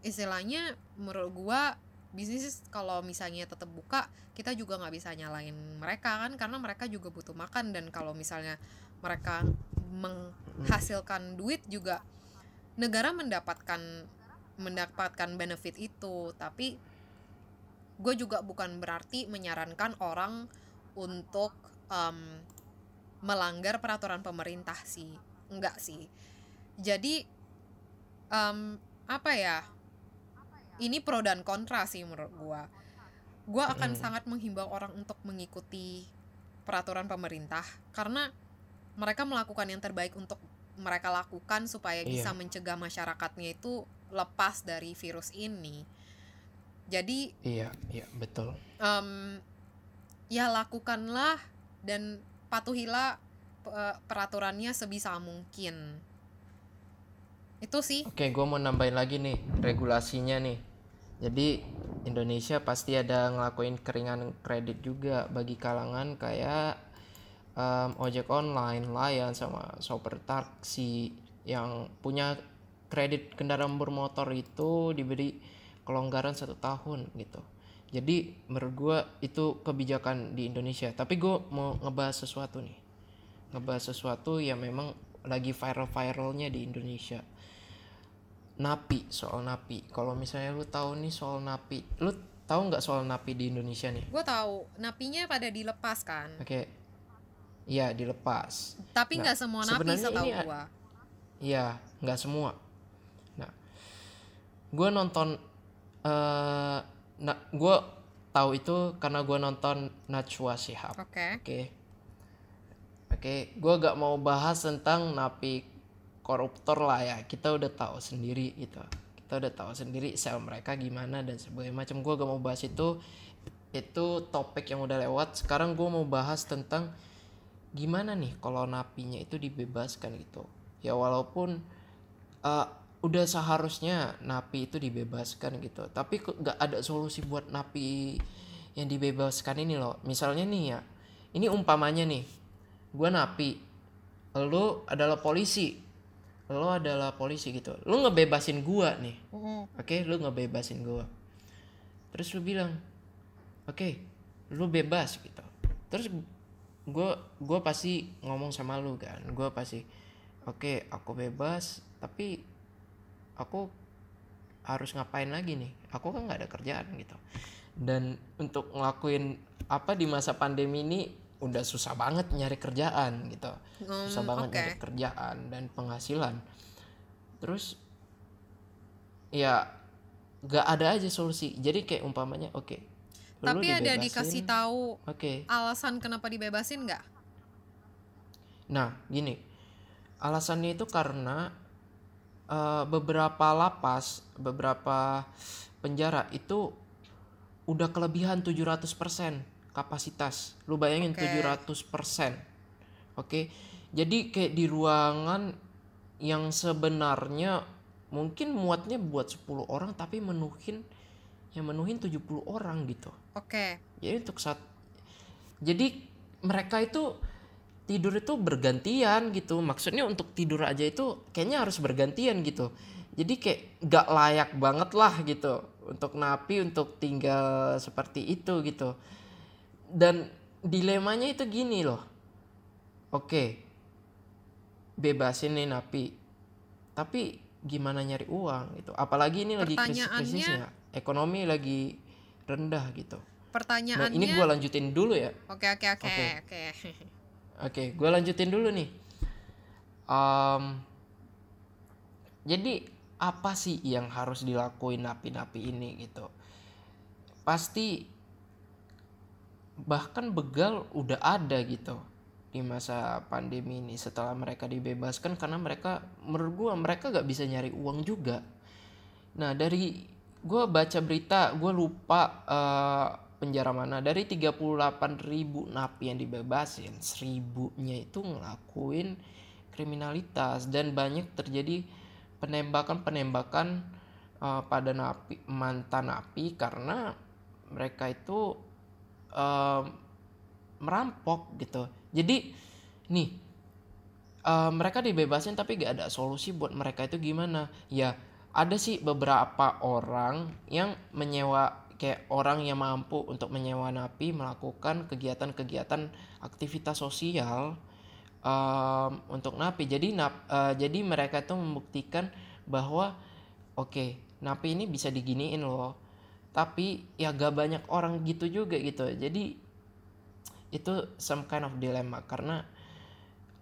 istilahnya menurut gua bisnis kalau misalnya tetap buka kita juga nggak bisa nyalain mereka kan karena mereka juga butuh makan. Dan kalau misalnya mereka menghasilkan duit juga negara mendapatkan mendapatkan benefit itu. Tapi gue juga bukan berarti menyarankan orang untuk um, melanggar peraturan pemerintah sih. Enggak sih. Jadi um, apa ya ini pro dan kontra sih menurut gue gue akan Mm. sangat menghimbau orang untuk mengikuti peraturan pemerintah karena mereka melakukan yang terbaik untuk mereka lakukan supaya bisa Iya. mencegah masyarakatnya itu lepas dari virus ini jadi Iya, iya betul. em, ya lakukanlah dan patuhilah pe- peraturannya sebisa mungkin itu sih Oke, gue mau nambahin lagi nih regulasinya nih. Jadi Indonesia pasti ada ngelakuin keringan kredit juga bagi kalangan kayak em, ojek online, layan sama sopir taksi yang punya kredit kendaraan bermotor itu diberi kelonggaran satu tahun gitu. Jadi menurut gue itu kebijakan di Indonesia. Tapi gue mau ngebahas sesuatu nih, ngebahas sesuatu yang memang lagi viral-viralnya di Indonesia napi soal napi. Kalau misalnya lu tahu nih soal napi lu tahu nggak soal napi di Indonesia nih? Gue tahu. Napinya pada dilepas kan? Oke. Iya dilepas. Tapi Nah, nggak semua napi setahu ini gue iya nggak semua. Nah gue nonton eh nah gue tahu itu karena gue nonton Najwa Shihab. Oke. Oke. Oke, gua gak mau bahas tentang napi koruptor lah ya. Kita udah tahu sendiri gitu. Kita udah tahu sendiri sel mereka gimana dan sebagainya macam. Gua gak mau bahas itu. Itu topik yang udah lewat. Sekarang gua mau bahas tentang gimana nih kalau napinya itu dibebaskan gitu. Ya walaupun eh, udah seharusnya napi itu dibebaskan gitu. Tapi nggak ada solusi buat napi yang dibebaskan ini loh. Misalnya nih ya, ini umpamanya nih, gue napi, lo adalah polisi, lo adalah polisi gitu, lo ngebebasin gua nih, Mm-mm. oke, lo ngebebasin gua, terus lu bilang, oke, lu bebas gitu, terus gue gue pasti ngomong sama lu kan, gue pasti, oke, aku bebas, tapi aku harus ngapain lagi nih, aku kan nggak ada kerjaan gitu, dan untuk ngelakuin apa di masa pandemi ini udah susah banget nyari kerjaan gitu. Susah Hmm, banget oke. nyari kerjaan dan penghasilan. Terus ya gak ada aja solusi. Jadi kayak umpamanya oke lu tapi ada dibebasin, dikasih tahu oke. alasan kenapa dibebasin nggak? Nah gini. Alasannya itu karena eh, beberapa lapas beberapa penjara itu udah kelebihan 700% kapasitas. Lu bayangin Oke. 700% oke? Jadi kayak di ruangan yang sebenarnya mungkin muatnya buat 10 orang tapi menuhin yang menuhin 70 orang gitu. Oke. Jadi untuk saat jadi mereka itu tidur itu bergantian gitu. Maksudnya untuk tidur aja itu kayaknya harus bergantian gitu. Jadi kayak gak layak banget lah gitu untuk napi untuk tinggal seperti itu gitu dan dilemanya itu gini loh oke bebasin nih napi tapi gimana nyari uang gitu apalagi ini lagi krisis-krisisnya ekonomi lagi rendah gitu Nah, pertanyaannya ini gue lanjutin dulu ya. oke oke oke Oke. oke Oke, gue lanjutin dulu nih. Em, jadi apa sih yang harus dilakuin napi-napi ini gitu? Pasti bahkan begal udah ada gitu di masa pandemi ini setelah mereka dibebaskan karena mereka menurut gua mereka gak bisa nyari uang juga. Nah dari gue baca berita gue lupa eh, penjara mana dari 38 ribu napi yang dibebasin seribunya itu ngelakuin kriminalitas dan banyak terjadi penembakan-penembakan eh, pada napi mantan napi karena mereka itu merampok gitu jadi nih eh, mereka dibebasin tapi gak ada solusi buat mereka itu gimana ya ada sih beberapa orang yang menyewa kayak orang yang mampu untuk menyewa napi melakukan kegiatan-kegiatan aktivitas sosial em, untuk napi. Jadi nap, eh, jadi mereka tuh membuktikan bahwa oke, napi ini bisa diginiin loh. Tapi ya gak banyak orang gitu juga gitu. Jadi itu some kind of dilemma karena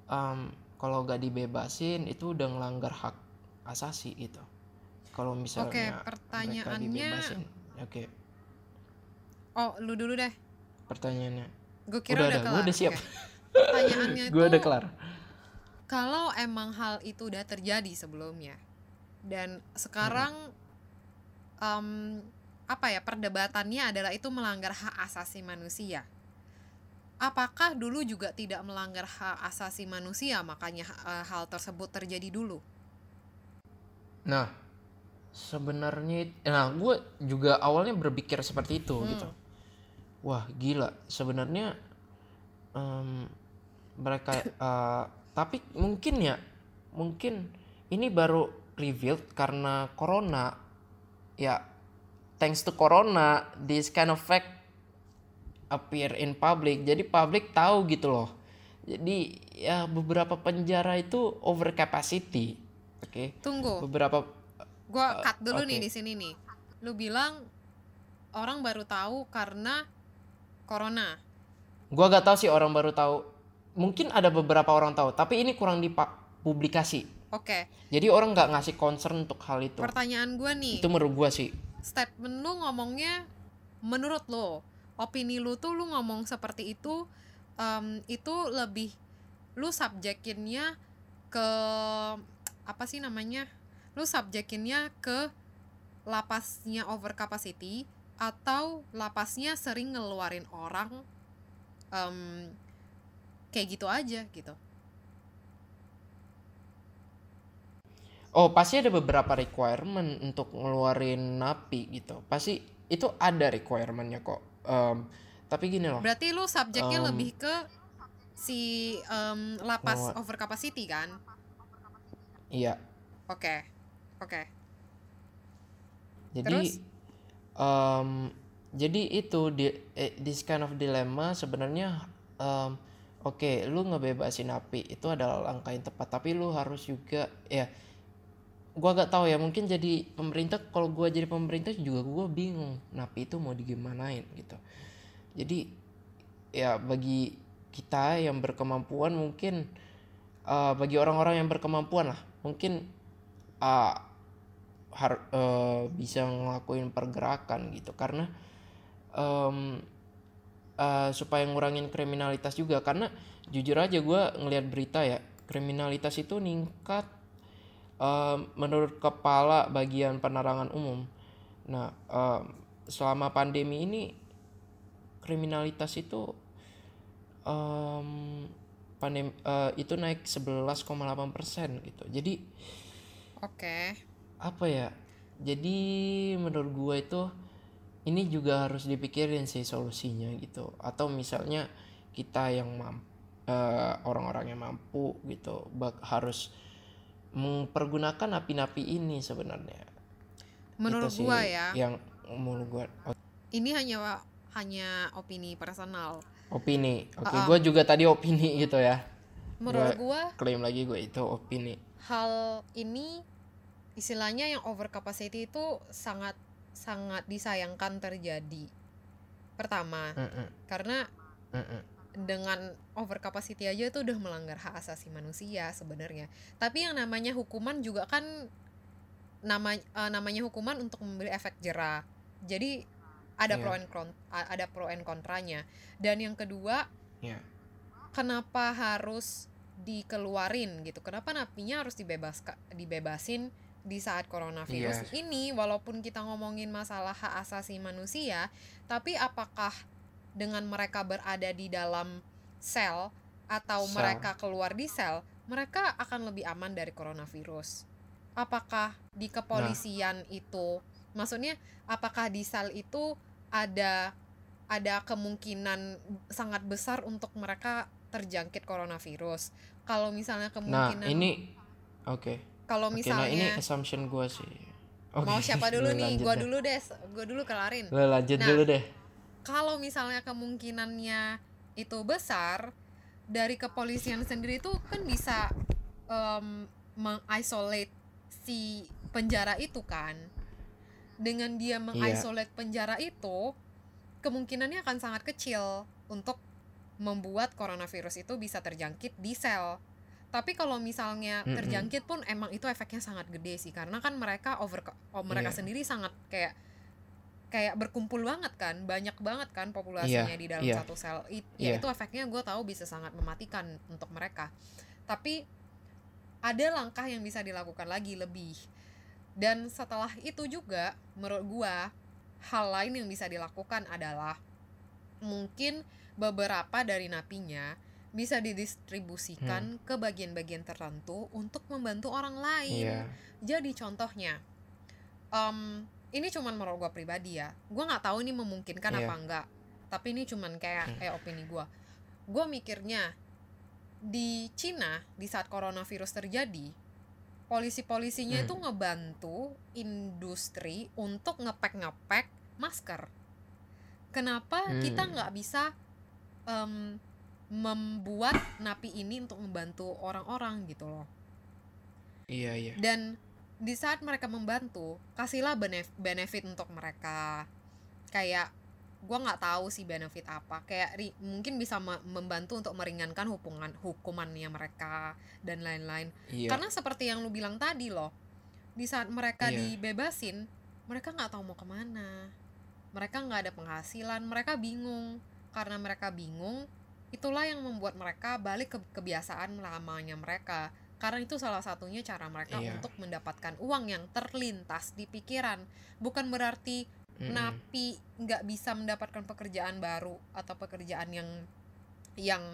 em, kalau gak dibebasin itu udah ngelanggar hak asasi gitu. Kalau misalnya mereka pertanyaannya- dibebasin, oke. Oh, lu dulu deh. Pertanyaannya, Gue kira Udah, udah, kelar. udah siap. Oke. Pertanyaannya itu gue udah kelar. kalau emang hal itu udah terjadi sebelumnya dan sekarang em, apa ya perdebatannya adalah itu melanggar hak asasi manusia. Apakah dulu juga tidak melanggar hak asasi manusia? Makanya eh, hal tersebut terjadi dulu. Nah, sebenarnya, nah gue juga awalnya berpikir seperti itu Hmm. gitu. Wah gila, sebenarnya em, mereka, eh, tapi mungkin ya, mungkin ini baru revealed karena corona, ya thanks to corona, this kind of fact appear in public, jadi public tahu gitu loh. Jadi ya beberapa penjara itu over capacity, oke. tunggu Beberapa gua cut dulu oke. nih di sini nih lu bilang orang baru tahu karena corona Gua gak tahu sih orang baru tahu. Mungkin ada beberapa orang tahu, tapi ini kurang dipublikasi. oke Jadi orang nggak ngasih concern untuk hal itu. pertanyaan gua nih Itu menurut gua sih. Statement lu ngomongnya menurut lo. Opini lu tuh lu ngomong seperti itu em, itu lebih lu subjekinnya ke apa sih namanya? Lu subjekinnya ke lapasnya over capacity atau lapasnya sering ngeluarin orang em, kayak gitu aja gitu Oh pasti ada beberapa requirement untuk ngeluarin napi gitu. Pasti itu ada requirementnya kok. Em, tapi gini loh. berarti lu subjeknya Em, lebih ke si em, lapas Ngeluar- over capacity kan Iya. oke oke Jadi Terus? em, jadi itu di eh, this kind of dilemma sebenarnya em, oke lu ngebebasin napi itu adalah langkah yang tepat tapi lu harus juga ya gua gak tahu ya mungkin jadi pemerintah kalau gua jadi pemerintah juga gua bingung napi itu mau digimanain gitu. Jadi ya bagi kita yang berkemampuan mungkin eh, bagi orang-orang yang berkemampuan lah mungkin ah, har- eh, bisa ngelakuin pergerakan gitu. Karena em, eh, supaya ngurangin kriminalitas juga karena jujur aja gua ngelihat berita ya kriminalitas itu ningkat menurut kepala bagian penerangan umum nah em, selama pandemi ini kriminalitas itu em, pandem eh, itu naik 11,8 persen gitu. Jadi Oke, apa ya? Jadi menurut gue itu ini juga harus dipikirin sih solusinya gitu. Atau misalnya kita yang mampu orang-orang yang mampu gitu bak- harus mempergunakan napi-napi ini sebenarnya menurut Itu gua ya, yang menurut gue ini hanya hanya opini personal. opini oke Ah, ah. gue juga tadi opini gitu ya Menurut Gua- gua klaim lagi gue itu opini hal ini istilahnya yang over capacity itu sangat sangat disayangkan terjadi. Pertama, Mm-mm, karena mm-mm. Dengan over capacity aja itu udah melanggar hak asasi manusia sebenarnya. Tapi yang namanya hukuman juga kan nama eh, namanya hukuman untuk memberi efek jerah. Jadi ada Iya. pro and kon- a- ada pro and kontranya. Dan yang kedua, Iya. kenapa harus dikeluarin gitu? Kenapa napinya harus dibebas dibebasin di saat coronavirus Iya. ini walaupun kita ngomongin masalah hak asasi manusia, tapi apakah dengan mereka berada di dalam sel atau Sel. mereka keluar di sel, mereka akan lebih aman dari coronavirus? Apakah di kepolisian itu maksudnya apakah di sel itu ada ada kemungkinan sangat besar untuk mereka terjangkit coronavirus. Kalau misalnya nah kemungkinan ini oke kalau Oke, nah ini misalnya assumption gue sih. Oke, mau siapa dulu lu nih? deh. dulu deh, gua dulu kelarin. Lu lanjut Nah, dulu deh. Kalau misalnya kemungkinannya itu besar, dari kepolisian sendiri tuh kan bisa um, mengisolate si penjara itu kan dengan dia mengisolate penjara itu kemungkinannya akan sangat kecil untuk membuat coronavirus itu bisa terjangkit di sel tapi kalau misalnya Mm-mm. terjangkit pun emang itu efeknya sangat gede sih karena kan mereka over oh, mereka Iya. sendiri sangat kayak kayak berkumpul banget kan banyak banget kan populasinya Iya, di dalam iya. satu sel It- ya Iya. itu efeknya gue tahu bisa sangat mematikan untuk mereka tapi ada langkah yang bisa dilakukan lagi lebih dan setelah itu juga menurut gue hal lain yang bisa dilakukan adalah mungkin beberapa dari napinya bisa didistribusikan ke bagian-bagian tertentu untuk membantu orang lain Iya. jadi contohnya, em, ini cuman menurut gue pribadi ya. Gue nggak tahu ini memungkinkan Iya. apa enggak. Tapi ini cuman kayak Hmm. eh opini gue. Gue mikirnya di Cina di saat coronavirus terjadi, polisi-polisinya Hmm. itu ngebantu industri untuk ngepek-ngepek masker. Kenapa kita Hmm. nggak bisa em, membuat napi ini untuk membantu orang-orang gitu loh? Iya, iya. dan di saat mereka membantu kasihlah benef- benefit untuk mereka. Kayak gua nggak tahu sih benefit apa. Kayak ri- mungkin bisa me- membantu untuk meringankan hubungan hukumannya mereka dan lain-lain. Iya. karena seperti yang lu bilang tadi loh di saat mereka Iya. dibebasin mereka nggak tahu mau ke mana. Mereka nggak ada penghasilan mereka bingung. Karena mereka bingung itulah yang membuat mereka balik ke kebiasaan lamanya mereka karena itu salah satunya cara mereka Iya. untuk mendapatkan uang yang terlintas di pikiran bukan berarti Mm-mm. napi nggak bisa mendapatkan pekerjaan baru atau pekerjaan yang yang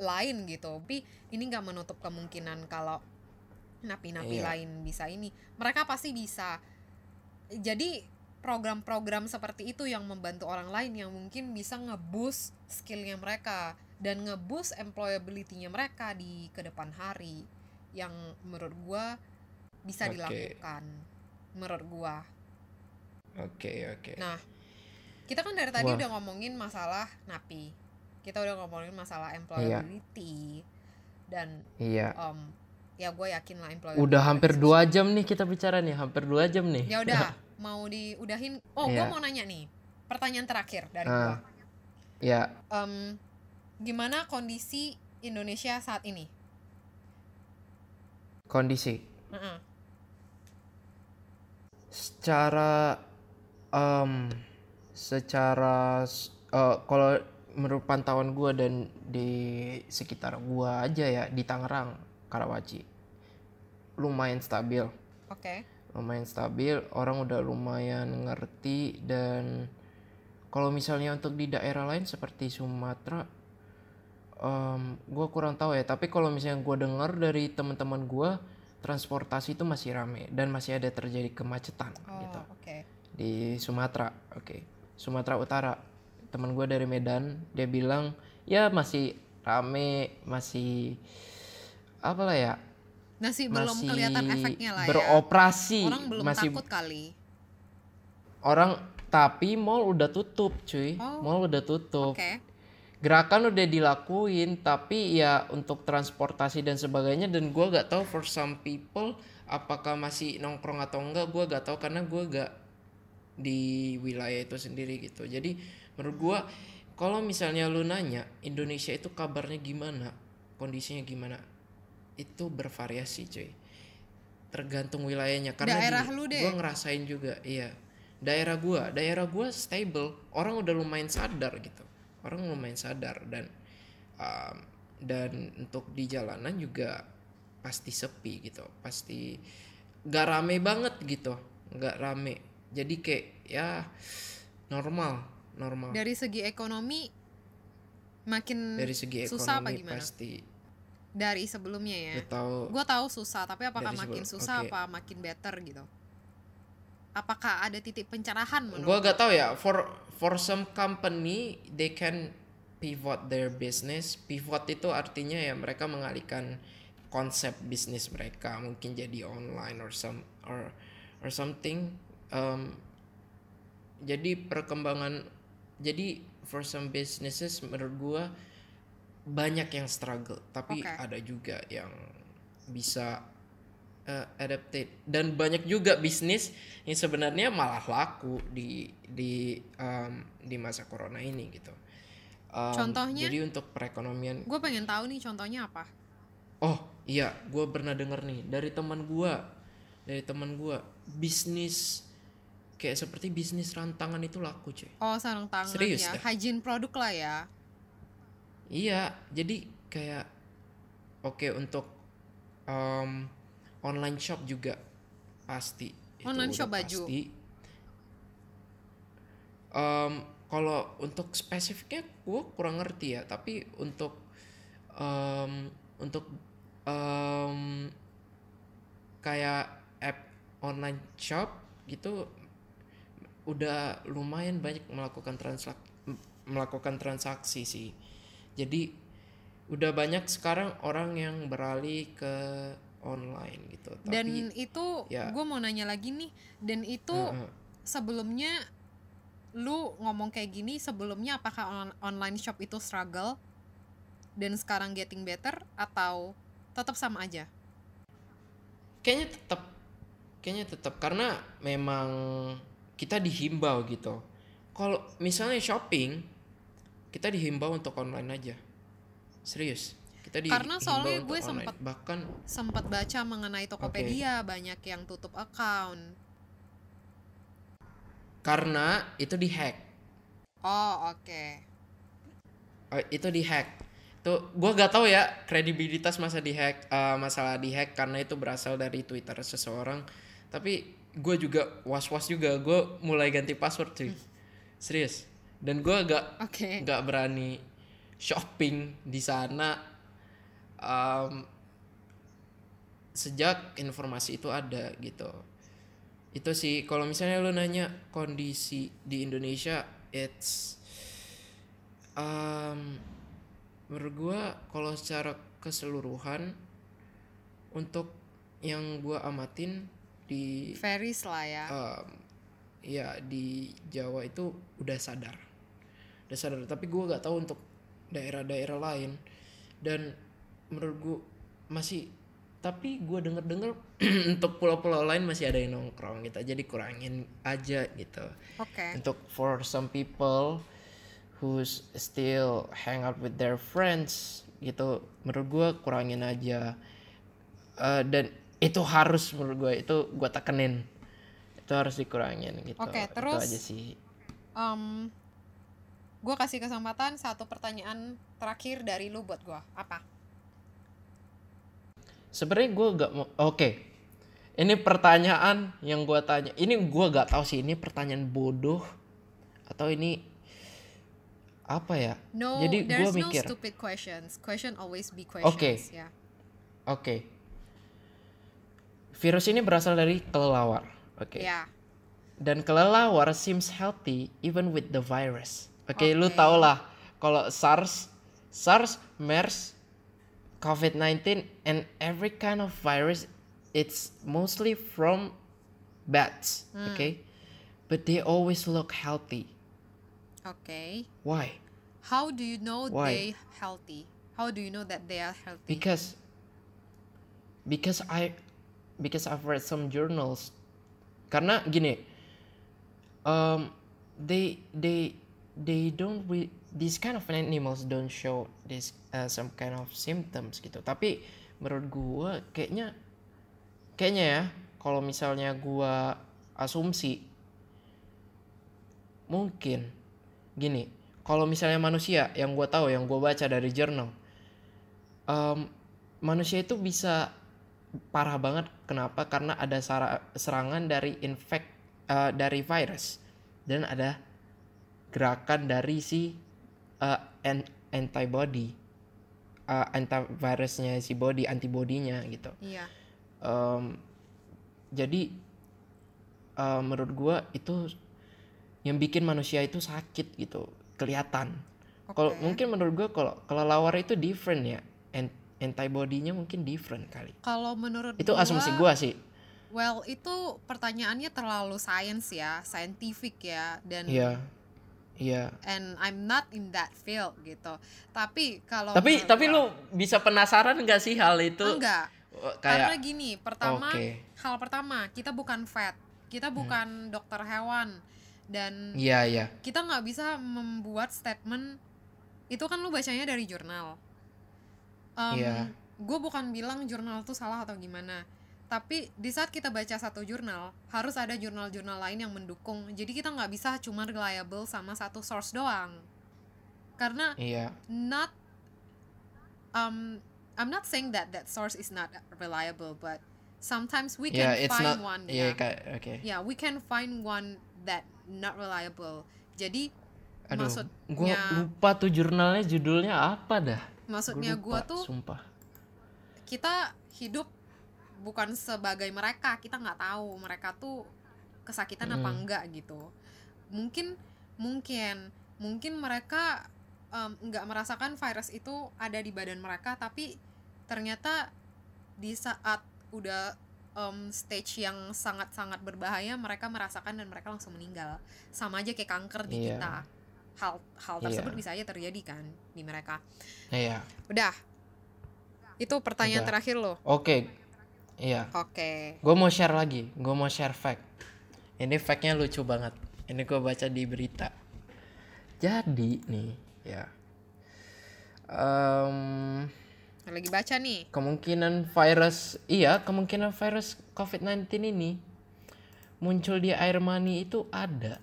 lain gitu tapi ini nggak menutup kemungkinan kalau napi-napi Iya. lain bisa ini mereka pasti bisa jadi program-program seperti itu yang membantu orang lain yang mungkin bisa ngeboost skillnya mereka dan ngeboost employability-nya mereka di ke depan hari yang menurut gua bisa Oke. dilakukan menurut gua Oke, oke. Nah, kita kan dari tadi Wah. udah ngomongin masalah napi. Kita udah ngomongin masalah employability dan Iya. em, ya gue yakin lah employability. Udah hampir dua jam nih kita bicara nih, hampir dua jam nih. Ya udah, mau diudahin. Oh, gue Iya. mau nanya nih. Pertanyaan terakhir dari Ah. gua. Ya, Em, gimana kondisi Indonesia saat ini? kondisi. Heeh. Secara, em, secara, eh, kalau menurut pantauan gua dan di sekitar gua aja ya di Tangerang, Karawaci, lumayan stabil. Oke. lumayan stabil orang udah lumayan ngerti dan kalau misalnya untuk di daerah lain seperti Sumatera em gue kurang tahu ya tapi kalau misalnya gue dengar dari teman-teman gue transportasi itu masih rame dan masih ada terjadi kemacetan Oh, gitu oke. di Sumatera oke Sumatera Utara teman gue dari Medan dia bilang ya masih rame masih apa lah ya Masih belum masih kelihatan efeknya lah ya. beroperasi Orang belum masih takut kali. orang tapi mall udah tutup cuy Oh. mall udah tutup Oke. Gerakan udah dilakuin tapi ya untuk transportasi dan sebagainya dan gua gak tahu for some people apakah masih nongkrong atau enggak gua gak tahu karena gua gak di wilayah itu sendiri gitu. Jadi menurut gua kalau misalnya lu nanya Indonesia itu kabarnya gimana kondisinya gimana itu bervariasi cuy. Tergantung wilayahnya karena Daerah gini, lu deh. gua ngerasain juga iya. Daerah gua daerah gua stable orang udah lumayan sadar gitu orang lumayan sadar dan um, dan untuk di jalanan juga pasti sepi gitu pasti gak rame banget gitu nggak rame jadi kayak ya normal normal Dari segi ekonomi makin dari segi susah apa ekonomi gimana? pasti dari sebelumnya ya. lu tahu Gue tahu susah, tapi apakah makin sebelum- susah oke. apa makin better gitu? Apakah ada titik pencerahan menurut? gua gak tahu ya for for some company they can pivot their business pivot itu artinya ya mereka mengalihkan konsep bisnis mereka mungkin jadi online or some or or something um, jadi perkembangan jadi for some businesses menurut gua banyak yang struggle tapi Oke. ada juga yang bisa uh, adapted dan banyak juga bisnis yang sebenarnya malah laku di di um, di masa corona ini gitu Um, Contohnya? jadi untuk perekonomian gue pengen tahu nih contohnya apa Oh iya, gue pernah denger nih dari teman gue, dari teman gue bisnis kayak seperti bisnis rantangan itu laku cuy. oh sarung tangan Serius ya dah? hygiene produk lah ya Iya, jadi kayak oke untuk um, online shop juga pasti. Itu Online shop baju. pasti. Um, kalau untuk spesifiknya gue kurang ngerti ya, tapi untuk um, untuk um, kayak app online shop gitu udah lumayan banyak melakukan transak melakukan transaksi sih. Jadi udah banyak sekarang orang yang beralih ke online gitu. dan Tapi itu ya. gue mau nanya lagi nih dan itu Heeh. sebelumnya lu ngomong kayak gini sebelumnya apakah on- online shop itu struggle dan sekarang getting better atau tetap sama aja kayaknya tetap kayaknya tetap karena memang kita dihimbau gitu. Kalau misalnya shopping kita dihimbau untuk online aja. Serius. Kita di- Karena soalnya gue sempet- bahkan sempat baca mengenai Tokopedia banyak yang tutup account karena itu dihack. oh oke Oh, itu dihack. Tuh gua gak tahu ya kredibilitas masa dihack eh, masalah dihack karena itu berasal dari Twitter seseorang. Tapi gue juga was-was juga. Gue mulai ganti password cuy. Serius. Dan gue agak oke nggak berani shopping di sana um, sejak informasi itu ada gitu. Itu sih kalau misalnya lu nanya kondisi di Indonesia it's um, menurut gua kalau secara keseluruhan untuk yang gua amatin di Ferris lah ya. Um, ya di Jawa itu udah sadar. Udah sadar tapi gue gak tahu untuk daerah-daerah lain. Dan menurut gue masih tapi gue denger denger untuk pulau-pulau lain masih ada yang nongkrong gitu jadi kurangin aja gitu. Oke. Untuk for some people who's still hang out with their friends gitu menurut gue kurangin aja. Eh, dan itu harus menurut gue itu gue tekenin. Itu harus dikurangin gitu. Oke, Itu terus- aja sih. Em, gue kasih kesempatan satu pertanyaan terakhir dari lu buat gue apa sebenarnya gue gak mau oke ini pertanyaan yang gue tanya ini gue gak tahu sih ini pertanyaan bodoh atau ini apa ya no jadi gue there's no mikir stupid questions question always be questions Oke. ya Oke. Virus ini berasal dari kelelawar. Oke. ya Dan kelelawar seems healthy even with the virus. Oke, lu Oke. tau lah kalau SARS, SARS, MERS, COVID-19 and every kind of virus it's mostly from bats, okay? But they always look healthy. Okay. Why? how do you know Why? they healthy how do you know that they are healthy because because I because I've read some journals karena gini um they they they don't re, these kind of animals don't show this uh, some kind of symptoms gitu. Tapi menurut gua kayaknya kayaknya ya kalau misalnya gua asumsi mungkin gini kalau misalnya manusia yang gua tahu yang gua baca dari journal em, manusia itu bisa parah banget. Kenapa? Karena ada serangan dari infek eh, dari virus. Dan ada gerakan dari si an- antibody eh, antivirusnya si body antibodinya gitu. Iya. Em, jadi eh, menurut gua itu yang bikin manusia itu sakit gitu kelihatan. Kalau Oke. mungkin menurut gua kalau kelelawar itu different ya. An- antibody-nya mungkin different kali. Kalau menurut itu asumsi gua sih. Well itu pertanyaannya terlalu sains ya scientific ya dan Iya Iya. and I'm not in that field gitu tapi kalau Tapi menurut tapi lu bisa penasaran gak sih hal itu? enggak Oh, karena Kayak gini pertama Oke. hal pertama kita bukan vet kita bukan dokter hewan dan Iya, iya. kita nggak bisa membuat statement itu kan lu bacanya dari jurnal Iya. gue bukan bilang jurnal itu salah atau gimana tapi di saat kita baca satu jurnal harus ada jurnal-jurnal lain yang mendukung jadi kita nggak bisa cuma reliable sama satu source doang karena Iya. not um I'm not saying that that source is not reliable but sometimes we can it's find not one yeah kayak oke. yeah we can find one that not reliable jadi Aduh, maksudnya gua lupa tuh jurnalnya judulnya apa dah. maksudnya lupa, tuh sumpah. kita hidup bukan sebagai mereka kita nggak tahu mereka tuh kesakitan apa Mm. enggak gitu mungkin mungkin mungkin mereka nggak merasakan virus itu ada di badan mereka tapi ternyata di saat udah em, stage yang sangat-sangat berbahaya mereka merasakan dan mereka langsung meninggal sama aja kayak kanker di Iya. kita hal hal tersebut Iya. bisa aja terjadi kan di mereka Iya. udah itu pertanyaan Udah. terakhir lo Oke. Iya. Oke. Gue mau share lagi. Gue mau share fact. Ini factnya lucu banget. Ini gue baca di berita. Jadi nih, ya. Em, Lagi baca nih. kemungkinan virus, iya kemungkinan virus COVID-19 ini muncul di air mani itu ada.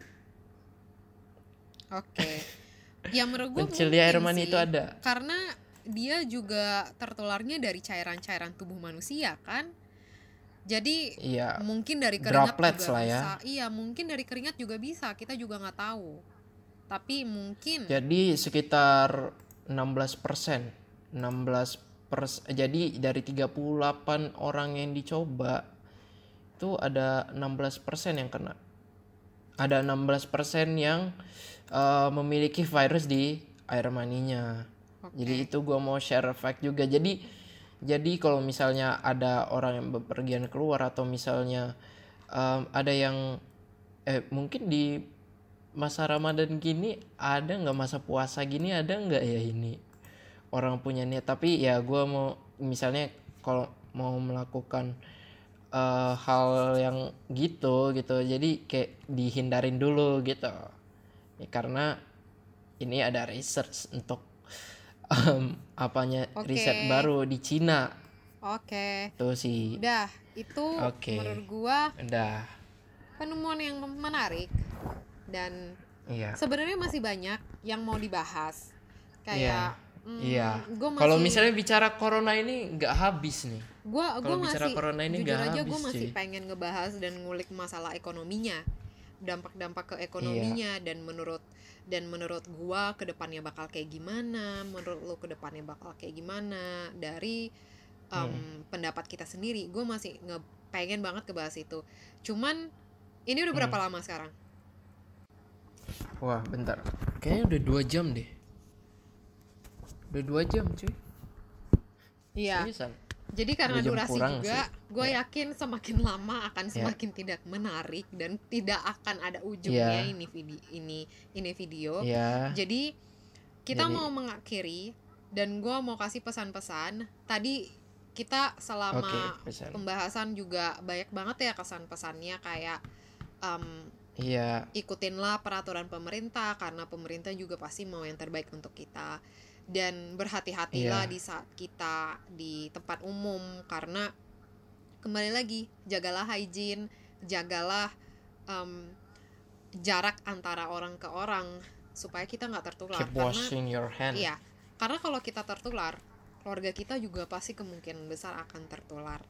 Oke. ya menurut gue Muncul di air mani itu ada. Karena dia juga tertularnya dari cairan-cairan tubuh manusia kan. Jadi Iya. mungkin dari keringat Droplets juga lah ya. bisa. Iya, mungkin dari keringat juga bisa. Kita juga nggak tahu. Tapi mungkin Jadi sekitar 16 persen, 16 pers. Jadi dari 38 orang yang dicoba itu ada 16 persen yang kena. Ada 16 persen yang eh, memiliki virus di air maninya. Oke. Jadi itu gua mau share fact juga. Jadi jadi kalau misalnya ada orang yang bepergian keluar atau misalnya em, ada yang eh mungkin di masa Ramadan gini ada nggak masa puasa gini ada nggak ya ini orang punya niat? Tapi ya gua mau misalnya kalau mau melakukan eh, hal yang gitu gitu. Jadi kayak dihindarin dulu gitu. Ya, karena ini ada research untuk em, apanya Oke. riset baru di Cina Oke. tuh sih Udah, itu Oke. menurut gua udah penemuan yang menarik dan iya sebenarnya masih banyak yang mau dibahas. Kayak mm, iya gua kalau masih- misalnya bicara corona ini nggak habis nih gua gua bicara masih corona ini jujur aja gue habis, masih cuy. pengen ngebahas dan ngulik masalah ekonominya dampak-dampak ke ekonominya Iya. dan menurut dan menurut gua ke depannya bakal kayak gimana menurut lo ke depannya bakal kayak gimana dari em, Hmm. pendapat kita sendiri gue masih nge pengen banget ngebahas itu cuman ini udah berapa Hmm. lama sekarang Wah, bentar. Kayaknya udah dua jam deh. Udah dua jam, cuy. iya Seriusan. Jadi karena durasi juga, gue Ya. yakin semakin lama akan Ya. semakin tidak menarik dan tidak akan ada ujungnya Ya. ini video ini ini video. Ya. Jadi kita Jadi- mau mengakhiri dan gue mau kasih pesan-pesan. Tadi kita selama pesan. pembahasan juga banyak banget ya kesan pesannya kayak em, Iya, ikutinlah peraturan pemerintah karena pemerintah juga pasti mau yang terbaik untuk kita dan berhati-hatilah Iya. di saat kita di tempat umum karena kembali lagi jagalah hygiene jagalah em, jarak antara orang ke orang supaya kita nggak tertular keep karena washing your hand. iya karena kalau kita tertular keluarga kita juga pasti kemungkinan besar akan tertular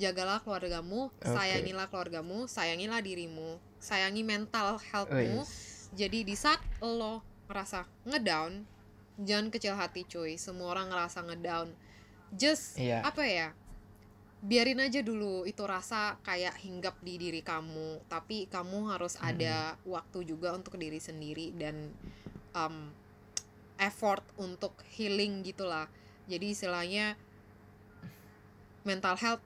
jagalah keluargamu Oke. sayangilah keluargamu sayangilah dirimu sayangi mental healthmu Wis. jadi di saat lo ngerasa ngedown jangan kecil hati cuy. Semua orang ngerasa ngedown. Just Iya. apa ya? Biarin aja dulu. Itu rasa kayak hinggap di diri kamu. Tapi kamu harus ada waktu juga untuk diri sendiri dan um, effort untuk healing gitulah. Jadi istilahnya mental health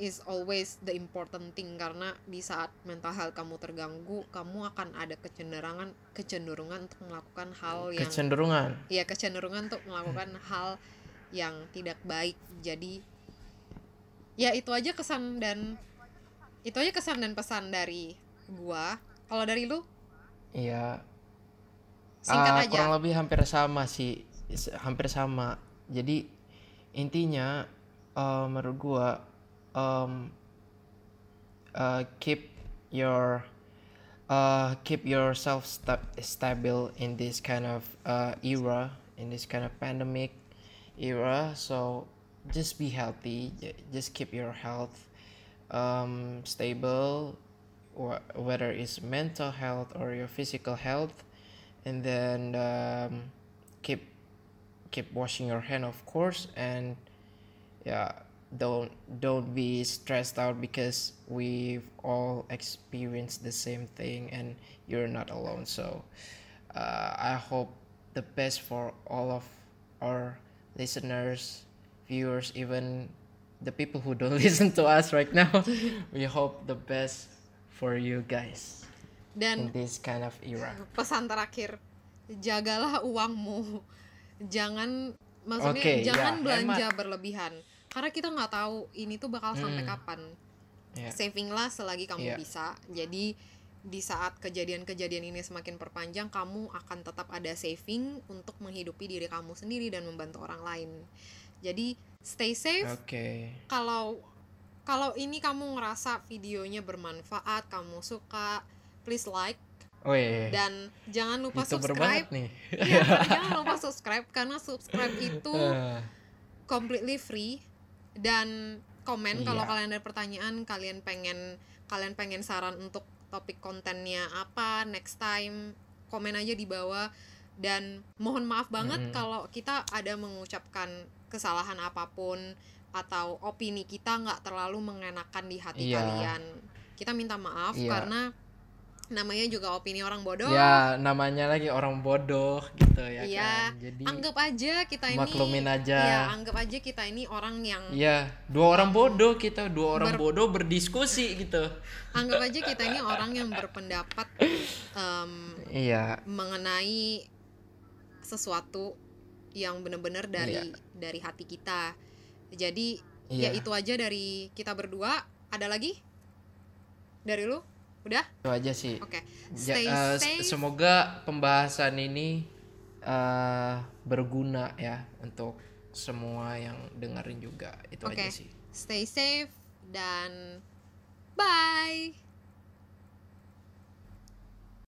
is always the important thing karena di saat mental health kamu terganggu kamu akan ada kecenderungan kecenderungan untuk melakukan hal yang kecenderungan. Ya kecenderungan untuk melakukan hal yang tidak baik. Jadi ya itu aja kesan dan itu aja kesan dan pesan dari gua. Kalau dari lu? Iya, singkat ah, aja. kurang lebih hampir sama sih, hampir sama. Jadi intinya eh, menurut gua em, uh, keep your uh, keep yourself sta- stable in this kind of uh, era, in this kind of pandemic era. So just be healthy. Just keep your health um, stable, wh- whether it's mental health or your physical health, and then um, keep keep washing your hand, of course, and yeah don't don't be stressed out because we've all experienced the same thing and you're not alone. So uh, i hope the best for all of our listeners viewers even the people who don't listen to us right now. We hope the best for you guys dan in this kind of era. pesan terakhir jagalah uangmu. Jangan maksudnya Oke, jangan ya, belanja berlebihan karena kita nggak tahu ini tuh bakal sampai Hmm. kapan. Ya savinglah selagi kamu Iya. bisa. Jadi di saat kejadian-kejadian ini semakin perpanjang kamu akan tetap ada saving untuk menghidupi diri kamu sendiri dan membantu orang lain. Jadi stay safe. Oke. Kalau kalau ini kamu ngerasa videonya bermanfaat kamu suka please like. Oh iya, iya. dan jangan lupa youtuber subscribe. nih. Iya, jangan lupa subscribe karena subscribe itu Eh, completely free dan komen kalau Iya. kalian ada pertanyaan kalian pengen kalian pengen saran untuk topik kontennya apa next time komen aja di bawah dan mohon maaf banget Mm-mm. kalau kita ada mengucapkan kesalahan apa pun atau opini kita nggak terlalu mengenakan di hati Iya. kalian kita minta maaf Iya. karena namanya juga opini orang bodoh. Ya namanya lagi orang bodoh gitu ya Iya, kan. Jadi anggap aja kita ini maklumin aja. ya anggap aja kita ini orang yang Iya, dua orang bodoh kita, dua orang Ber- bodoh berdiskusi gitu. anggap aja kita ini orang yang berpendapat em, Iya, mengenai sesuatu yang benar-benar dari dari hati kita. Jadi ya Iya. itu aja dari kita berdua. Ada lagi? Dari lu udah itu aja sih. oke Ja- stay eh, s- safe semoga pembahasan ini eh, berguna ya untuk semua yang dengerin juga. Itu Oke. aja sih. stay safe dan bye